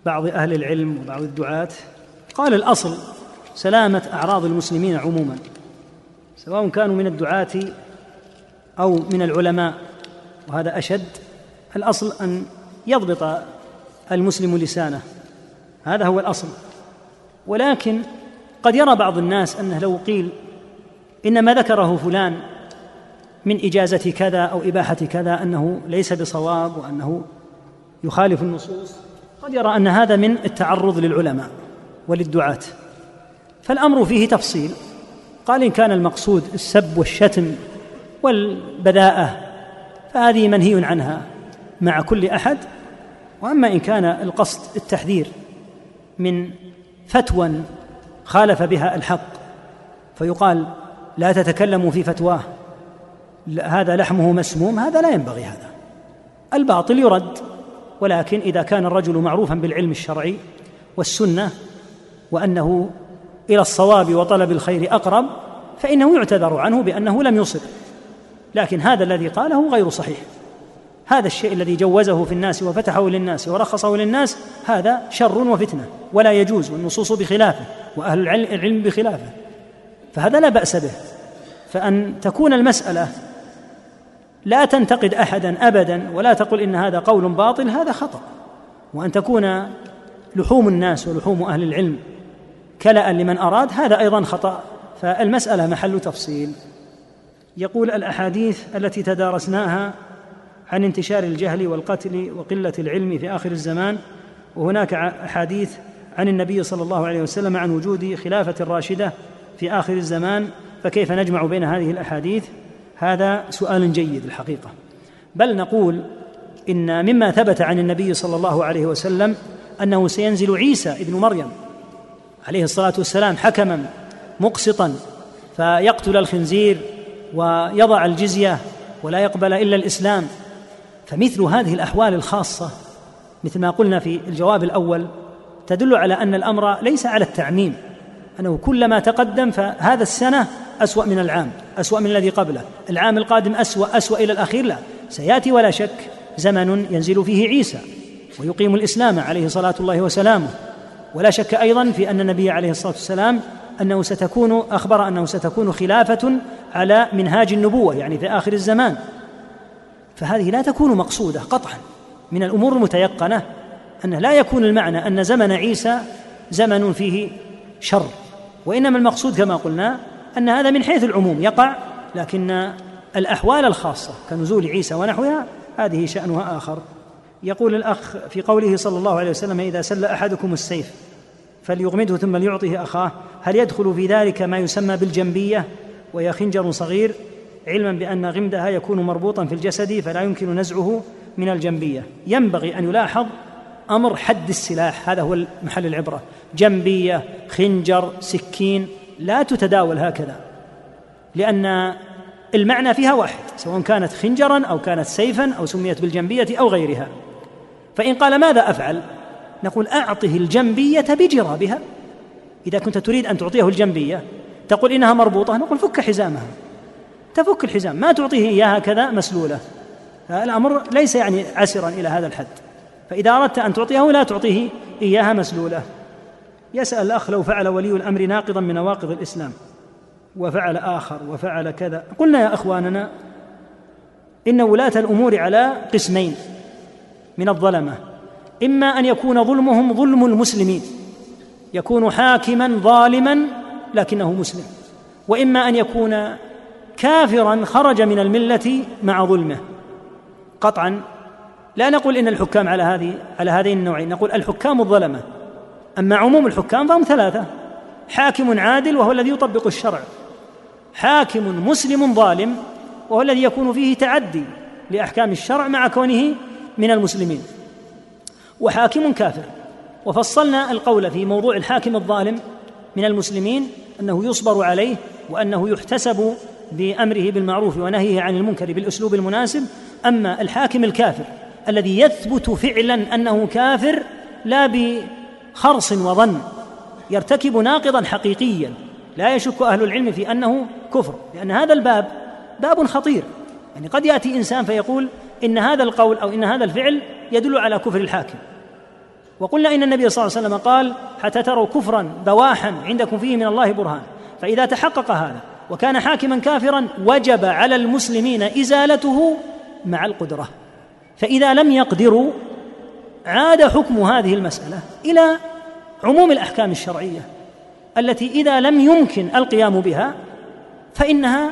بعض أهل العلم وبعض الدعاة. قال الأصل سلامة أعراض المسلمين عموما سواء كانوا من الدعاة أو من العلماء. وهذا أشد الأصل أن يضبط المسلم لسانه. هذا هو الأصل. ولكن قد يرى بعض الناس أنه لو قيل ان ما ذكره فلان من إجازة كذا أو إباحة كذا أنه ليس بصواب وأنه يخالف النصوص قد يرى أن هذا من التعرض للعلماء وللدعاة. فالأمر فيه تفصيل. قال إن كان المقصود السب والشتم والبذاءة فهذه منهي عنها مع كل أحد وأما إن كان القصد التحذير من فتوى خالف بها الحق فيقال لا تتكلموا في فتواه هذا لحمه مسموم هذا لا ينبغي هذا الباطل يرد ولكن إذا كان الرجل معروفا بالعلم الشرعي والسنة وأنه إلى الصواب وطلب الخير أقرب فإنه يعتذر عنه بأنه لم يصب لكن هذا الذي قاله غير صحيح. هذا الشيء الذي جوزه في الناس وفتحه للناس ورخصه للناس هذا شر وفتنة ولا يجوز والنصوص بخلافه وأهل العلم بخلافه. فهذا لا بأس به. فأن تكون المسألة لا تنتقد أحدا أبدا ولا تقل إن هذا قول باطل هذا خطأ. وأن تكون لحوم الناس ولحوم أهل العلم كلأ لمن أراد هذا أيضا خطأ. فالمسألة محل تفصيل. يقول الأحاديث التي تدارسناها عن انتشار الجهل والقتل وقلة العلم في آخر الزمان وهناك أحاديث عن النبي صلى الله عليه وسلم عن وجود خلافة الراشده في آخر الزمان فكيف نجمع بين هذه الأحاديث؟ هذا سؤال جيد الحقيقة. بل نقول إن مما ثبت عن النبي صلى الله عليه وسلم أنه سينزل عيسى ابن مريم عليه الصلاة والسلام حكما مقسطا فيقتل الخنزير ويضع الجزية ولا يقبل إلا الإسلام. فمثل هذه الأحوال الخاصة مثل ما قلنا في الجواب الأول تدل على أن الأمر ليس على التعميم. أنه كلما تقدم فهذا السنة أسوأ من العام أسوأ من الذي قبله. العام القادم أسوأ أسوأ إلى الأخير لا. سيأتي ولا شك زمن ينزل فيه عيسى ويقيم الإسلام عليه صلاة الله وسلامه. ولا شك أيضا في أن النبي عليه الصلاة والسلام أنه ستكون أخبر أنه ستكون خلافة على منهاج النبوة يعني في آخر الزمان. فهذه لا تكون مقصودة قطعا من الأمور المتيقنة أنه لا يكون المعنى أن زمن عيسى زمن فيه شر. وإنما المقصود كما قلنا أن هذا من حيث العموم يقع لكن الأحوال الخاصة كنزول عيسى ونحوها هذه شأنها آخر. يقول الأخ في قوله صلى الله عليه وسلم إذا سل أحدكم السيف فليغمده ثم ليعطه أخاه. هل يدخل في ذلك ما يسمى بالجنبية؟ وهي خنجر صغير علما بأن غمدها يكون مربوطا في الجسد فلا يمكن نزعه من الجنبية. ينبغي أن يلاحظ أمر حد السلاح. هذا هو محل العبرة. جنبية خنجر سكين لا تتداول هكذا لأن المعنى فيها واحد سواء كانت خنجرا أو كانت سيفا أو سميت بالجنبية أو غيرها. فإن قال ماذا أفعل؟ نقول أعطه الجنبية بجرابها. إذا كنت تريد أن تعطيه الجنبية تقول إنها مربوطة نقول فك حزامها. تفك الحزام ما تعطيه إياها كذا مسلولة. الأمر ليس يعني عسرا إلى هذا الحد. فإذا أردت أن تعطيه لا تعطيه إياها مسلولة. يسأل الأخ لو فعل ولي الأمر ناقضا من نواقض الإسلام. وفعل آخر وفعل كذا. قلنا يا أخواننا إن ولاة الأمور على قسمين من الظلمة إما أن يكون ظلمهم ظلم المسلمين يكون حاكما ظالما لكنه مسلم وإما أن يكون كافرا خرج من الملة مع ظلمه. قطعا لا نقول إن الحكام على هذه على هذين النوعين نقول الحكام الظلمة. أما عموم الحكام فهم ثلاثة حاكم عادل وهو الذي يطبق الشرع حاكم مسلم ظالم وهو الذي يكون فيه تعدي لأحكام الشرع مع كونه من المسلمين. وحاكم كافر. وفصلنا القول في موضوع الحاكم الظالم من المسلمين أنه يصبر عليه وأنه يحتسب بأمره بالمعروف ونهيه عن المنكر بالأسلوب المناسب. أما الحاكم الكافر الذي يثبت فعلا أنه كافر لا بخرص وظن يرتكب ناقضا حقيقيا لا يشك أهل العلم في أنه كفر لأن هذا الباب باب خطير. يعني قد يأتي إنسان فيقول إن هذا القول أو إن هذا الفعل يدل على كفر الحاكم. وقلنا إن النبي صلى الله عليه وسلم قال حتى تروا كفرا بواحا عندكم فيه من الله برهان. فإذا تحقق هذا وكان حاكما كافرا وجب على المسلمين إزالته مع القدرة. فإذا لم يقدروا عاد حكم هذه المسألة إلى عموم الأحكام الشرعية التي إذا لم يمكن القيام بها فإنها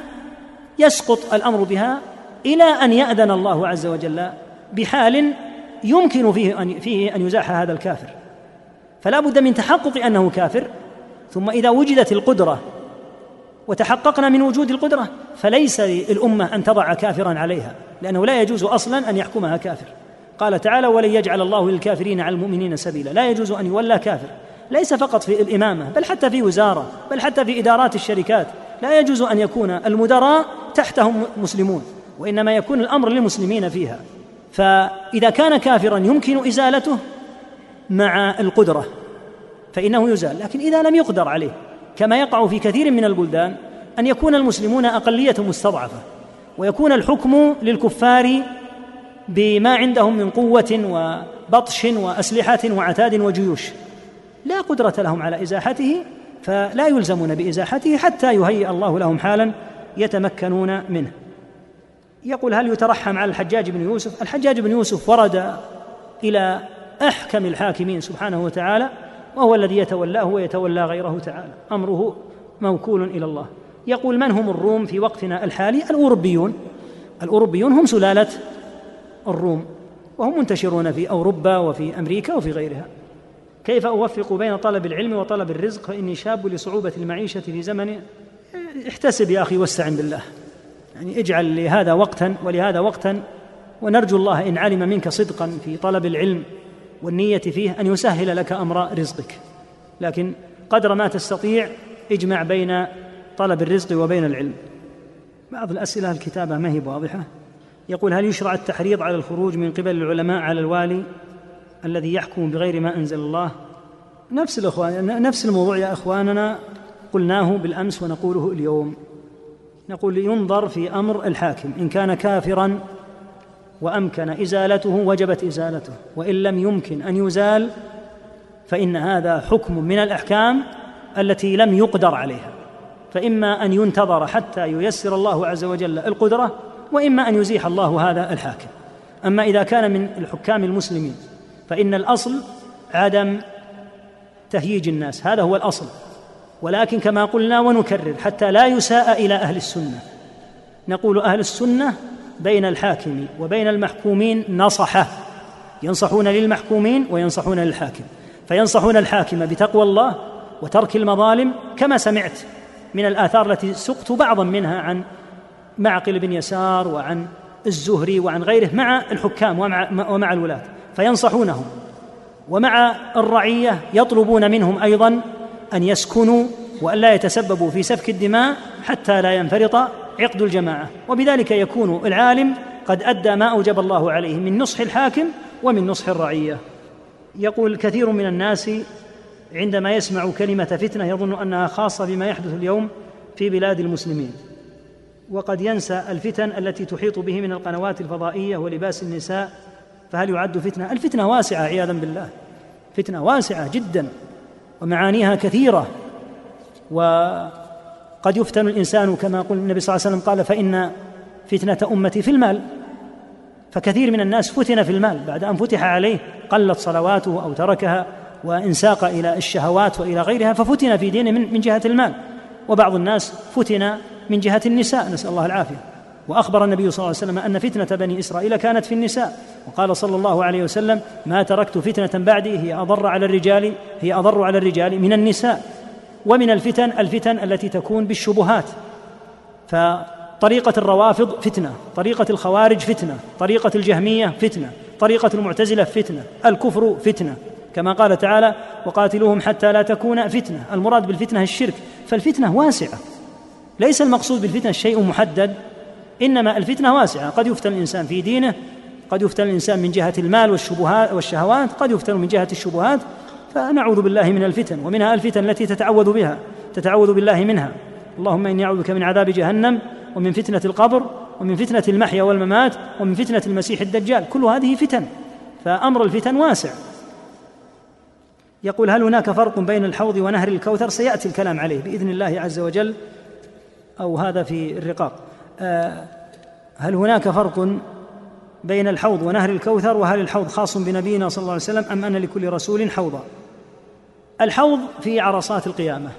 يسقط الأمر بها إلى أن يأذن الله عز وجل بحال يمكن فيه أن فيه أن يزاح هذا الكافر. فلا بد من تحقق أنه كافر ثم إذا وجدت القدرة وتحققنا من وجود القدرة فليس للأمة أن تضع كافرا عليها لأنه لا يجوز أصلا أن يحكمها كافر. قال تعالى ولن يجعل الله للكافرين على المؤمنين سبيلا لا يجوز أن يولى كافر. ليس فقط في الإمامة بل حتى في وزارة بل حتى في إدارات الشركات. لا يجوز أن يكون المدراء تحتهم مسلمون. وإنما يكون الأمر للمسلمين فيها. فإذا كان كافرا يمكن إزالته مع القدرة فإنه يزال. لكن إذا لم يقدر عليه كما يقع في كثير من البلدان أن يكون المسلمون أقلية مستضعفة ويكون الحكم للكفار بما عندهم من قوة وبطش وأسلحة وعتاد وجيوش. لا قدرة لهم على إزاحته فلا يلزمون بإزاحته حتى يهيئ الله لهم حالا يتمكنون منه. يقول هل يترحم على الحجاج بن يوسف؟ الحجاج بن يوسف ورد إلى أحكم الحاكمين سبحانه وتعالى وهو الذي يتولاه ويتولى غيره تعالى. أمره موكول إلى الله. يقول من هم الروم في وقتنا الحالي؟ الأوروبيون. الأوروبيون هم سلالة الروم وهم منتشرون في أوروبا وفي أمريكا وفي غيرها. كيف أوفق بين طلب العلم وطلب الرزق؟ فإني شاب لصعوبة المعيشة في زمن احتسب يا أخي واستعن بالله. يعني اجعل لهذا وقتا ولهذا وقتا ونرجو الله إن علم منك صدقا في طلب العلم والنية فيه أن يسهل لك أمر رزقك. لكن قدر ما تستطيع اجمع بين طلب الرزق وبين العلم. بعض الأسئلة الكتابة ما هي واضحة. يقول هل يشرع التحريض على الخروج من قبل العلماء على الوالي الذي يحكم بغير ما أنزل الله؟ نفس الإخوان نفس الموضوع يا إخواننا قلناه بالأمس ونقوله اليوم. نقول ينظر في أمر الحاكم إن كان كافرا وأمكن إزالته وجبت إزالته وإن لم يمكن أن يزال فإن هذا حكم من الأحكام التي لم يقدر عليها. فإما أن ينتظر حتى ييسر الله عز وجل القدرة وإما أن يزيح الله هذا الحاكم. أما إذا كان من الحكام المسلمين فإن الأصل عدم تهييج الناس هذا هو الأصل. ولكن كما قلنا ونكرر حتى لا يساء إلى أهل السنة. نقول أهل السنة بين الحاكم وبين المحكومين نصحة. ينصحون للمحكومين وينصحون للحاكم. فينصحون الحاكم بتقوى الله وترك المظالم كما سمعت من الآثار التي سقت بعضا منها عن معقل بن يسار وعن الزهري وعن غيره مع الحكام ومع, ومع الولاة. فينصحونهم. ومع الرعية يطلبون منهم أيضا أن يسكنوا وأن لا يتسببوا في سفك الدماء حتى لا ينفرط عقد الجماعة. وبذلك يكون العالم قد أدى ما أوجب الله عليه من نصح الحاكم ومن نصح الرعية. يقول كثير من الناس عندما يسمع كلمة فتنة يظن أنها خاصة بما يحدث اليوم في بلاد المسلمين. وقد ينسى الفتن التي تحيط به من القنوات الفضائية ولباس النساء. فهل يعد فتنة؟ الفتنة واسعة عياذا بالله. فتنة واسعة جدا. ومعانيها كثيرة. وقد يفتن الإنسان كما قال النبي صلى الله عليه وسلم قال فإن فتنة أمتي في المال. فكثير من الناس فتن في المال بعد أن فتح عليه قلت صلواته أو تركها وإنساق إلى الشهوات وإلى غيرها ففتن في دينه من, جهة المال. وبعض الناس فتن من جهة النساء نسأل الله العافية. وأخبر النبي صلى الله عليه وسلم أن فتنة بني إسرائيل كانت في النساء وقال صلى الله عليه وسلم ما تركت فتنة بعدي هي أضر على الرجال هي أضر على الرجال من النساء. ومن الفتن الفتن التي تكون بالشبهات. فطريقة الروافض فتنة طريقة الخوارج فتنة طريقة الجهمية فتنة طريقة المعتزلة فتنة الكفر فتنة. كما قال تعالى وقاتلوهم حتى لا تكون فتنة. المراد بالفتنة الشرك. فالفتنة واسعة. ليس المقصود بالفتنة شيء محدد. إنما الفتنة واسعة. قد يفتن الإنسان في دينه قد يفتن الإنسان من جهة المال والشبهات والشهوات قد يفتن من جهة الشبهات فنعوذ بالله من الفتن ومنها الفتن التي تتعوذ بها تتعوذ بالله منها. اللهم إني أعوذ بك من عذاب جهنم ومن فتنة القبر ومن فتنة المحيا والممات ومن فتنة المسيح الدجال. كل هذه فتن فأمر الفتن واسع. يقول هل هناك فرق بين الحوض ونهر الكوثر؟ سيأتي الكلام عليه بإذن الله عز وجل أو هذا في الرقاق. هل هناك فرق بين الحوض ونهر الكوثر؟ وهل الحوض خاص بنبينا صلى الله عليه وسلم أم أن لكل رسول حوضا؟ الحوض في عرصات القيامة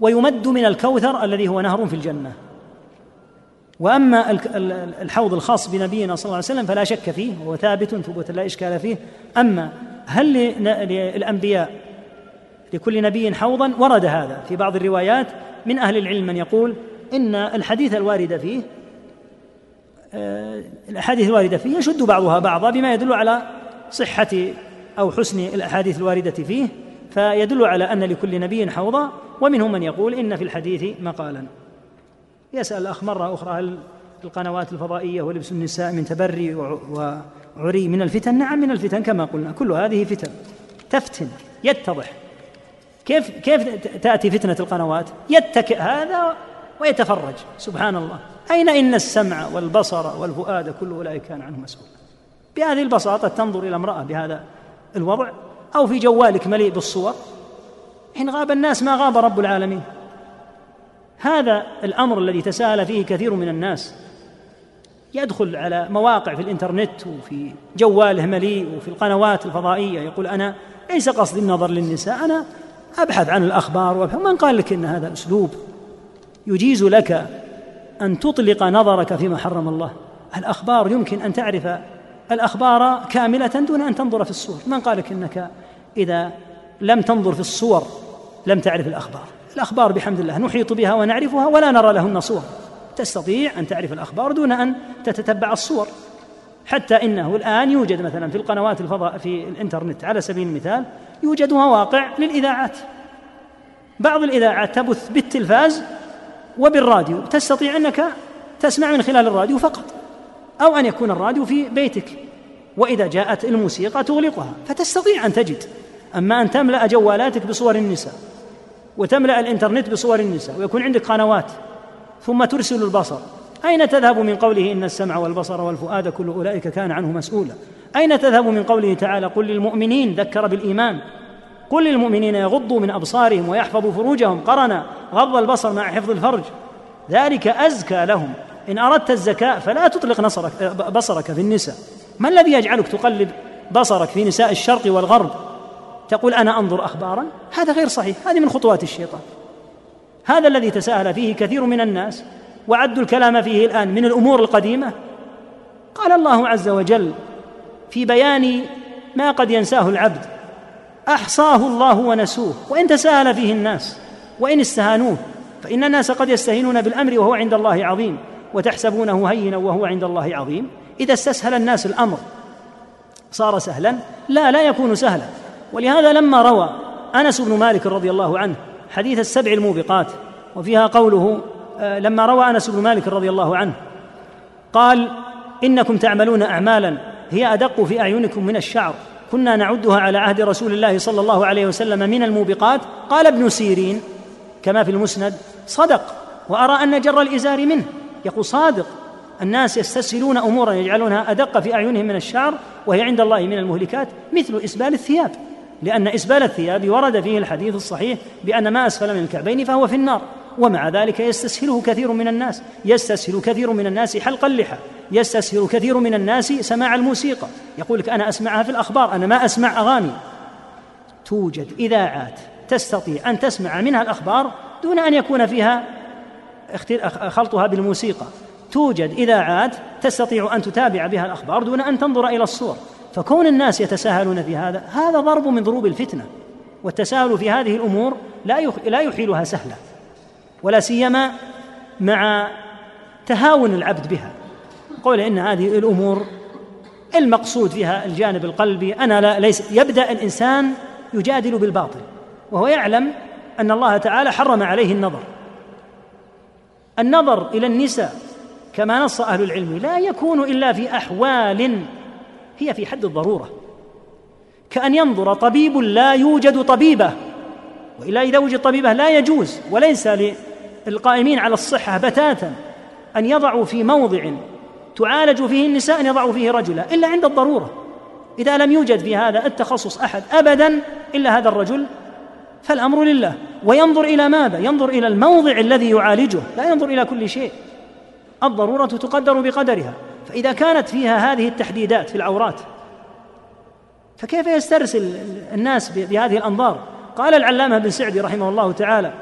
ويمد من الكوثر الذي هو نهر في الجنة. وأما الحوض الخاص بنبينا صلى الله عليه وسلم فلا شك فيه وهو ثابت ثبوتا لا إشكال فيه. أما هل للأنبياء لكل نبي حوضا ورد هذا في بعض الروايات من أهل العلم من يقول إن الحديث الوارد فيه آه، الأحاديث الواردة فيه يشد بعضها بعضا بما يدل على صحة أو حسن الأحاديث الواردة فيه فيدل على أن لكل نبي حوضا ومنهم من يقول إن في الحديث مقالا. يسأل الأخ مرة أخرى هل القنوات الفضائية ولبس النساء من تبري عري من الفتن؟ نعم من الفتن كما قلنا كل هذه فتن. تفتن يتضح. كيف كيف تأتي فتنة القنوات؟ يتكئ هذا ويتفرج. سبحان الله. أين إن السمع والبصر والفؤاد كل أولئك كان عنه مسؤولا بهذه البساطة تنظر إلى امرأة بهذا الوضع أو في جوالك مليء بالصور. حين غاب الناس ما غاب رب العالمين. هذا الأمر الذي تساءل فيه كثير من الناس. يدخل على مواقع في الإنترنت وفي جواله مليء وفي القنوات الفضائية. يقول أنا ليس قصدي النظر للنساء أنا أبحث عن الأخبار وأبحث. من قال لك إن هذا أسلوب؟ يجيز لك أن تطلق نظرك فيما حرم الله. الأخبار يمكن أن تعرف الأخبار كاملة دون أن تنظر في الصور. من قال لك إنك إذا لم تنظر في الصور لم تعرف الأخبار؟ الأخبار بحمد الله نحيط بها ونعرفها ولا نرى لهن صور. تستطيع أن تعرف الأخبار دون أن تتتبع الصور. حتى إنه الآن يوجد مثلا في القنوات الفضاء في الإنترنت على سبيل المثال يوجد مواقع للإذاعات. بعض الإذاعات تبث بالتلفاز وبالراديو تستطيع أنك تسمع من خلال الراديو فقط أو أن يكون الراديو في بيتك وإذا جاءت الموسيقى تغلقها فتستطيع أن تجد. أما أن تملأ جوالاتك بصور النساء وتملأ الإنترنت بصور النساء ويكون عندك قنوات ثم ترسل البصر أين تذهب من قوله إن السمع والبصر والفؤاد كل أولئك كان عنه مسؤولا؟ أين تذهب من قوله تعالى قل للمؤمنين ذكر بالإيمان؟ قل للمؤمنين يغضوا من أبصارهم ويحفظوا فروجهم قرنا غض البصر مع حفظ الفرج. ذلك أزكى لهم. إن أردت الزكاء فلا تطلق نصرك بصرك في النساء. ما الذي يجعلك تقلب بصرك في نساء الشرق والغرب؟ تقول أنا أنظر أخبارا؟ هذا غير صحيح هذه من خطوات الشيطان. هذا الذي تساهل فيه كثير من الناس وعدوا الكلام فيه الآن من الأمور القديمة. قال الله عز وجل في بيان ما قد ينساه العبد. أحصاه الله ونسوه وإن تساهل فيه الناس وإن استهانوه فإن الناس قد يستهينون بالأمر وهو عند الله عظيم وتحسبونه هينا وهو عند الله عظيم. إذا استسهل الناس الأمر صار سهلا لا لا يكون سهلا. ولهذا لما روى أنس بن مالك رضي الله عنه حديث السبع الموبقات وفيها قوله آه، لما روى أنس بن مالك رضي الله عنه قال إنكم تعملون اعمالا هي أدق في أعينكم من الشعر. كنا نعدها على عهد رسول الله صلى الله عليه وسلم من الموبقات. قال ابن سيرين كما في المسند صدق وأرى أن جر الإزار منه. يقول صادق الناس يستسهلون أمورا يجعلونها أدق في أعينهم من الشعر وهي عند الله من المهلكات مثل إسبال الثياب. لأن إسبال الثياب ورد فيه الحديث الصحيح بأن ما أسفل من الكعبين فهو في النار ومع ذلك يستسهله كثير من الناس يستسهل كثير من الناس حلق اللحى يستسهل كثير من الناس سماع الموسيقى. يقول لك أنا أسمعها في الأخبار أنا ما أسمع أغاني. توجد إذاعات تستطيع أن تسمع منها الأخبار دون أن يكون فيها خلطها بالموسيقى. توجد إذاعات تستطيع أن تتابع بها الأخبار دون أن تنظر إلى الصور. فكون الناس يتساهلون في هذا هذا ضرب من ضروب الفتنة. والتساهل في هذه الأمور لا لا يحيلها سهلا ولا سيما مع تهاون العبد بها. قول إن هذه الأمور المقصود فيها الجانب القلبي أنا لا ليس يبدأ الإنسان يجادل بالباطل وهو يعلم أن الله تعالى حرم عليه النظر. النظر إلى النساء كما نص أهل العلم لا يكون إلا في أحوال هي في حد الضرورة. كأن ينظر طبيب لا يوجد طبيبة والا اذا وجد طبيبة لا يجوز وليس للقائمين على الصحة بتاتا أن يضعوا في موضع تعالج فيه النساء أن يضعوا فيه رجلا إلا عند الضرورة. إذا لم يوجد في هذا التخصص أحد ابدا إلا هذا الرجل فالأمر لله. وينظر إلى ماذا؟ ينظر إلى الموضع الذي يعالجه. لا ينظر إلى كل شيء. الضرورة تقدر بقدرها. فإذا كانت فيها هذه التحديدات في العورات فكيف يسترسل الناس بهذه الأنظار؟ قال العلامة بن سعدي رحمه الله تعالى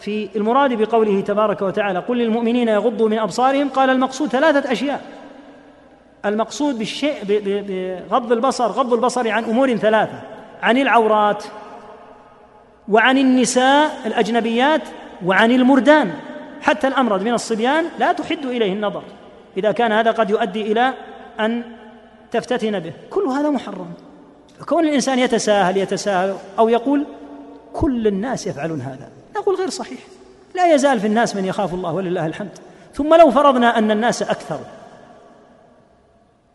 في المراد بقوله تبارك وتعالى قل للمؤمنين يغضوا من أبصارهم قال المقصود ثلاثة أشياء. المقصود بالشيء بغض البصر غض البصر عن أمور ثلاثة عن العورات وعن النساء الأجنبيات وعن المردان. حتى الامرد من الصبيان لا تحد إليه النظر. إذا كان هذا قد يؤدي إلى أن تفتتن به. كل هذا محرم. فكون الإنسان يتساهل يتساهل أو يقول كل الناس يفعلون هذا. نقول غير صحيح. لا يزال في الناس من يخاف الله ولله الحمد. ثم لو فرضنا أن الناس أكثر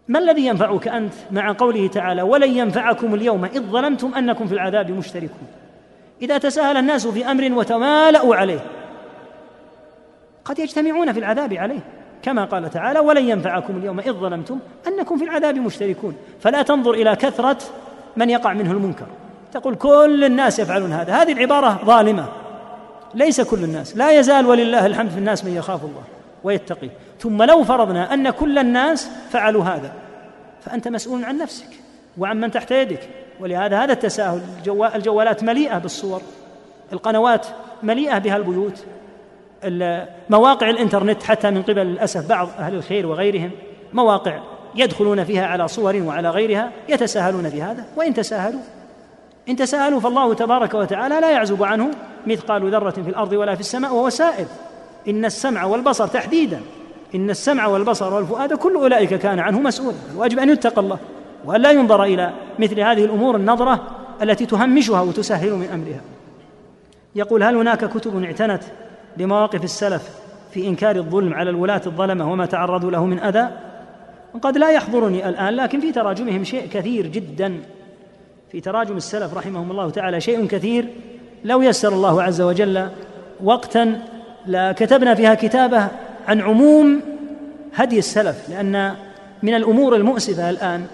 ما الذي ينفعك أنت مع قوله تعالى ولن ينفعكم اليوم إذ ظلمتم أنكم في العذاب مشتركون إذا تساهل الناس في أمر وتمالأوا عليه قد يجتمعون في العذاب عليه. كما قال تعالى ولن ينفعكم اليوم إذ ظلمتم أنكم في العذاب مشتركون فلا تنظر إلى كثرة من يقع منه المنكر. تقول كل الناس يفعلون هذا. هذه العبارة ظالمة. ليس كل الناس. لا يزال ولله الحمد في الناس من يخاف الله ويتقي ثم لو فرضنا أن كل الناس فعلوا هذا فأنت مسؤول عن نفسك وعن من تحت يدك. ولهذا هذا التساهل الجوالات مليئة بالصور القنوات مليئة بها البيوت مواقع الإنترنت حتى من قبل للاسف بعض أهل الخير وغيرهم مواقع يدخلون فيها على صور وعلى غيرها يتساهلون في هذا. وإن تساهلوا إن تساهلوا فالله تبارك وتعالى لا يعزب عنه مثقال ذرة في الأرض ولا في السماء وهو سائل. إن السمع والبصر تحديدا. إن السمع والبصر والفؤاد كل أولئك كان عنه مسؤولا. الواجب أن يتقى الله وأن لا ينظر إلى مثل هذه الأمور النظرة التي تهمشها وتسهل من أمرها. يقول هل هناك كتب اعتنت بمواقف السلف في إنكار الظلم على الولاة الظلمة وما تعرضوا له من أذى؟ قد لا يحضرني الآن لكن في تراجمهم شيء كثير جدا. في تراجم السلف رحمهم الله تعالى شيء كثير. لو يسر الله عز وجل وقتا لكتبنا فيها كتابة عن عموم هدي السلف لأن من الأمور المؤسفة الآن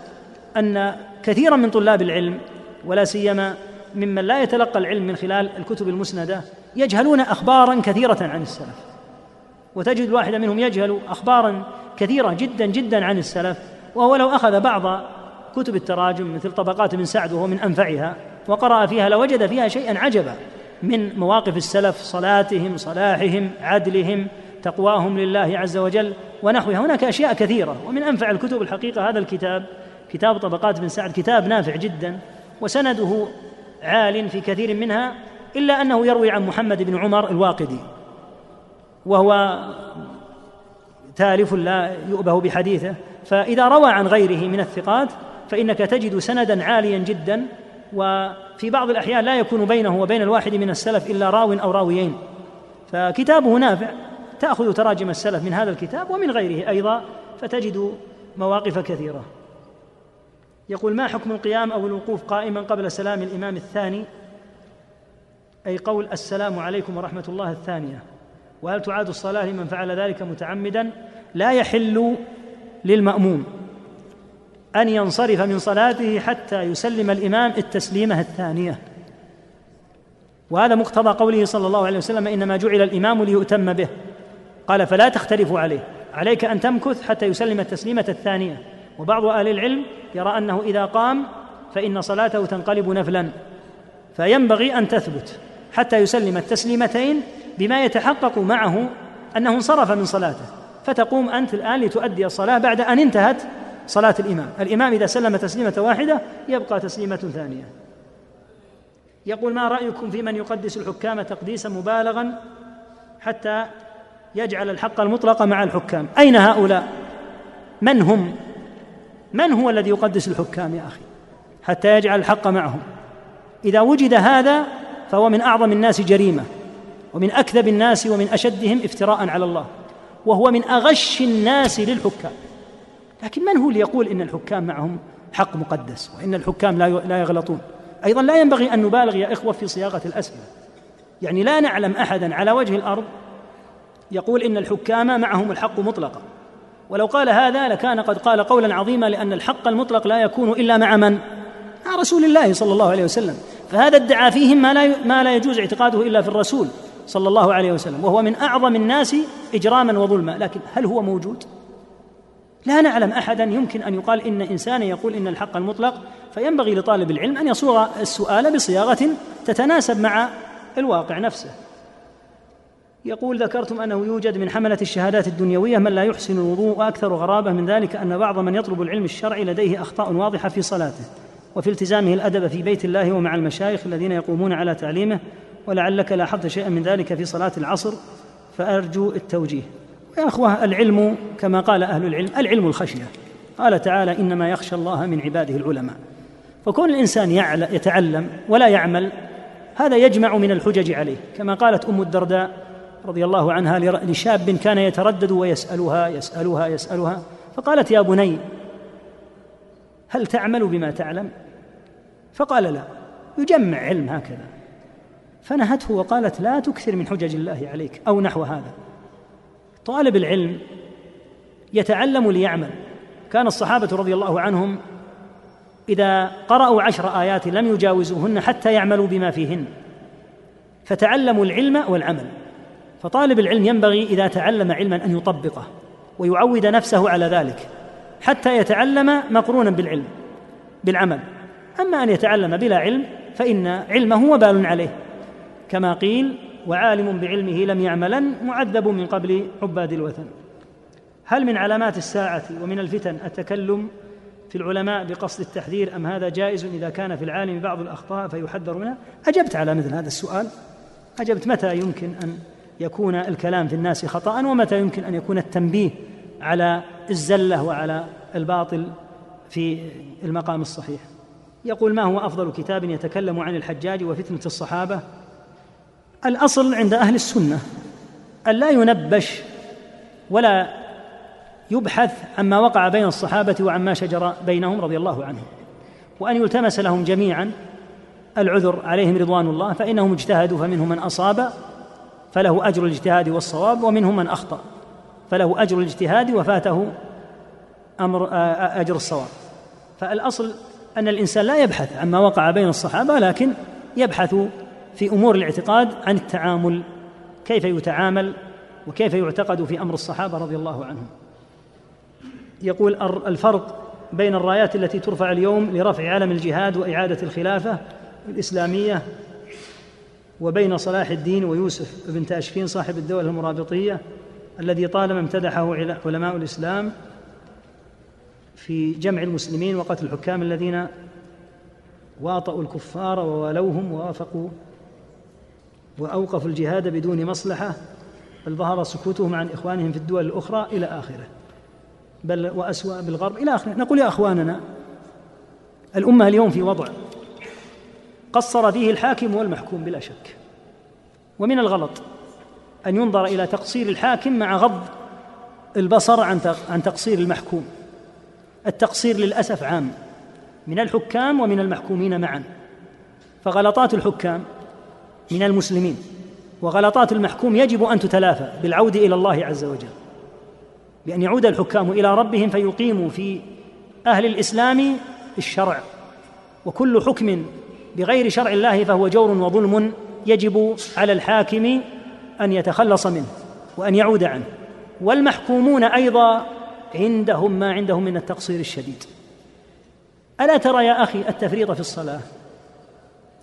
أن كثيرا من طلاب العلم ولا سيما ممن لا يتلقى العلم من خلال الكتب المسندة يجهلون أخبارا كثيرة عن السلف. وتجد الواحد منهم يجهل أخبارا كثيرة جدا جدا عن السلف وهو لو أخذ بعض كتب التراجم مثل طبقات من سعد وهو من أنفعها وقرأ فيها لوجد فيها شيئا عجبا من مواقف السلف صلاتهم صلاحهم عدلهم تقواهم لله عز وجل ونحوها. هناك أشياء كثيرة ومن أنفع الكتب الحقيقة هذا الكتاب كتاب طبقات بن سعد كتاب نافع جدا وسنده عال في كثير منها إلا أنه يروي عن محمد بن عمر الواقدي وهو تالف لا يؤبه بحديثه. فإذا روى عن غيره من الثقات فإنك تجد سندا عاليا جدا وفي بعض الأحيان لا يكون بينه وبين الواحد من السلف إلا راو أو راويين. فكتابه نافع تأخذ تراجم السلف من هذا الكتاب ومن غيره أيضا فتجد مواقف كثيرة. يقول ما حكم القيام أو الوقوف قائما قبل سلام الإمام الثاني؟ أي قول السلام عليكم ورحمة الله الثانية. وهل تعاد الصلاة لمن فعل ذلك متعمدا؟ لا يحل للمأموم. أن ينصرف من صلاته حتى يسلم الإمام التسليمة الثانية. وهذا مقتضى قوله صلى الله عليه وسلم إنما جعل الإمام ليؤتم به. قال فلا تختلفوا عليه. عليك أن تمكث حتى يسلم التسليمة الثانية. وبعض أهل العلم يرى أنه إذا قام فإن صلاته تنقلب نفلا. فينبغي أن تثبت حتى يسلم التسليمتين بما يتحقق معه أنه انصرف من صلاته. فتقوم أنت الآن لتؤدي الصلاة بعد أن انتهت صلاة الإمام. الإمام إذا سلم تسليمة واحدة يبقى تسليمة ثانية. يقول ما رأيكم في من يقدس الحكام تقديسا مبالغا حتى يجعل الحق المطلق مع الحكام؟ أين هؤلاء؟ من هم؟ من هو الذي يقدس الحكام يا أخي حتى يجعل الحق معهم؟ إذا وجد هذا فهو من أعظم الناس جريمة ومن أكذب الناس ومن أشدهم افتراء على الله وهو من أغش الناس للحكام. لكن من هو اللي يقول إن الحكام معهم حق مقدس وإن الحكام لا يغلطون؟ أيضا لا ينبغي أن نبالغ يا إخوة في صياغة الأسئلة. يعني لا نعلم احدا على وجه الأرض يقول إن الحكام معهم الحق مطلقا. ولو قال هذا لكان قد قال قولا عظيما لأن الحق المطلق لا يكون إلا مع من؟ مع رسول الله صلى الله عليه وسلم. فهذا ادعى فيهم ما لا ما لا يجوز اعتقاده إلا في الرسول صلى الله عليه وسلم. وهو من أعظم الناس اجراما وظلما. لكن هل هو موجود؟ لا نعلم أحدا يمكن أن يقال إن انسانا يقول إن الحق المطلق فينبغي لطالب العلم أن يصوغ السؤال بصياغة تتناسب مع الواقع نفسه. يقول ذكرتم أنه يوجد من حملة الشهادات الدنيوية من لا يحسن الوضوء وأكثر غرابة من ذلك أن بعض من يطلب العلم الشرعي لديه أخطاء واضحة في صلاته وفي التزامه الأدب في بيت الله ومع المشايخ الذين يقومون على تعليمه ولعلك لاحظت شيئا من ذلك في صلاة العصر فأرجو التوجيه. يا أخوة العلم كما قال أهل العلم العلم الخشية. قال تعالى إنما يخشى الله من عباده العلماء. فكون الإنسان يتعلم ولا يعمل هذا يجمع من الحجج عليه. كما قالت أم الدرداء رضي الله عنها لشاب كان يتردد ويسألها يسألها يسألها. فقالت يا بني هل تعمل بما تعلم؟ فقال لا. يجمع علم هكذا. فنهته وقالت لا تكثر من حجج الله عليك أو نحو هذا. طالب العلم يتعلم ليعمل. كان الصحابة رضي الله عنهم إذا قرأوا عشر آيات لم يجاوزوهن حتى يعملوا بما فيهن فتعلموا العلم والعمل. فطالب العلم ينبغي إذا تعلم علما أن يطبقه ويعود نفسه على ذلك حتى يتعلم مقرونا بالعلم بالعمل. أما أن يتعلم بلا علم فإن علمه وبال عليه. كما قيل وعالم بعلمه لم يعملا معذب من قبل عباد الوثن. هل من علامات الساعة ومن الفتن التكلم في العلماء بقصد التحذير أم هذا جائز إذا كان في العالم بعض الأخطاء فيحذر منها؟ أجبت على مثل هذا السؤال. أجبت متى يمكن أن يكون الكلام في الناس خطأ ومتى يمكن أن يكون التنبيه على الزلة وعلى الباطل في المقام الصحيح. يقول ما هو أفضل كتاب يتكلم عن الحجاج وفتنة الصحابة الأصل عند أهل السنة أن لا ينبش ولا يبحث عما وقع بين الصحابة وعما شجر بينهم رضي الله عنهم. وأن يلتمس لهم جميعا العذر عليهم رضوان الله فإنهم اجتهدوا فمنهم من أصاب فله أجر الاجتهاد والصواب ومنهم من أخطأ فله أجر الاجتهاد وفاته أمر أجر الصواب. فالأصل أن الإنسان لا يبحث عما وقع بين الصحابة لكن يبحث في أمور الاعتقاد عن التعامل كيف يتعامل وكيف يعتقد في أمر الصحابة رضي الله عنهم. يقول الفرق بين الرايات التي ترفع اليوم لرفع علم الجهاد وإعادة الخلافة الإسلامية وبين صلاح الدين ويوسف بن تاشفين صاحب الدولة المرابطية الذي طالما امتدحه علماء الإسلام في جمع المسلمين وقتل الحكام الذين واطأوا الكفار ووالوهم ووافقوا وأوقفوا الجهاد بدون مصلحة بل ظهر سكوتهم عن إخوانهم في الدول الأخرى إلى آخره. بل وأسوأ بالغرب إلى آخره. نقول يا أخواننا الأمة اليوم في وضع قصر فيه الحاكم والمحكوم بلا شك. ومن الغلط أن ينظر إلى تقصير الحاكم مع غض البصر عن عن تقصير المحكوم. التقصير للأسف عام. من الحكام ومن المحكومين معا. فغلطات الحكام من المسلمين. وغلطات المحكوم يجب أن تتلافى بالعود إلى الله عز وجل. بأن يعود الحكام إلى ربهم فيقيموا في أهل الإسلام الشرع. وكل حكم بغير شرع الله فهو جور وظلم يجب على الحاكم أن يتخلص منه وأن يعود عنه. والمحكومون أيضا عندهم ما عندهم من التقصير الشديد. ألا ترى يا أخي التفريط في الصلاة؟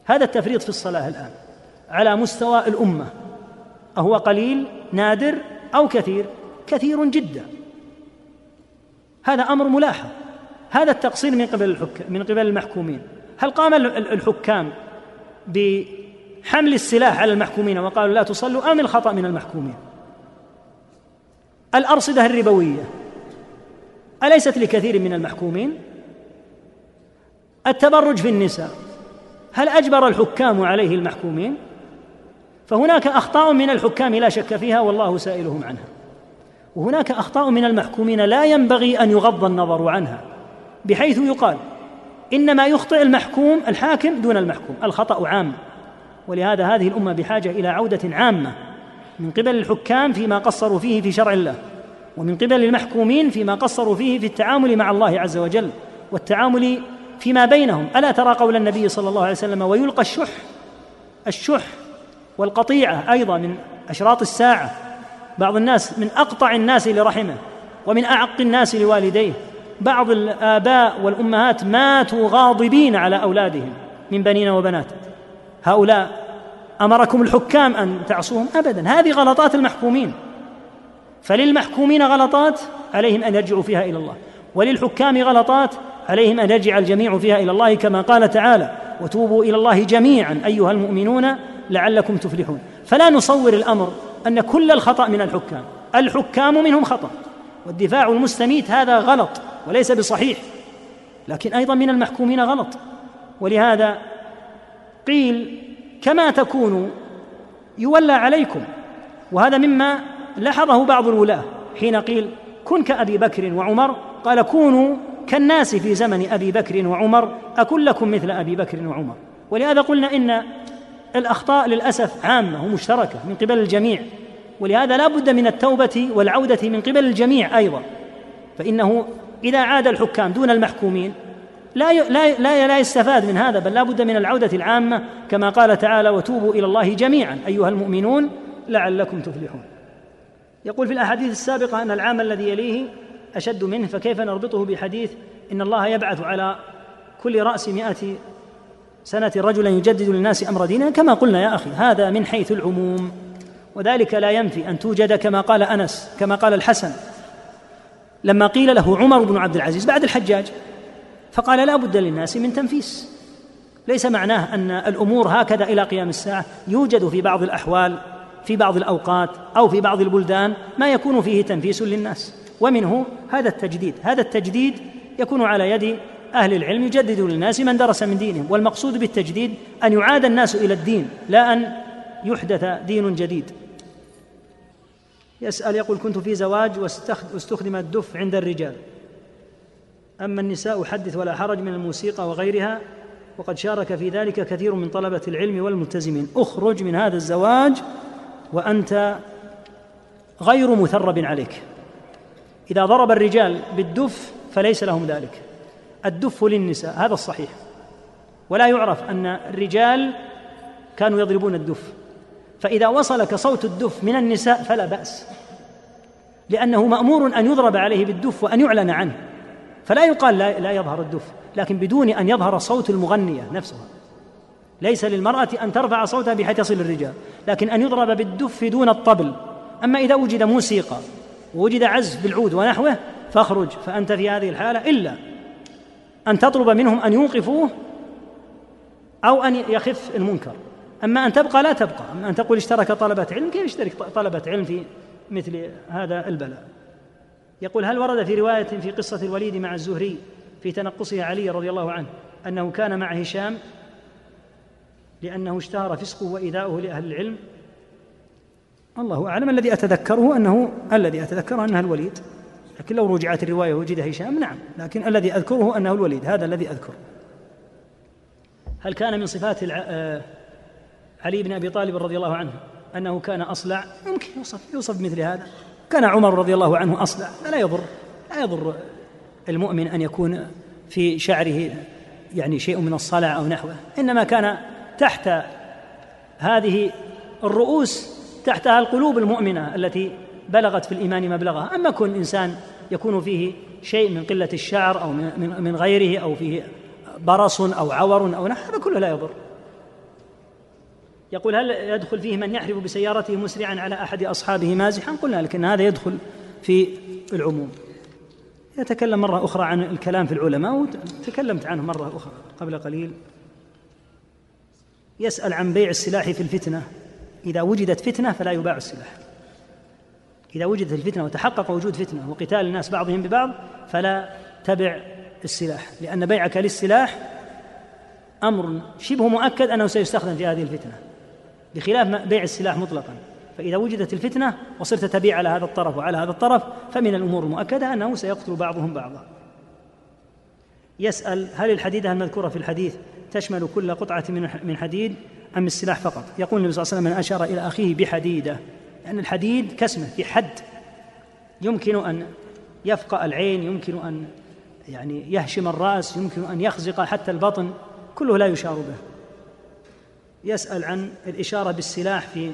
هذا التفريط في الصلاة الآن على مستوى الأمة. أهو قليل نادر أو كثير؟ كثير جدا. هذا أمر ملاحظ. هذا التقصير من قبل الحكام من قبل المحكومين. هل قام الحكام بحمل السلاح على المحكومين وقالوا لا تصلوا؟ أم الخطأ من المحكومين؟ الأرصدة الربوية. أليست لكثير من المحكومين؟ التبرج في النساء. هل أجبر الحكام عليه المحكومين؟ فهناك أخطاء من الحكام لا شك فيها والله سائلهم عنها. وهناك أخطاء من المحكومين لا ينبغي أن يغض النظر عنها بحيث يقال إنما يخطئ المحكوم الحاكم دون المحكوم الخطأ عام. ولهذا هذه الأمة بحاجة إلى عودة عامة من قبل الحكام فيما قصروا فيه في شرع الله ومن قبل المحكومين فيما قصروا فيه في التعامل مع الله عز وجل والتعامل فيما بينهم. ألا ترى قول النبي صلى الله عليه وسلم ويلقى الشح الشح والقطيعة أيضا من أشراط الساعة. بعض الناس من أقطع الناس لرحمه ومن أعق الناس لوالديه. بعض الآباء والأمهات ماتوا غاضبين على أولادهم من بنين وبنات. هؤلاء أمركم الحكام أن تعصوهم ابدا. هذه غلطات المحكومين. فللمحكومين غلطات عليهم أن يرجعوا فيها إلى الله. وللحكام غلطات عليهم أن يرجع الجميع فيها إلى الله كما قال تعالى وتوبوا إلى الله جميعا أيها المؤمنون لعلكم تفلحون. فلا نصور الأمر أن كل الخطأ من الحكام. الحكام منهم خطأ. والدفاع المستميت هذا غلط وليس بصحيح. لكن أيضا من المحكومين غلط. ولهذا قيل كما تكونوا يولى عليكم. وهذا مما لاحظه بعض الولاة حين قيل كن كأبي بكر وعمر. قال كونوا كالناس في زمن أبي بكر وعمر. أكن لكم مثل أبي بكر وعمر. ولهذا قلنا إن الأخطاء للأسف عامة ومشتركة من قبل الجميع ولهذا لا بد من التوبة والعودة من قبل الجميع أيضا. فإنه إذا عاد الحكام دون المحكومين لا لا لا يستفاد من هذا بل لا بد من العودة العامة كما قال تعالى وتوبوا إلى الله جميعا أيها المؤمنون لعلكم تفلحون. يقول في الأحاديث السابقة أن العام الذي يليه أشد منه فكيف نربطه بحديث إن الله يبعث على كل رأس مائه سنة رجلا يجدد للناس أمر دينه كما قلنا يا أخي هذا من حيث العموم. وذلك لا ينفي أن توجد كما قال أنس كما قال الحسن. لما قيل له عمر بن عبد العزيز بعد الحجاج فقال لا بد للناس من تنفيس. ليس معناه أن الأمور هكذا إلى قيام الساعة يوجد في بعض الأحوال في بعض الأوقات أو في بعض البلدان ما يكون فيه تنفيس للناس. ومنه هذا التجديد. هذا التجديد يكون على يد أهل العلم يجددوا للناس من درس من دينهم والمقصود بالتجديد أن يعاد الناس إلى الدين لا أن يحدث دين جديد. يسأل يقول كنت في زواج واستخدم الدف عند الرجال. أما النساء حدث ولا حرج من الموسيقى وغيرها وقد شارك في ذلك كثير من طلبة العلم والملتزمين. اخرج من هذا الزواج وأنت غير مثرب عليك. إذا ضرب الرجال بالدف فليس لهم ذلك. الدف للنساء هذا الصحيح. ولا يعرف أن الرجال كانوا يضربون الدف. فإذا وصلك صوت الدف من النساء فلا بأس. لأنه مأمور أن يضرب عليه بالدف وأن يعلن عنه. فلا يقال لا, لا يظهر الدف لكن بدون أن يظهر صوت المغنية نفسها. ليس للمرأة أن ترفع صوتها بحيث يصل الرجال لكن أن يضرب بالدف دون الطبل. أما إذا وجد موسيقى ووجد عزف بالعود ونحوه فاخرج فأنت في هذه الحالة إلا أن تطلب منهم أن يوقفوه أو أن يخف المنكر. أما أن تبقى لا تبقى. أما أن تقول اشترك طلبة علم كيف يشترك طلبة علم في مثل هذا البلاء؟ يقول هل ورد في رواية في قصة الوليد مع الزهري في تنقصه علي رضي الله عنه أنه كان مع هشام؟ لأنه اشتهر فسقه وإيذاؤه لأهل العلم. الله أعلم الذي أتذكره أنه الذي أتذكره أنها الوليد. لكن لو رجعت الرواية وجد هشام نعم. لكن الذي أذكره أنه الوليد هذا الذي أذكره. هل كان من صفات آه، علي بن أبي طالب رضي الله عنه أنه كان أصلع؟ يمكن يوصف يوصف مثل هذا. كان عمر رضي الله عنه أصلع لا يضر لا يضر المؤمن أن يكون في شعره يعني شيء من الصلع أو نحوه. إنما كان تحت هذه الرؤوس تحتها القلوب المؤمنة التي بلغت في الإيمان مبلغها أما كون إنسان يكون فيه شيء من قلة الشعر أو من غيره أو فيه برص أو عور أو نحو هذا كله لا يضر. يقول هل يدخل فيه من يحرف بسيارته مسرعا على أحد أصحابه مازحا؟ قلنا لكن هذا يدخل في العموم. يتكلم مرة أخرى عن الكلام في العلماء وتكلمت عنه مرة أخرى قبل قليل. يسأل عن بيع السلاح في الفتنة. إذا وجدت فتنة فلا يباع السلاح. إذا وجدت الفتنة وتحقق وجود فتنة وقتال الناس بعضهم ببعض فلا تبع السلاح لأن بيعك للسلاح أمر شبه مؤكد أنه سيستخدم في هذه الفتنة بخلاف بيع السلاح مطلقا. فإذا وجدت الفتنة وصرت تبيع على هذا الطرف وعلى هذا الطرف فمن الأمور المؤكدة أنه سيقتل بعضهم بعضا. يسأل هل الحديدة المذكورة في الحديث تشمل كل قطعة من حديد أم السلاح فقط؟ يقول النبي صلى الله عليه وسلم من أشار إلى أخيه بحديدة. لأن الحديد كسمة في حد. يمكن أن يفقأ العين يمكن أن يعني يهشم الرأس يمكن أن يخزق حتى البطن. كله لا يشار به. يسأل عن الإشارة بالسلاح في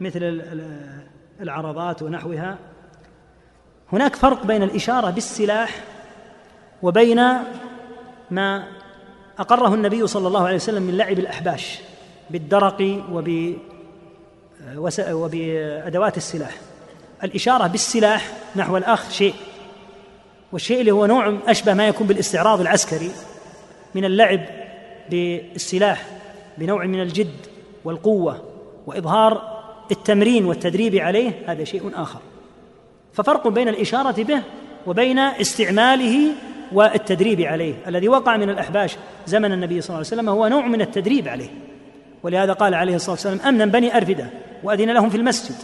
مثل العرضات ونحوها. هناك فرق بين الإشارة بالسلاح وبين ما أقره النبي صلى الله عليه وسلم من لعب الأحباش بالدرق وب وبأدوات السلاح. الإشارة بالسلاح نحو الأخ شيء. والشيء اللي هو نوع أشبه ما يكون بالاستعراض العسكري من اللعب بالسلاح بنوع من الجد والقوة وإظهار التمرين والتدريب عليه هذا شيء آخر. ففرق بين الإشارة به وبين استعماله والتدريب عليه. الذي وقع من الأحباش زمن النبي صلى الله عليه وسلم هو نوع من التدريب عليه. ولهذا قال عليه الصلاة والسلام أمنا بني أرفدة. وأذن لهم في المسجد.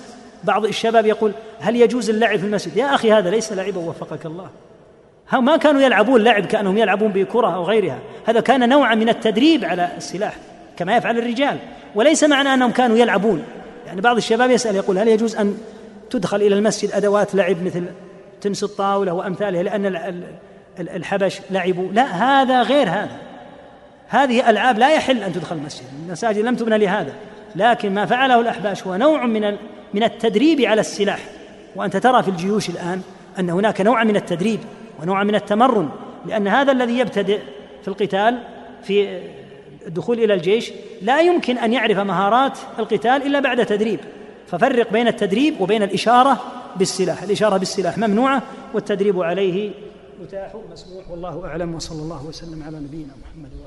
بعض الشباب يقول هل يجوز اللعب في المسجد؟ يا أخي هذا ليس لعبا وفقك الله. ما كانوا يلعبون لعب كأنهم يلعبون بكرة أو غيرها. هذا كان نوعا من التدريب على السلاح كما يفعل الرجال. وليس معنى أنهم كانوا يلعبون. يعني بعض الشباب يسأل يقول هل يجوز أن تدخل إلى المسجد أدوات لعب مثل تنس الطاولة وأمثالها لأن الحبش لعبوا؟ لا هذا غير هذا. هذه ألعاب لا يحل أن تدخل المسجد. المساجد لم تبنى لهذا. لكن ما فعله الأحباش هو نوع من من التدريب على السلاح. وأنت ترى في الجيوش الآن أن هناك نوع من التدريب ونوع من التمرن لأن هذا الذي يبتدئ في القتال في الدخول إلى الجيش لا يمكن أن يعرف مهارات القتال إلا بعد تدريب. ففرق بين التدريب وبين الإشارة بالسلاح. الإشارة بالسلاح ممنوعة والتدريب عليه متاح مسموح والله أعلم وصلى الله وسلم على نبينا محمد. وصحبه